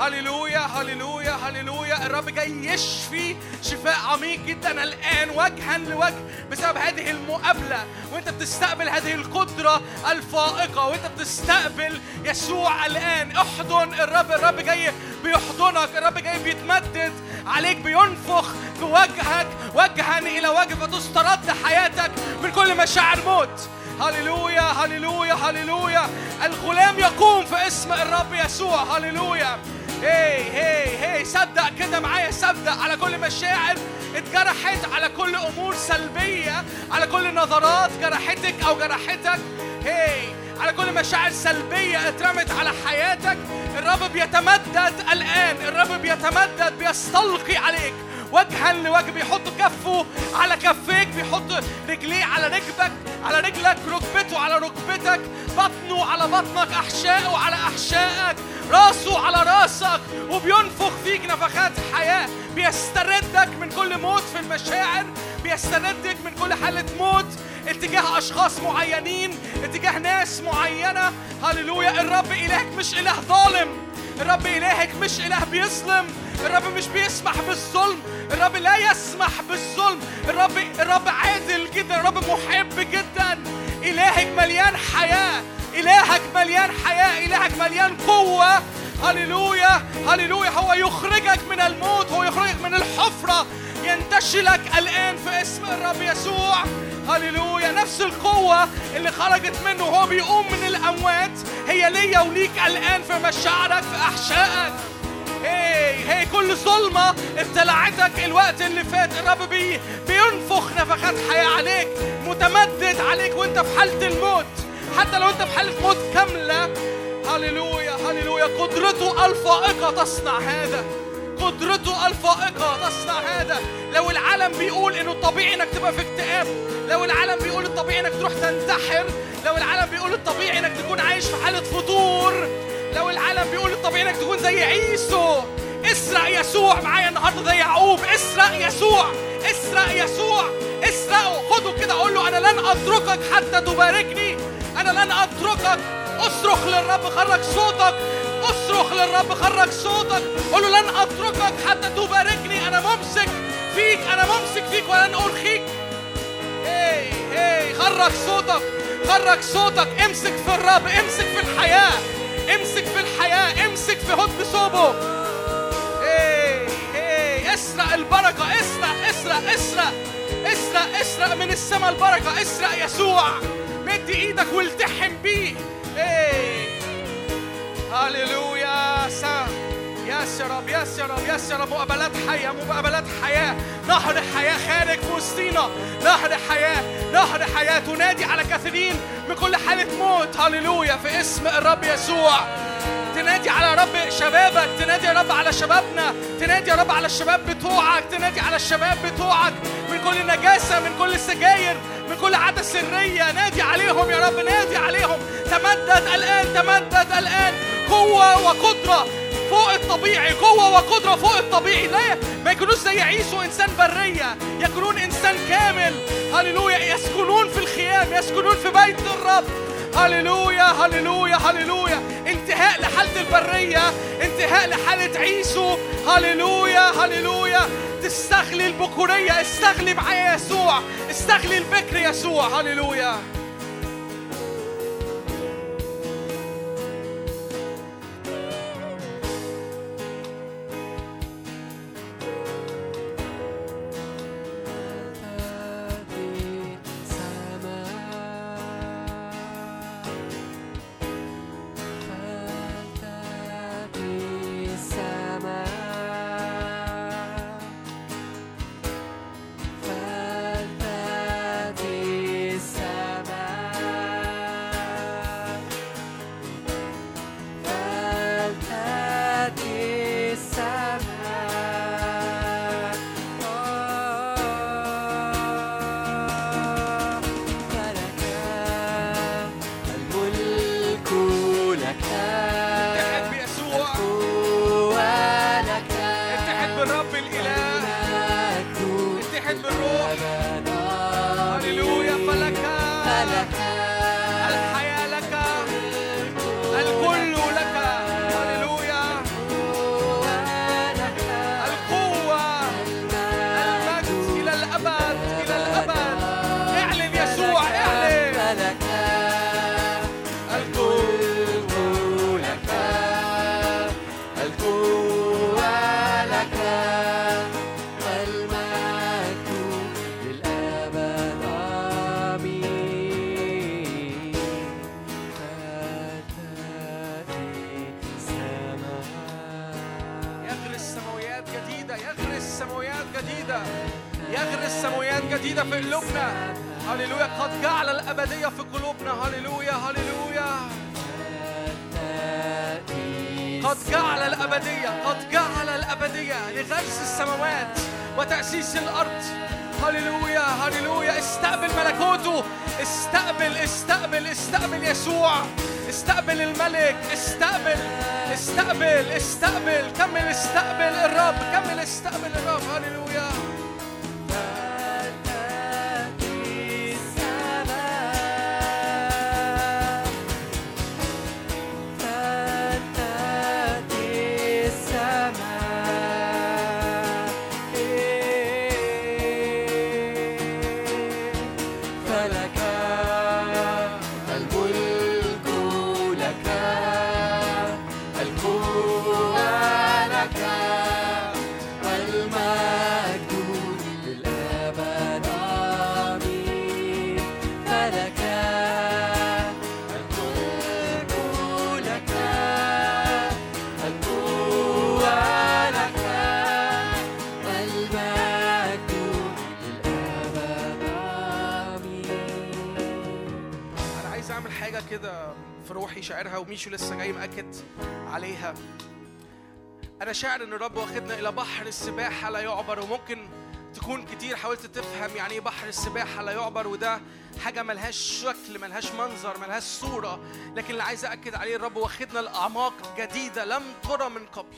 هللويا هللويا هللويا. الرب جاي يشفي شفاء عميق جدا الآن وجها لوجه بسبب هذه المقابلة. وأنت بتستقبل هذه القدرة الفائقة وأنت بتستقبل يسوع الآن. احضن الرب الرب جاي بيحضنك الرب جاي بيتمدد عليك بينفخ في وجهك وجها إلى وجه فتسترد حياتك من كل مشاعر موت. هللويا هللويا هللويا. الغلام يقوم في اسم الرب يسوع. هللويا. هي هي هي صدق كده معايا صدق على كل مشاعر اتجرحت على كل أمور سلبية على كل نظرات جرحتك أو جرحتك. هي على كل مشاعر سلبية اترمت على حياتك. الرب بيتمدد الآن الرب بيتمدد بيستلقي عليك. وجها لوجه بيحط كفه على كفيك بيحط رجليه على ركبك على رجلك ركبته على ركبتك بطنه على بطنك أحشائه على أحشائك راسه على راسك وبينفخ فيك نفخات حياة بيستردك من كل موت في المشاعر بيستردك من كل حالة موت اتجاه أشخاص معينين اتجاه ناس معينة. هللويا الرب إلهك مش إله ظالم. الرب إلهك مش إله بيظلم الرب مش بيسمح بالظلم الرب لا يسمح بالظلم الرب الرب عادل جدا الرب محب جدا. إلهك مليان حياة إلهك مليان حياة إلهك مليان قوة. هللويا هللويا. هو يخرجك من الموت هو يخرجك من الحفرة. ينتشلك الآن في اسم الرب يسوع. هللويا. نفس القوة اللي خرجت منه. وهو بيقوم من الأموات. هي ليا وليك الآن في مشاعرك في أحشائك. هي هي كل ظلمة ابتلعتك الوقت اللي فات. الرب بي بينفخ نفخات حياة عليك متمدد عليك وانت في حالة الموت. حتى لو انت في حالة موت كاملة. هللويا هللويا. قدرته ألفائقة تصنع هذا. قدرته الفائقة. تصنع هذا. لو العالم بيقول إنه الطبيعي إنك تبقى في اكتئاب لو العالم بيقول الطبيعي إنك تروح تنتحر لو العالم بيقول الطبيعي إنك تكون عايش في حالة فتور لو العالم بيقول الطبيعي إنك تكون زي عيسو. إسرق يسوع معايا النهارده زي يعقوب. إسرق يسوع. إسرق يسوع. إسرقه. خده كده قول له أنا لن أتركك حتى تباركني. أنا لن أتركك. أصرخ للرب خرج صوتك. اصرخ للرب خرج صوتك. قول له لن أتركك حتى تباركني. أنا ممسك فيك أنا ممسك فيك ولن ارخيك هي هي خرج صوتك. خرج صوتك. امسك في الرب امسك في الحياة. امسك في الحياة امسك في هد صوبه. هي هي اسرق البركة. اسرق اسرق اسرق. اسرق اسرق من السماء البركة. اسرق يسوع. مد إيدك والتحم بيه. هي هللويا سام يس يا رب يس يا رب يس يا رب مقابلات حية مقابلات حياة. نهر حياة خارج في وسطينا نهر حياة نهر حياة. تنادي على كثيرين من كل حالة موت. هللويا. في اسم الرب يسوع. تنادي على رب شبابك. تنادي يا رب على شبابنا. تنادي يا رب على الشباب بتوعك. تنادي على الشباب بتوعك. من كل نجاسة من كل سجاير من كل عادة سرية. نادي عليهم يا رب نادي عليهم. تمدد الآن تمدد الآن. قوة وقدرة. فوق الطبيعي قوة وقدرة فوق الطبيعي. لا ما يكونوش زي عيسو إنسان برية يكونون إنسان كامل. هللويا يسكنون في الخيام يسكنون في بيت الرب. هللويا هللويا هللويا. انتهاء لحالة البرية انتهاء لحالة عيسو. هللويا هللويا. تستغلي البكورية استغلي معايا يسوع استغلي البكر يسوع. هللويا. وميشو لسه جاي مأكد عليها. أنا شاعر إن الرب واخدنا إلى بحر السباحة لا يعبر وممكن تكون كتير حاولت تفهم يعني إيه بحر السباحة لا يعبر وده حاجة ملهاش شكل ملهاش منظر ملهاش صورة. لكن اللي عايز اكد عليه الرب واخدنا لأعماق جديدة لم ترى من قبل.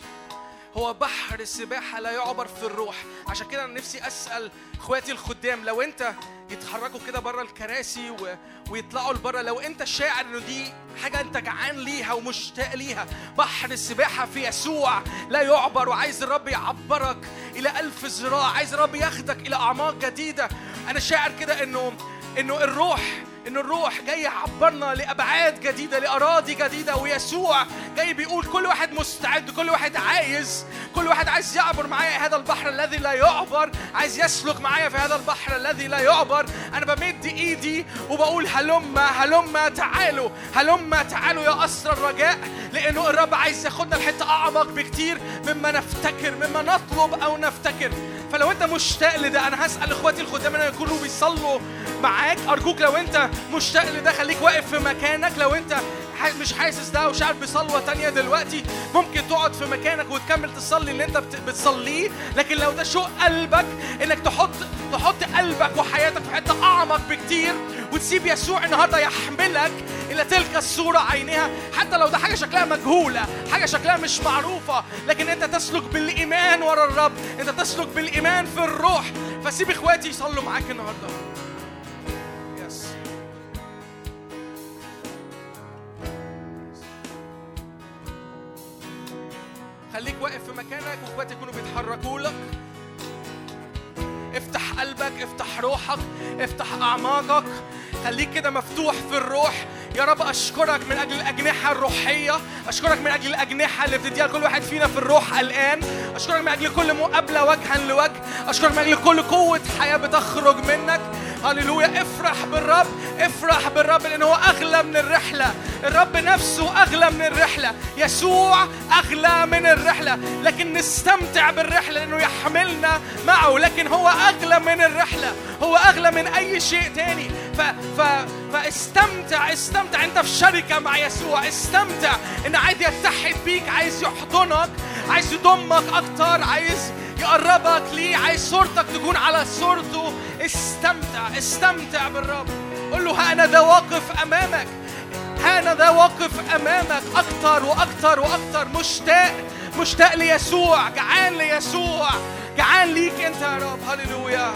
هو بحر السباحة لا يعبر في الروح. عشان كده أنا نفسي أسأل إخواتي الخدام لو أنت يتحركوا كده بره الكراسي و... ويطلعوا لبره لو أنت شاعر إنه دي حاجة أنت جعان ليها ومشتاق ليها. بحر السباحة في يسوع لا يعبر وعايز الرب يعبرك إلى ألف ذراع عايز الرب ياخدك إلى أعماق جديدة. أنا شاعر كده إنه إنه الروح ان الروح جاي يعبرنا لأبعاد جديدة لأراضي جديدة ويسوع جاي بيقول كل واحد مستعد كل واحد عايز كل واحد عايز يعبر معايا هذا البحر الذي لا يعبر عايز يسلك معايا في هذا البحر الذي لا يعبر. أنا بمد إيدي وبقول هلم هلم تعالوا هلم تعالوا يا اسر الرجاء لأنه الرب عايز ياخدنا لحتة أعمق بكتير مما نفتكر مما نطلب أو نفتكر. فلو انت مشتاق لده أنا هسأل اخواتي الخدام ان يكونوا بيصلوا معاك. ارجوك لو انت مشتاق لده خليك واقف في مكانك. لو انت مش حاسس ده وشعر بصلوه تانية دلوقتي؟ ممكن تقعد في مكانك وتكمل تصلي اللي انت بت- بتصليه لكن لو ده شوق قلبك انك تحط تحط قلبك وحياتك في حتة أعمق بكتير وتسيب يسوع النهارده يحملك إلى تلك الصورة عينها حتى لو ده حاجة شكلها مجهولة حاجة شكلها مش معروفة لكن انت تسلك بالإيمان ورا الرب انت تسلك بالإيمان في الروح. فسيب إخواتي يصلوا معاك النهارده. خليك واقف في مكانك واخواتي يكونوا بيتحركوا لك. افتح قلبك افتح روحك افتح أعماقك. خليك كده مفتوح في الروح. يا رب أشكرك من أجل الأجنحة الروحية. أشكرك من أجل الأجنحة اللي بتديها لكل واحد فينا في الروح الان أشكرك من أجل كل مقابلة وجها لوجه. أشكرك من أجل كل قوة حياة بتخرج منك. هللويا. افرح بالرب. افرح بالرب لأن هو أغلى من الرحلة. الرب نفسه أغلى من الرحلة. يسوع أغلى من الرحلة. لكن نستمتع بالرحلة لأنه يحملنا معه. لكن هو أغلى من الرحلة. هو أغلى من أي شيء تاني. ف ف فاستمتع استمتع انت في شركة مع يسوع استمتع. إن عايز يتحد بيك عايز يحضنك عايز يضمك أكتر عايز يقربك ليه عايز صورتك تكون على صورته. استمتع استمتع بالرب. قول له أنا ذا واقف أمامك ها أنا ذا واقف أمامك. أكتر وأكتر وأكتر. مشتاق مشتاق ليسوع جعان ليسوع جعان ليك أنت يا رب. هللويا.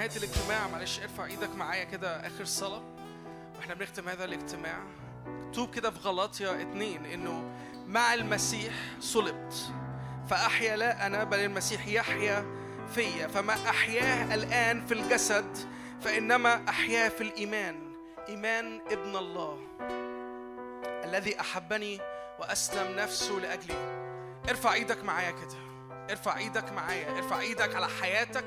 نهاية الاجتماع معلش ارفع إيدك معايا كده آخر صلاة. وإحنا بنختم هذا الاجتماع. مكتوب كده في غلاطيا اتنين إنه مع المسيح صلبت. فأحيا لا أنا بل المسيح يحيا فيا. فما أحياه الآن في الجسد فإنما أحياه في الإيمان. إيمان ابن الله الذي أحبني وأسلم نفسه لأجلي. ارفع إيدك معايا كده. ارفع إيدك معايا ارفع إيدك على حياتك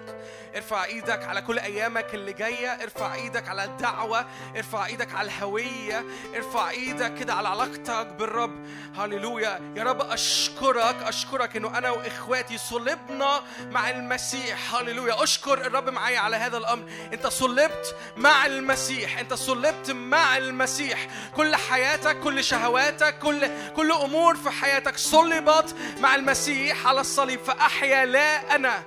ارفع إيدك على كل ايامك اللي جاية ارفع إيدك على الدعوة ارفع إيدك على الهوية ارفع إيدك كده على علاقتك بالرب. هللويا. يا رب أشكرك أشكرك إنه أنا وإخواتي صلبنا مع المسيح. هللويا. أشكر الرب معايا على هذا الأمر. أنت صلبت مع المسيح. أنت صلبت مع المسيح. كل حياتك كل شهواتك كل كل أمور في حياتك صلبت مع المسيح. على الصليب. فأحيا لا أنا.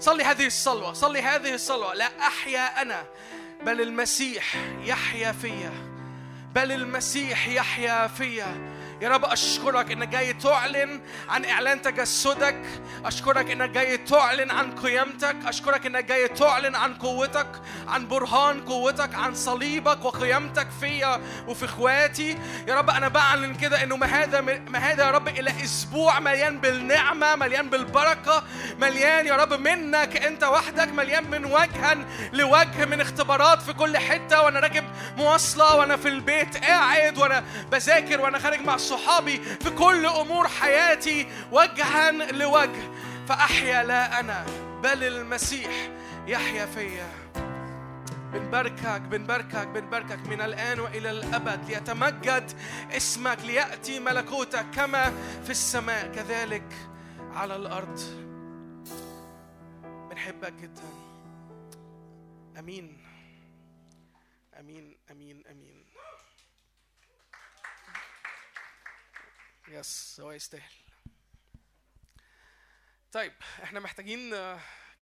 صلي هذه الصلوة صلي هذه الصلوة. لا أحيا أنا بل المسيح يحيا فيا. بل المسيح يحيا فيا. يا رب أشكرك إنك جاي تعلن عن إعلان تجسدك أشكرك إنك جاي تعلن عن قيامتك أشكرك إنك جاي تعلن عن قوتك عن برهان قوتك عن صليبك وقيامتك فيا وفي إخواتي. يا رب أنا بعلن كده إنه ما هذا ما هذا يا رب إلى أسبوع مليان بالنعمة مليان بالبركة مليان يا رب منك أنت وحدك مليان من وجها لوجه من اختبارات في كل حتة. وأنا راكب مواصلة وأنا في البيت قاعد وأنا بذاكر وأنا خارج مع صحابي في كل أمور حياتي وجها لوجه فأحيا لا أنا بل المسيح يحيا فيا. بنباركك بنباركك بنباركك من الآن وإلى الأبد ليتمجد اسمك ليأتي ملكوتك كما في السماء كذلك على الأرض. بنحبك جدا. آمين. يس هو يستاهل. طيب إحنا محتاجين